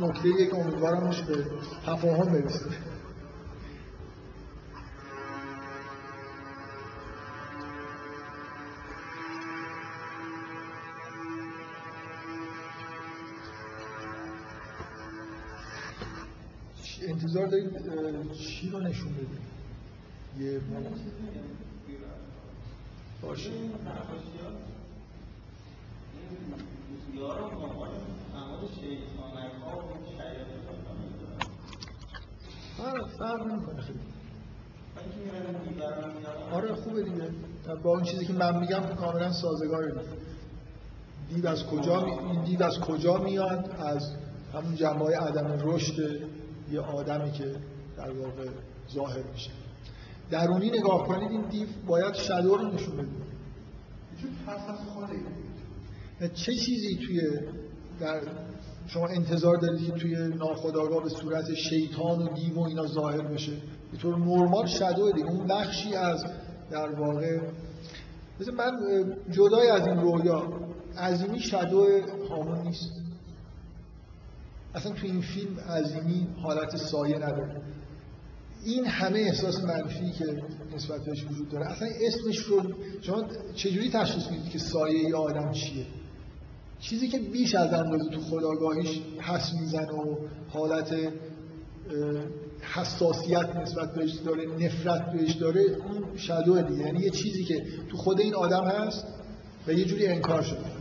[SPEAKER 1] نکته یک امیدوارم به تفاهم برسه. انتظار دارید چی رو نشون بدید؟ یه باشه. فرق نمی‌کنه خیلی. آره خوبه دیگه. با اون چیزی که من میگم کاملا سازگاره دیو از کجا می... این دیو از کجا میاد؟ از همون جنبه های عدم رشد یه آدمی که در واقع ظاهر میشه. درونی نگاه کنید این دیو باید شدو رو نشون بده. چه چیزی توی در شما انتظار دارید که توی ناخودآگاه به صورت شیطان و دیو و اینا ظاهر بشه؟ به طور نرمال شادو دیگه. اون بخشی از در واقع مثل من جدای از این رویا عظیمی شادو هامون نیست. اصلا تو این فیلم عظیمی حالت سایه نداره این همه احساس منفی که نسبت بهش وجود داره اصلا اسمش رو شما چجوری تشخیص می‌دید که سایه ای آدم چیه؟ چیزی که بیش از اندازه تو خداگاهیش حس می‌زنه و حالت حساسیت نسبت بهش داره نفرت بهش داره اون شدو دیگه. یعنی یه چیزی که تو خود این آدم هست و یه جوری انکار شده.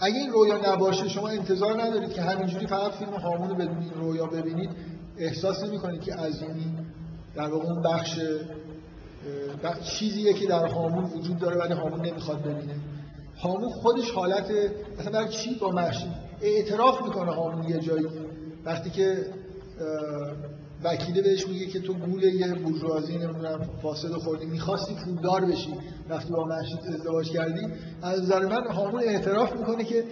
[SPEAKER 1] اگه این رویا نباشه شما انتظار ندارید که همینجوری فقط فیلم هامون رو بدون این رویا ببینید احساس نمی کنید که عظیمی در واقع اون بخش چیزیه که در هامون وجود داره ولی هامون نمی‌خواد ببینه. هامون خودش حالت اصلا برای چی با مشی اعتراف می‌کنه هامون یه جایی. وقتی که وکیله بهش میگه که تو گول یه بورژوازی نمی‌دونم فاسد خوردی می‌خواستی پولدار بشی وقتی با مشید ازدواج کردی. از نظر من هامون اعتراف می‌کنه که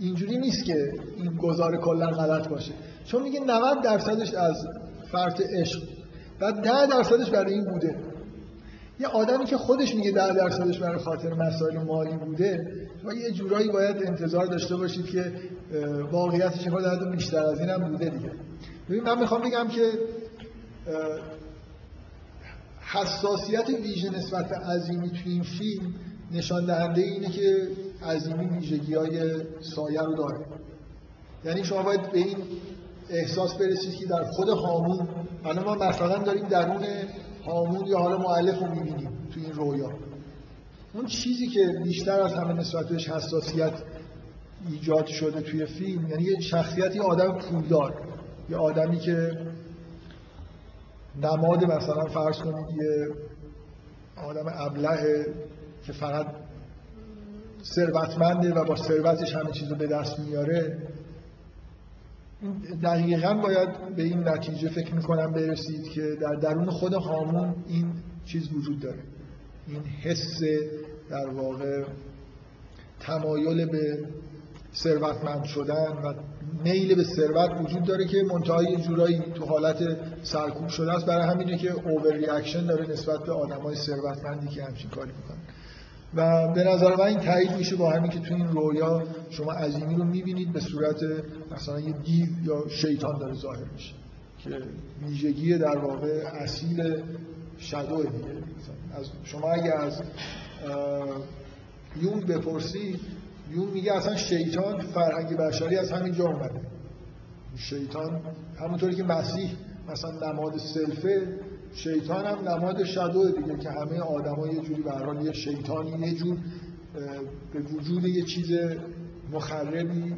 [SPEAKER 1] اینجوری نیست که این گزار کلا غلط باشه. چون میگه 90 درصدش از فرط عشق و 10 درصدش برای این بوده. یه آدمی که خودش میگه 10 درصدش برای خاطر مسائل مالی بوده و یه جورایی باید انتظار داشته باشید که واقعیتش خود بیشتر از این هم بوده دیگه. ببین من می‌خوام بگم که حساسیت ویژه نسبت به عظیمی توی این فیلم نشان دهنده اینه که عظیمی ویژگی های سایه رو داره. یعنی شما باید به این احساس برسید که در خود هامون الان ما مثلا داریم درون هامون یا حالا معلف رو می‌بینیم توی این رویا. اون چیزی که بیشتر از همه نسبت بهش حساسیت ایجاد شده توی فیلم یعنی یه شخصیتی آدم پولدار. یه آدمی که نماد مثلا فرض کنید یه آدم ابله که فقط ثروتمنده و با ثروتش همه چیز رو به دست میاره دقیقا باید به این نتیجه فکر می‌کنم برسید که در درون خود هامون این چیز وجود داره. این حس در واقع تمایل به ثروتمند شدن و میل به ثروت وجود داره که منتهای جورایی تو حالت سرکوب شده است. برای همینه که اوور ریاکشن داره نسبت به آدمای ثروتمندی که همچین کاری می‌کنن. و به نظر من این تایید میشه با همین که تو این رویا شما عظیمی رو می‌بینید به صورت مثلا یه دیو یا شیطان داره ظاهر میشه که ویژگی در واقع اصیل شدو دیگه از شما اگه از یون بپرسی یون میگه اصلا شیطان فرهنگ بشری از همین جا اومده. شیطان همونطوری که مسیح مثلا نماد سلفه شیطان هم نماد شدو دیگه که همه آدم یه جوری به یه شیطانی یه جور به وجود یه چیز مخربی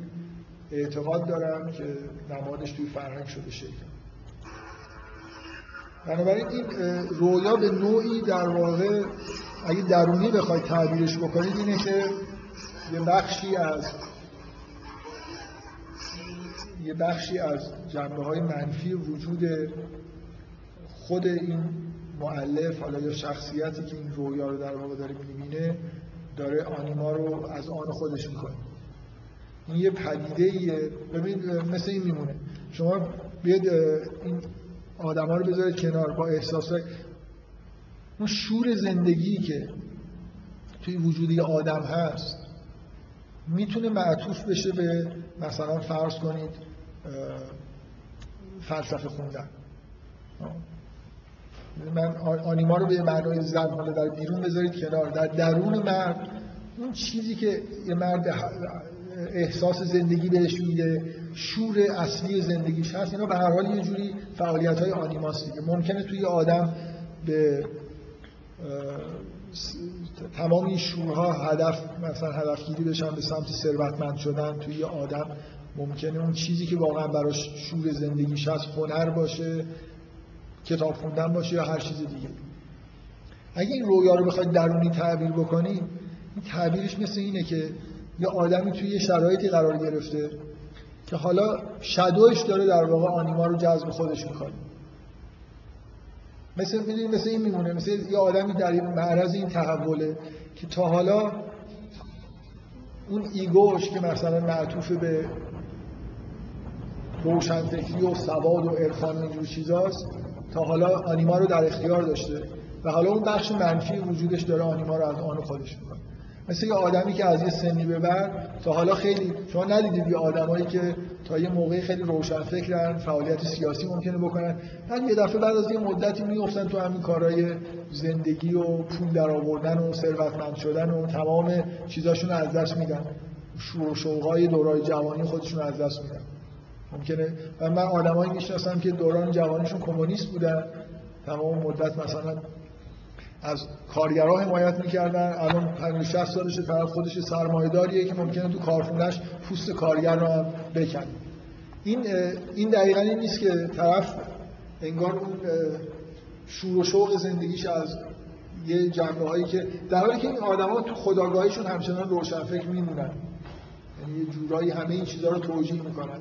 [SPEAKER 1] اعتقاد دارم که نمادش توی فرهنگ شده شیطان. بنابراین این رویا به نوعی در واقع اگه درونی بخواید تعبیرش بکنید اینه که یه بخشی از یه بخشی از جنبه های منفی وجود خود این معلف حالا یا شخصیتی که این رویا رو در واقع داره می‌بینه داره آنیما رو از آن خودش می‌کنه. این یه پدیده ایه ببین مثل این میمونه. شما بیاد این آدم ها رو بذارید کنار. با احساس اون شور زندگی که توی وجودی آدم هست می‌تونه معطوف بشه به مثلا فرض کنید فلسفه خوندن. من آنیما رو به معنای زن حالا در بیرون بذارید کنار. در درون مرد اون چیزی که یه مرد احساس زندگی بهش میده شور اصلی زندگیش هست اینا به هر حال یه جوری فعالیت های آنیماست دیگه. ممکنه توی آدم به تمام این شورها هدف مثلا هدفگیری بشن به سمت ثروتمند شدن توی یه آدم ممکنه اون چیزی که واقعا براش شور زندگیش هست هنر باشه کتاب خوندن باشه یا هر چیز دیگه. اگه این رویا رو بخواید درونی تعبیر بکنی این تعبیرش مثل اینه که یه آدمی توی یه شرایطی قرار گرفته که حالا شدوش داره در واقع آنیما رو جذب خودش می‌کنه. مثل مثل این میمونه مثل یه آدمی در این معرض این تحوله که تا حالا اون ایگوش که مثلا معطوف به روشنفکری و سواد و عرفان و اینجور چیزاست تا حالا آنیما رو در اختیار داشته و حالا اون بخش منفی وجودش داره آنیما رو از آن خودش می‌کنه. مثل یه آدمی که از یه سنی به بعد تا حالا خیلی شما ندیدید یه آدمایی که تا یه موقعی خیلی روشن فکرن فعالیت سیاسی ممکنه بکنن. بعد یه دفعه بعد از یه مدتی میافتن تو همین کارهای زندگی و پول در آوردن و ثروتمند شدن و تمام چیزاشون از دست میدن. شور و شوقای دورای جوانی خودشون از دست میدن. ممکنه؟ و من آدمایی می‌شناسم که دوران جوانیشون کمونیست بودن. تمام مدت مثلا از کارگرها حمایت می‌کردن. الان 50 60 سالشه طرف خودش سرمایه‌داریه که ممکنه تو کارخونهش پوست کارگر رو هم بکنه این این دقیقا این نیست که طرف انگار اون شور و شوق زندگیش از یه جنبه هایی که در حالی که این آدما تو خداگاهیشون همچنان روشن فکر میمونن. یعنی یه جورایی همه این چیزها رو توجیه می‌کنن.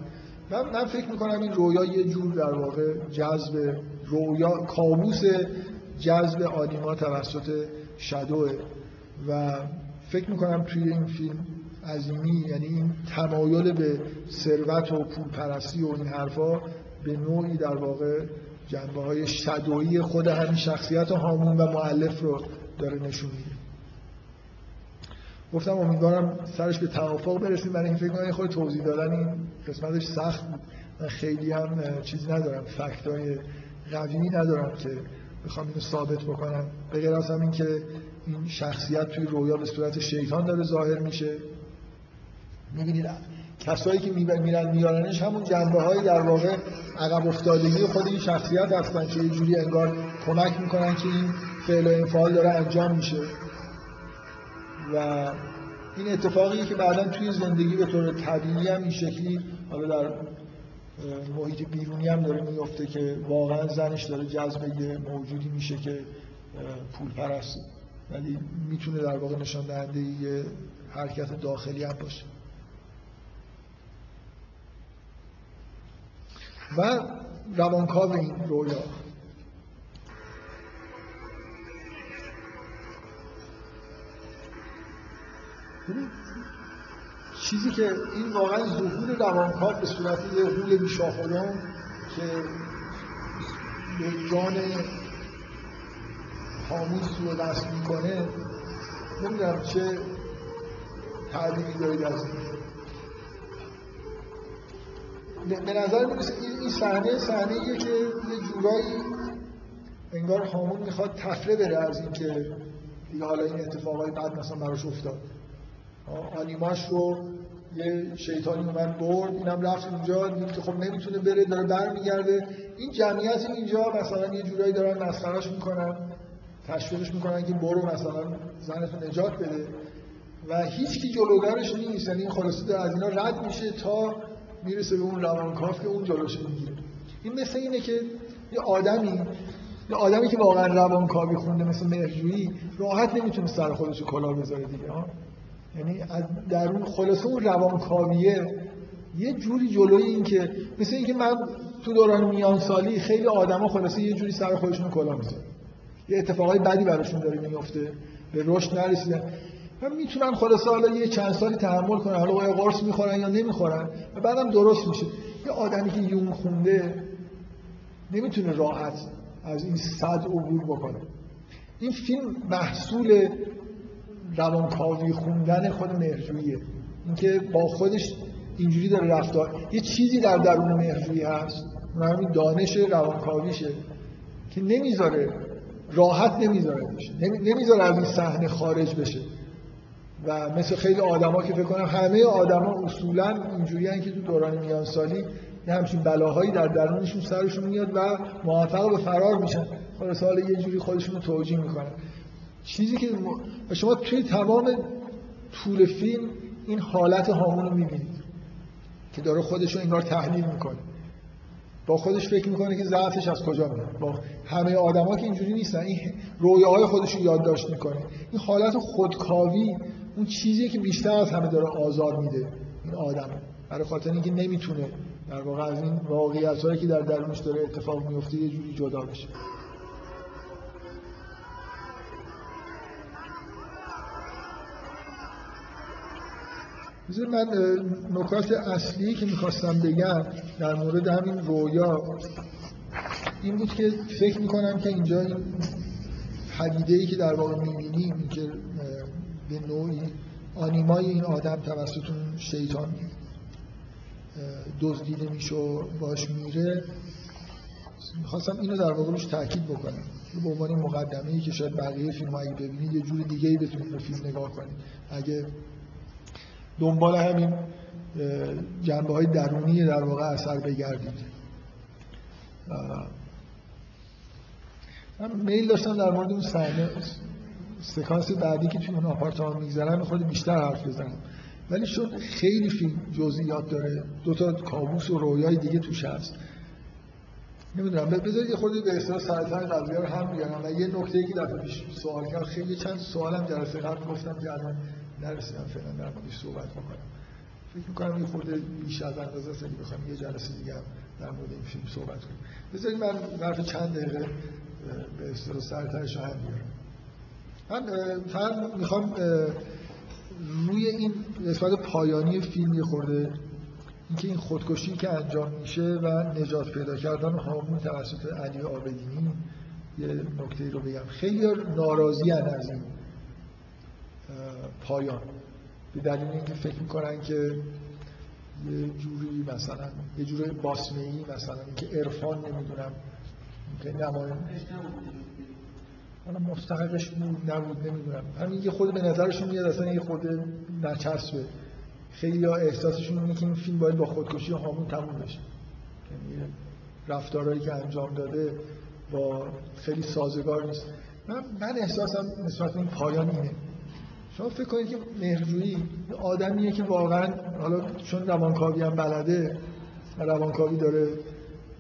[SPEAKER 1] من, من فکر می‌کنم این رویا یه جور در واقع جذب رویا کابوس جذب آنیما توسط شادوه و فکر می‌کنم توی این فیلم عظیمی یعنی این تمایل به ثروت و پول پرستی و این حرفا به نوعی در واقع جنبه های شدویی خود همین شخصیت هامون و معلف رو داره نشون میده. گفتم امیدوارم سرش به توافق برسیم. برای این فکر کنم خود توضیح دادن این قسمتش سخت بود. من خیلی هم چیزی ندارم. فکتای قوی ندارم که بخوام اینو ثابت بکنم غیر از این که این شخصیت توی رویا به صورت شیطان داره ظاهر میشه. می‌بینید کسایی که میرن میارنش همون جنبه های در واقع عقب افتادگی خود این شخصیت هستن که یه جوری انگار کمک می‌کنن که این فعل و انفعال داره انجام میشه. و این اتفاقی که بعدا توی زندگی به طور طبیعی هم این شکلی حالا در محیط بیرونی هم داره میفته که واقعا زنش داره جذب یه موجودی میشه که پول پرست ولی می‌تونه در واقع نشان دهنده یه حرکت داخلی هم باشه. و روانکاو این رویا. چیزی که این واقعا ظهور روانکاو به صورت یه غول بیشاخدان که به جان حاموز رو دست می‌کنه نمی‌دونم چه تعلیمی دارید از به نظر می‌رسه این صحنه صحنه که یه جورایی انگار هامون می‌خواد تفره بره از اینکه دیگه حالا این اتفاقای بعد مثلا براش افتاد. آنیماش رو یه شیطانی اومد برد اینم رفت اونجا دید که خب نمی‌تونه بره داره برمیگرده. این جمعیت اینجا مثلا یه جورایی دارن مسخرهش می‌کنن تشویقش می‌کنن که برو مثلا زنتو نجات بده. و هیچ کی جلوگرش نیست یعنی این خلاصه از اینا رد میشه تا می‌رسه به اون روانکاف که اون جلوش می‌گیره. این مثل اینه که یه آدمی یه آدمی که واقعا روانکاوی خونده مثل مهرجویی راحت نمی‌تونه سر خودش کلاه بذاره دیگه ها. یعنی در اون خلاصه اون روانکاویه یه جوری جلوی این که مثل اینکه من تو دوران میان سالی خیلی آدما خلاصه یه جوری سر خودشون کلاه می‌ذارن یه اتفاقای بدی براشون داره میفته به رشد نرسیدن. و می‌تونن خلاصه حالا یه چند سالی تحمل کنن حالا آیا قرص می‌خورن یا نمی‌خورن؟ و بعدم درست میشه. یه آدمی که یون خونده نمی‌تونه راحت از این صد عبور بکنه. این فیلم محصول روانکاوی خوندن خود مهرجوییه اینکه با خودش اینجوری داره رفتار. یه چیزی در درون مهرجویی هست. اون همین دانش روانکاویشه که نمی‌ذاره راحت نمی‌ذاره بشه. نمی‌ذاره از این صحنه خارج بشه. و مثل خیلی آدما که فکر کنم همه آدما اصولا اینجوری که تو دوران میان سالی یه همچین بلاهایی در درونشون سرشون میاد و موفق به فرار میشن. خلاص حالا یه جوری خودشون رو توجیه می‌کنن. چیزی که شما توی تمام طول فیلم این حالت هامون رو می‌بینید که داره خودش رو انگار تحلیل می‌کنه. با خودش فکر می‌کنه که ضعفش از کجا میاد با همه آدما که اینجوری نیستن. این رویاهای خودش رو یادداشت می‌کنه. این حالت خودکاوی اون چیزی که بیشتر از همه داره آزار میده این آدم. برای خاطر اینکه نمی‌تونه در واقع از این واقعیت که در درونش داره اتفاق میفته یه جوری جدا بشه. من نکات اصلی که می‌خواستم بگم در مورد همین رویا این بود که فکر می‌کنم که اینجا این پدیده ای که در واقع می‌بینیم که به نوعی آنیمای این آدم توسط شیطان دزدیده میشه و باش میره می‌خواستم اینو در واقع روش تاکید بکنم. به عنوان مقدمه ای که شاید بقیه فیلم اگه ببینید یه جور دیگه ای بتونید به فیلم نگاه کنید. اگه دنبال همین جنبه های درونی در واقع اثر بگردید. من میل داشتم در مورد اون صحنه سکانس بعدی که توی اون آپارتمان میگذرن خود بیشتر حرف بزنم. ولی چون خیلی فیلم جزئیات داره دو تا کابوس و رویای دیگه توش هست. نمی‌دونم بذارید یه خورده به اصطلاح سرطان قضیه رو هم بیارم. و یه نکته که دفعه پیش سوال کردم خیلی چند سوالم جلسه قبل گفتم که نرسیدم فعلا در موردش صحبت بکنم. فکر می‌کنم یه خورده بیش از اندازه است بخوام یه جلسه دیگه در مورد این فیلم صحبت کنیم بذارید من ظرف چند دقیقه به اصطلاح سرطانش رو هم بیارم. من فقط می‌خوام روی این قسمت پایانی فیلم یه خورده اینکه این خودکشی که انجام میشه و نجات پیدا کردن هامون توسط علی آبدینی یه نکته رو بگم. خیلی ناراضی از این. پایان. به دلیل اینکه فکر می‌کنن که یه جوری مثلا یه جوری باسمه ای مثلا اینکه عرفان نمی‌دونم که نمایم مستحقش بود نبود نمی‌دونم. همین یه خود به نظرشون میاد اصلا یه خود نچسبه. خیلی ها احساسشون اینه که این فیلم باید با خودکشی هامون تموم بشه. یعنی رفتارهایی که انجام داده با خیلی سازگار نیست. من, من احساسم نسبت این پایان اینه. شما فکر کنید که مهرجویی آدمیه که واقعا حالا چون روانکاوی هم بلده روانکاوی داره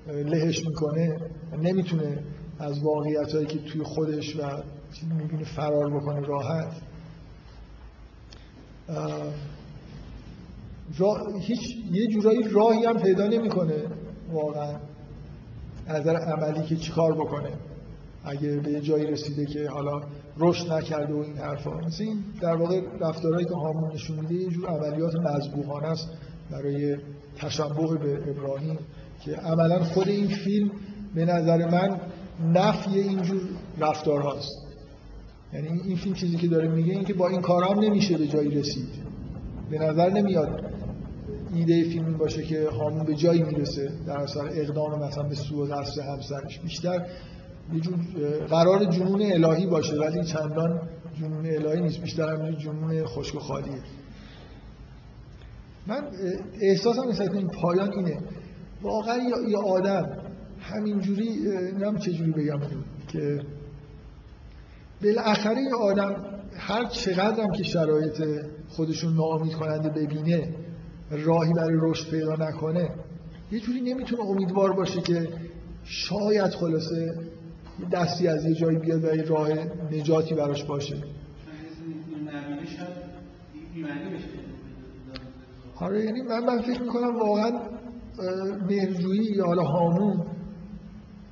[SPEAKER 1] لهش می‌کنه نمی‌تونه از واقعیت هایی که توی خودش و می‌بینه فرار بکنه راحت. هیچ یه جورایی راهی هم پیدا نمی‌کنه واقعا نظر عملی که چیکار بکنه. اگه به یه جایی رسیده که حالا رشد نکرده و این حرفا. این در واقع رفتارهایی که هامون نشون میده یه جور عملیات مذبوحانه است برای تشبه به ابراهیم که عملا خود این فیلم به نظر من نفی اینجور رفتار هاست یعنی این فیلم چیزی که داره میگه این که با این کار هم نمیشه به جایی رسید. به نظر نمیاد ایده فیلم این باشه که هامون به جایی می‌رسه در اثر اقدام مثلا به سوء قصد همسرش. بیشتر قرار جنون الهی باشه ولی چندان جنون الهی نیست بیشتر هم جنون خشک و خالیه من احساسم نسبت این پایان اینه واقعا یه آدم همینجوری نم چجوری بگم که بالاخره یه آدم هر چقدر هم که شرایط خودشون ناامید کننده ببینه راهی برای رشد پیدا نکنه یه جوری نمی‌تونه امیدوار باشه که شاید خلاصه دستی از یه جایی بیاد و یه راه نجاتی براش باشه. آره یعنی من من فکر می‌کنم واقعا مهرجویی یا حالا هامون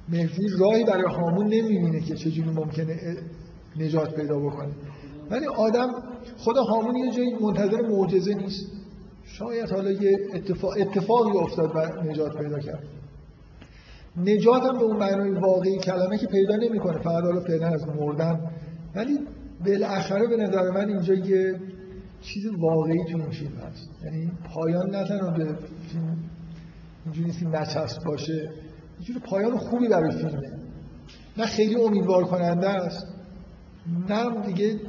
[SPEAKER 1] مهرجویی راهی برای هامون نمی‌بینه که چجوری ممکنه نجات پیدا بکنه. ولی آدم خود هامون یه جایی منتظر معجزه نیست. شاید حالا یه اتفاق اتفاقی افتاد و نجات پیدا کرد. نجات هم به اون معنای واقعی کلمه که پیدا نمی‌کنه. فقط حالا پیدا از مردن. ولی بالاخره به نظر من اینجا یه چیز واقعی تو این فیلم هست. یعنی پایان نه تنها به فیلم اینجوری نیست نچسب باشه. اینجوری پایان خوبی برای فیلمه. نه خیلی امیدوار کننده است. نه دیگه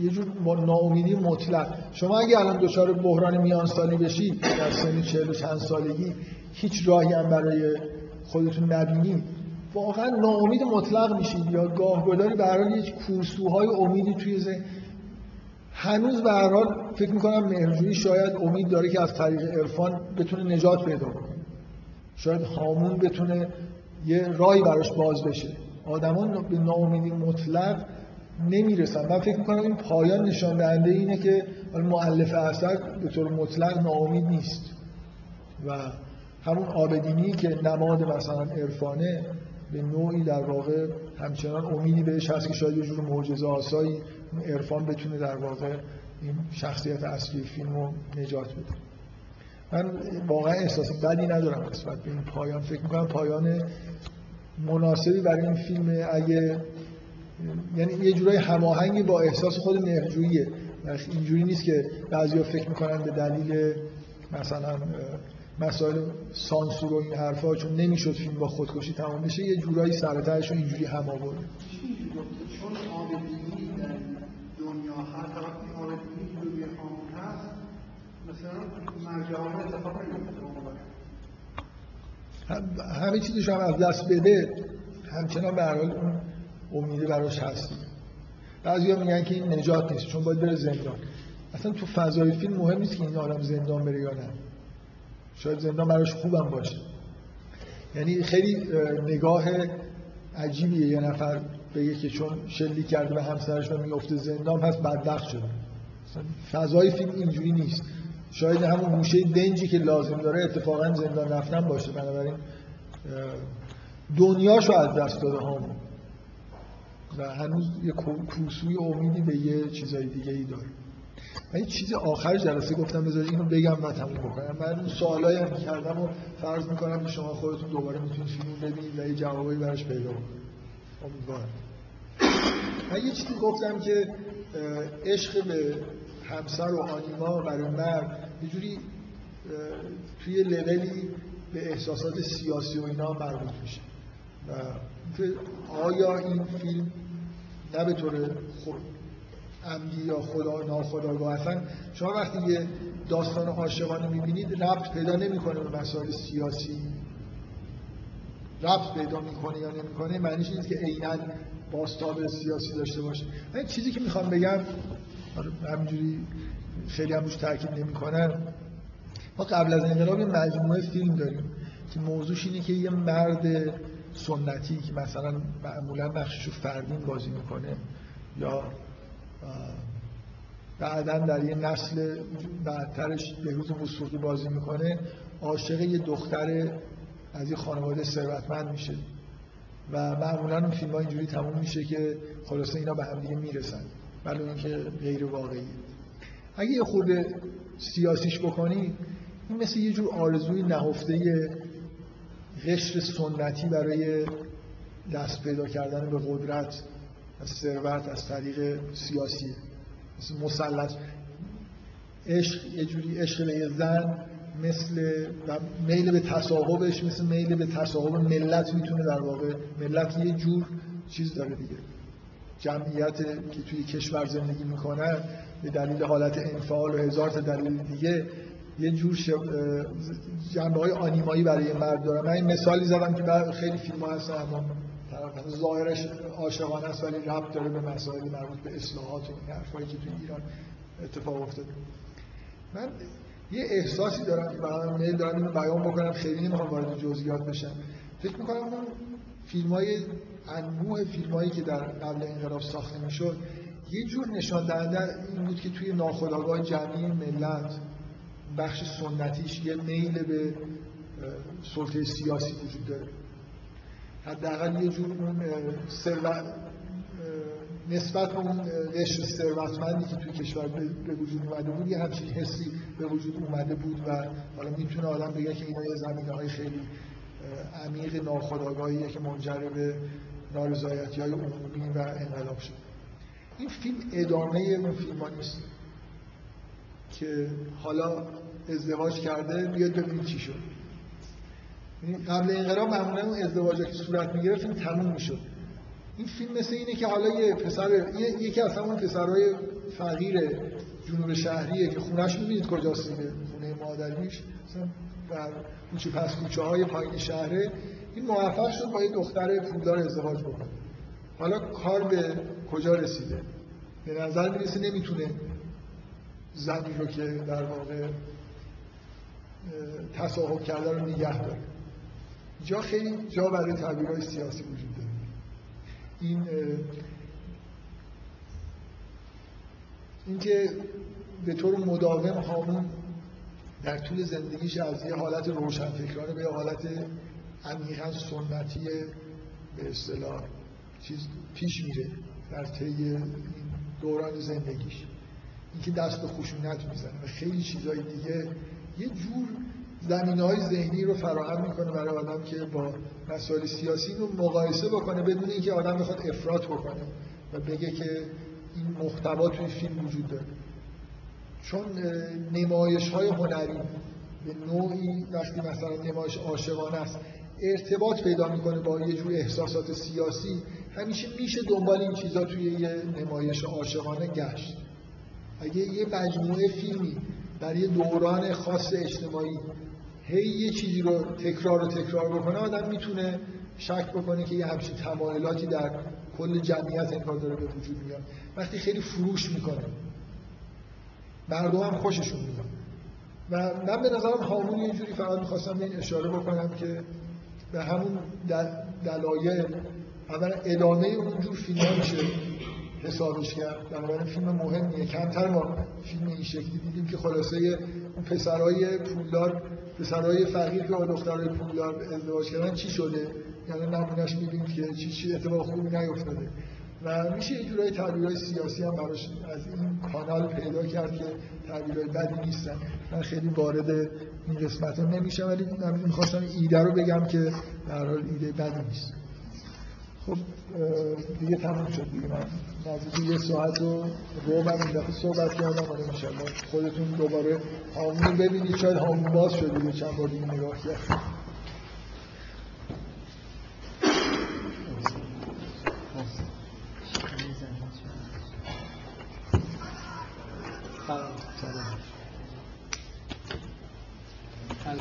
[SPEAKER 1] یه جور ناامیدی مطلق. شما اگه الان دچار بحران میان سالی بشی در سن چهل و چند سالگی هیچ راهی هم برای خودتون نبینی واقعا ناامید مطلق میشید یا گاهگداری به هر یه کورسوهای امیدی توی ذهن. هنوز به هر حال فکر می‌کنم مهرجویی شاید امید داره که از طریق عرفان بتونه نجات پیدا کنه. شاید هامون بتونه یه راهی براش باز بشه. آدمان به ناامیدی مطلق نمی‌رسن. من فکر می‌کنم این پایان نشان دهنده اینه که مؤلف اثر به طور مطلق ناامید نیست. و همون آبدینی که نماد مثلا عرفانه به نوعی در واقع همچنان امیدی بهش هست که شاید یه جور معجزه آسایی عرفان بتونه در واقع این شخصیت اصلی فیلم رو نجات بده. من واقعا احساس بدی ندارم نسبت به این پایان. فکر می‌کنم پایان مناسبی برای این فیلم اگه یعنی یه جورای هماهنگی با احساس خود مهرجوییه. اینجوری نیست که بعضیا فکر می‌کنن به دلیل مثلا مسائل سانسور و این حرفا چون نمی‌شد فیلم با خودکشی تمام بشه یه جورایی سرترش اینجوری هم آورد.
[SPEAKER 2] چون
[SPEAKER 1] همه چیزش هم از دست بده همچنان به هر حال اون امیده براش هست. بعضیا میگن که این نجات نیست چون باید بره زندان. اصلا تو فضای فیلم مهم نیست که این آدم زندان بره یا نه. شاید زندان براش خوبم باشه. یعنی خیلی نگاه عجیبیه. یه نفر بگه که چون شلی کرده به همسرش و میفته زندان پس بدبخت شده. فضای فیلم اینجوری نیست. شاید همون موشه دنجی که لازم داره اتفاقا زندان رفتن باشه. بنابراین دنیاشو از دست داده همون و هنوز یه کوسوی امیدی به یه چیزای دیگه ای داره. من یه چیز آخر جلسه گفتم بذارید اینو بگم و تموم بکنم. من اون سوالایی هم کردم و فرض می‌کنم که شما خودتون دوباره می‌تونید فیلم ببینید و یه جوابایی براش پیدا کنید. امیدوارم. من یه چیزی گفتم که عشق به همسر و آنیما برای مرد یه جوری توی لولی به احساسات سیاسی و اینا مربوط میشه. و آیا این فیلم نه به طور عمدی یا خدا ناخداگاه اصلا شما وقتی یه داستان عاشقانه می‌بینید ربط پیدا نمی‌کنه به مسائل سیاسی. ربط پیدا می‌کنه یا نمی‌کنه معنیش نیست که عینا باستاب سیاسی داشته باشه. من چیزی که می‌خوام بگم همینجوری خیلی هم روش تاکید نمی‌کنن ما قبل از انقلاب یه مجموعه فیلم داریم که موضوعش اینه که یه مرد سنتی که مثلا معمولا نقششو فردین بازی می‌کنه یا بعدا در یه نسل بعدترش به روز موسیقی بازی می‌کنه عاشق یه دختر از یه خانواده ثروتمند میشه. و معمولا اون فیلم ها اینجوری تموم میشه که خلاصه اینا به هم دیگه می‌رسن ولی اینکه غیر واقعیه اگه یه خورده سیاسیش بکنی این مثل یه جور آرزوی نهفته قشر سنتی برای دست پیدا کردن به قدرت. از ثروت از طریق سیاسی. مثل مسلط. عشق یه جوری عشق به زن مثل و میل به تصاحبش مثل میل به تصاحب ملت می‌تونه در واقع ملت یه جور چیز داره دیگه. جمعیت که توی کشور زندگی می‌کنن به دلیل حالت انفعال و هزار تا دلیل دیگه یه جور جنبه های آنیمایی برای مرد داره. من این مثالی زدم که خیلی فیلم ها هستن اما ظاهرش عاشقانه است ولی ربط داره به مسائل مربوط به اصلاحات و این حرفایی که توی ایران اتفاق افتاده. من یه احساسی دارم که برای دارم اینو بیان بکنم خیلی نمی‌خوام وارد جزئیات بشم. فکر می‌کنم اون فیلم های انبوه فیلم هایی که در قبل انقلاب ساخته می‌شد یه جور نشان دهنده این بود که توی ناخودآگاه جمعی ملت بخش سنتیش یه میل به سلطه سیاسی وجود داره. حداقل یه جور اون نسبت به اون قشر ثروتمندی که توی کشور به وجود اومده بود یه همچین حسی به وجود اومده بود و حالا می‌تونه آدم بگه که اینا یه زمینه های خیلی عمیق ناخودآگاهیه که منجر به نارضایتی های عمومی و انقلاب شد. این فیلم ادامه اون فیلم ها نیست که حالا ازدواج کرده بیاد ببینید چی شد. قبل انقلاب معمولا اون ازدواجی که صورت می‌گرفت این تموم می‌شد. این فیلم مثل اینه که حالا یه پسر یکی از همون پسرهای فقیر جنوب شهریه که خونش می‌بینید کجاست دیگه خونه مادریش مثلا در کوچه پس کوچه های پایین شهره. این موفق شد با یه دختر پولدار ازدواج بکنه. حالا کار به کجا رسیده؟ به نظر می‌رسه نمی‌تونه زنی رو که در واقع تصاحب کرده رو نگه داره. جا خیلی جا برای تعبیرهای سیاسی وجود داره. این اینکه به طور مداوم هامون در طول زندگیش از یه حالت روشنفکرانه به یه حالت عمیقا سنتی به اصطلاح چیز پیش میره در طی دوران زندگیش. اینکه دست به خشونت می‌زنه و خیلی چیزهای دیگه. یه جور زمین های ذهنی رو فراهم می‌کنه برای آدم که با مسائل سیاسی رو مقایسه بکنه بدون اینکه آدم بخواد افراط بکنه و بگه که این محتوا توی فیلم وجود داره. چون نمایش های هنری به نوعی وقتی مثلا نمایش عاشقانه است ارتباط پیدا می‌کنه با یه جور احساسات سیاسی. همیشه میشه دنبال این چیزا توی یه نمایش عاشقانه گشت. اگه یه مجموعه فیلمی برای دوران خاص اجتماعی هی یه چیزی رو تکرار و تکرار بکنه آدم می‌تونه شک بکنه که یه همچین تمایلاتی در کل جمعیت انگار داره به وجود میاد. وقتی خیلی فروش می‌کنه. مردم هم خوششون میاد. و من به نظرم هامون یه جوری فقط می‌خواستم این اشاره بکنم که به همون دلایل اولا ادامه اونجور فیلم میشه حسابش کرد. بنابراین فیلم مهمیه. کمتر ما فیلم این شکلی دیدیم که خلاصه اون پسرهای پولدار پسرهای فقیر که با دخترهای پولدار ازدواج کردن چی شده؟ یعنی نمونهش می‌بینیم که چی چی اتفاق خوبی نیفتاده و میشه یه جورای تعبیرهای سیاسی هم براش از این کانال پیدا کرد که تعبیرهای بدی نیستن. من خیلی وارد این قسمت نمیشم ولی من می‌خواستم ایده رو بگم که در حال ایده بدی نیست. خب دیگه تموم شد دیگه. من نزدیک یه ساعت رو رو من این دفعه صحبت کردم ولی انشالله خودتون دوباره هامون ببینید شاید هامون باز شد دیگه چند بار دیگه نگاه کرد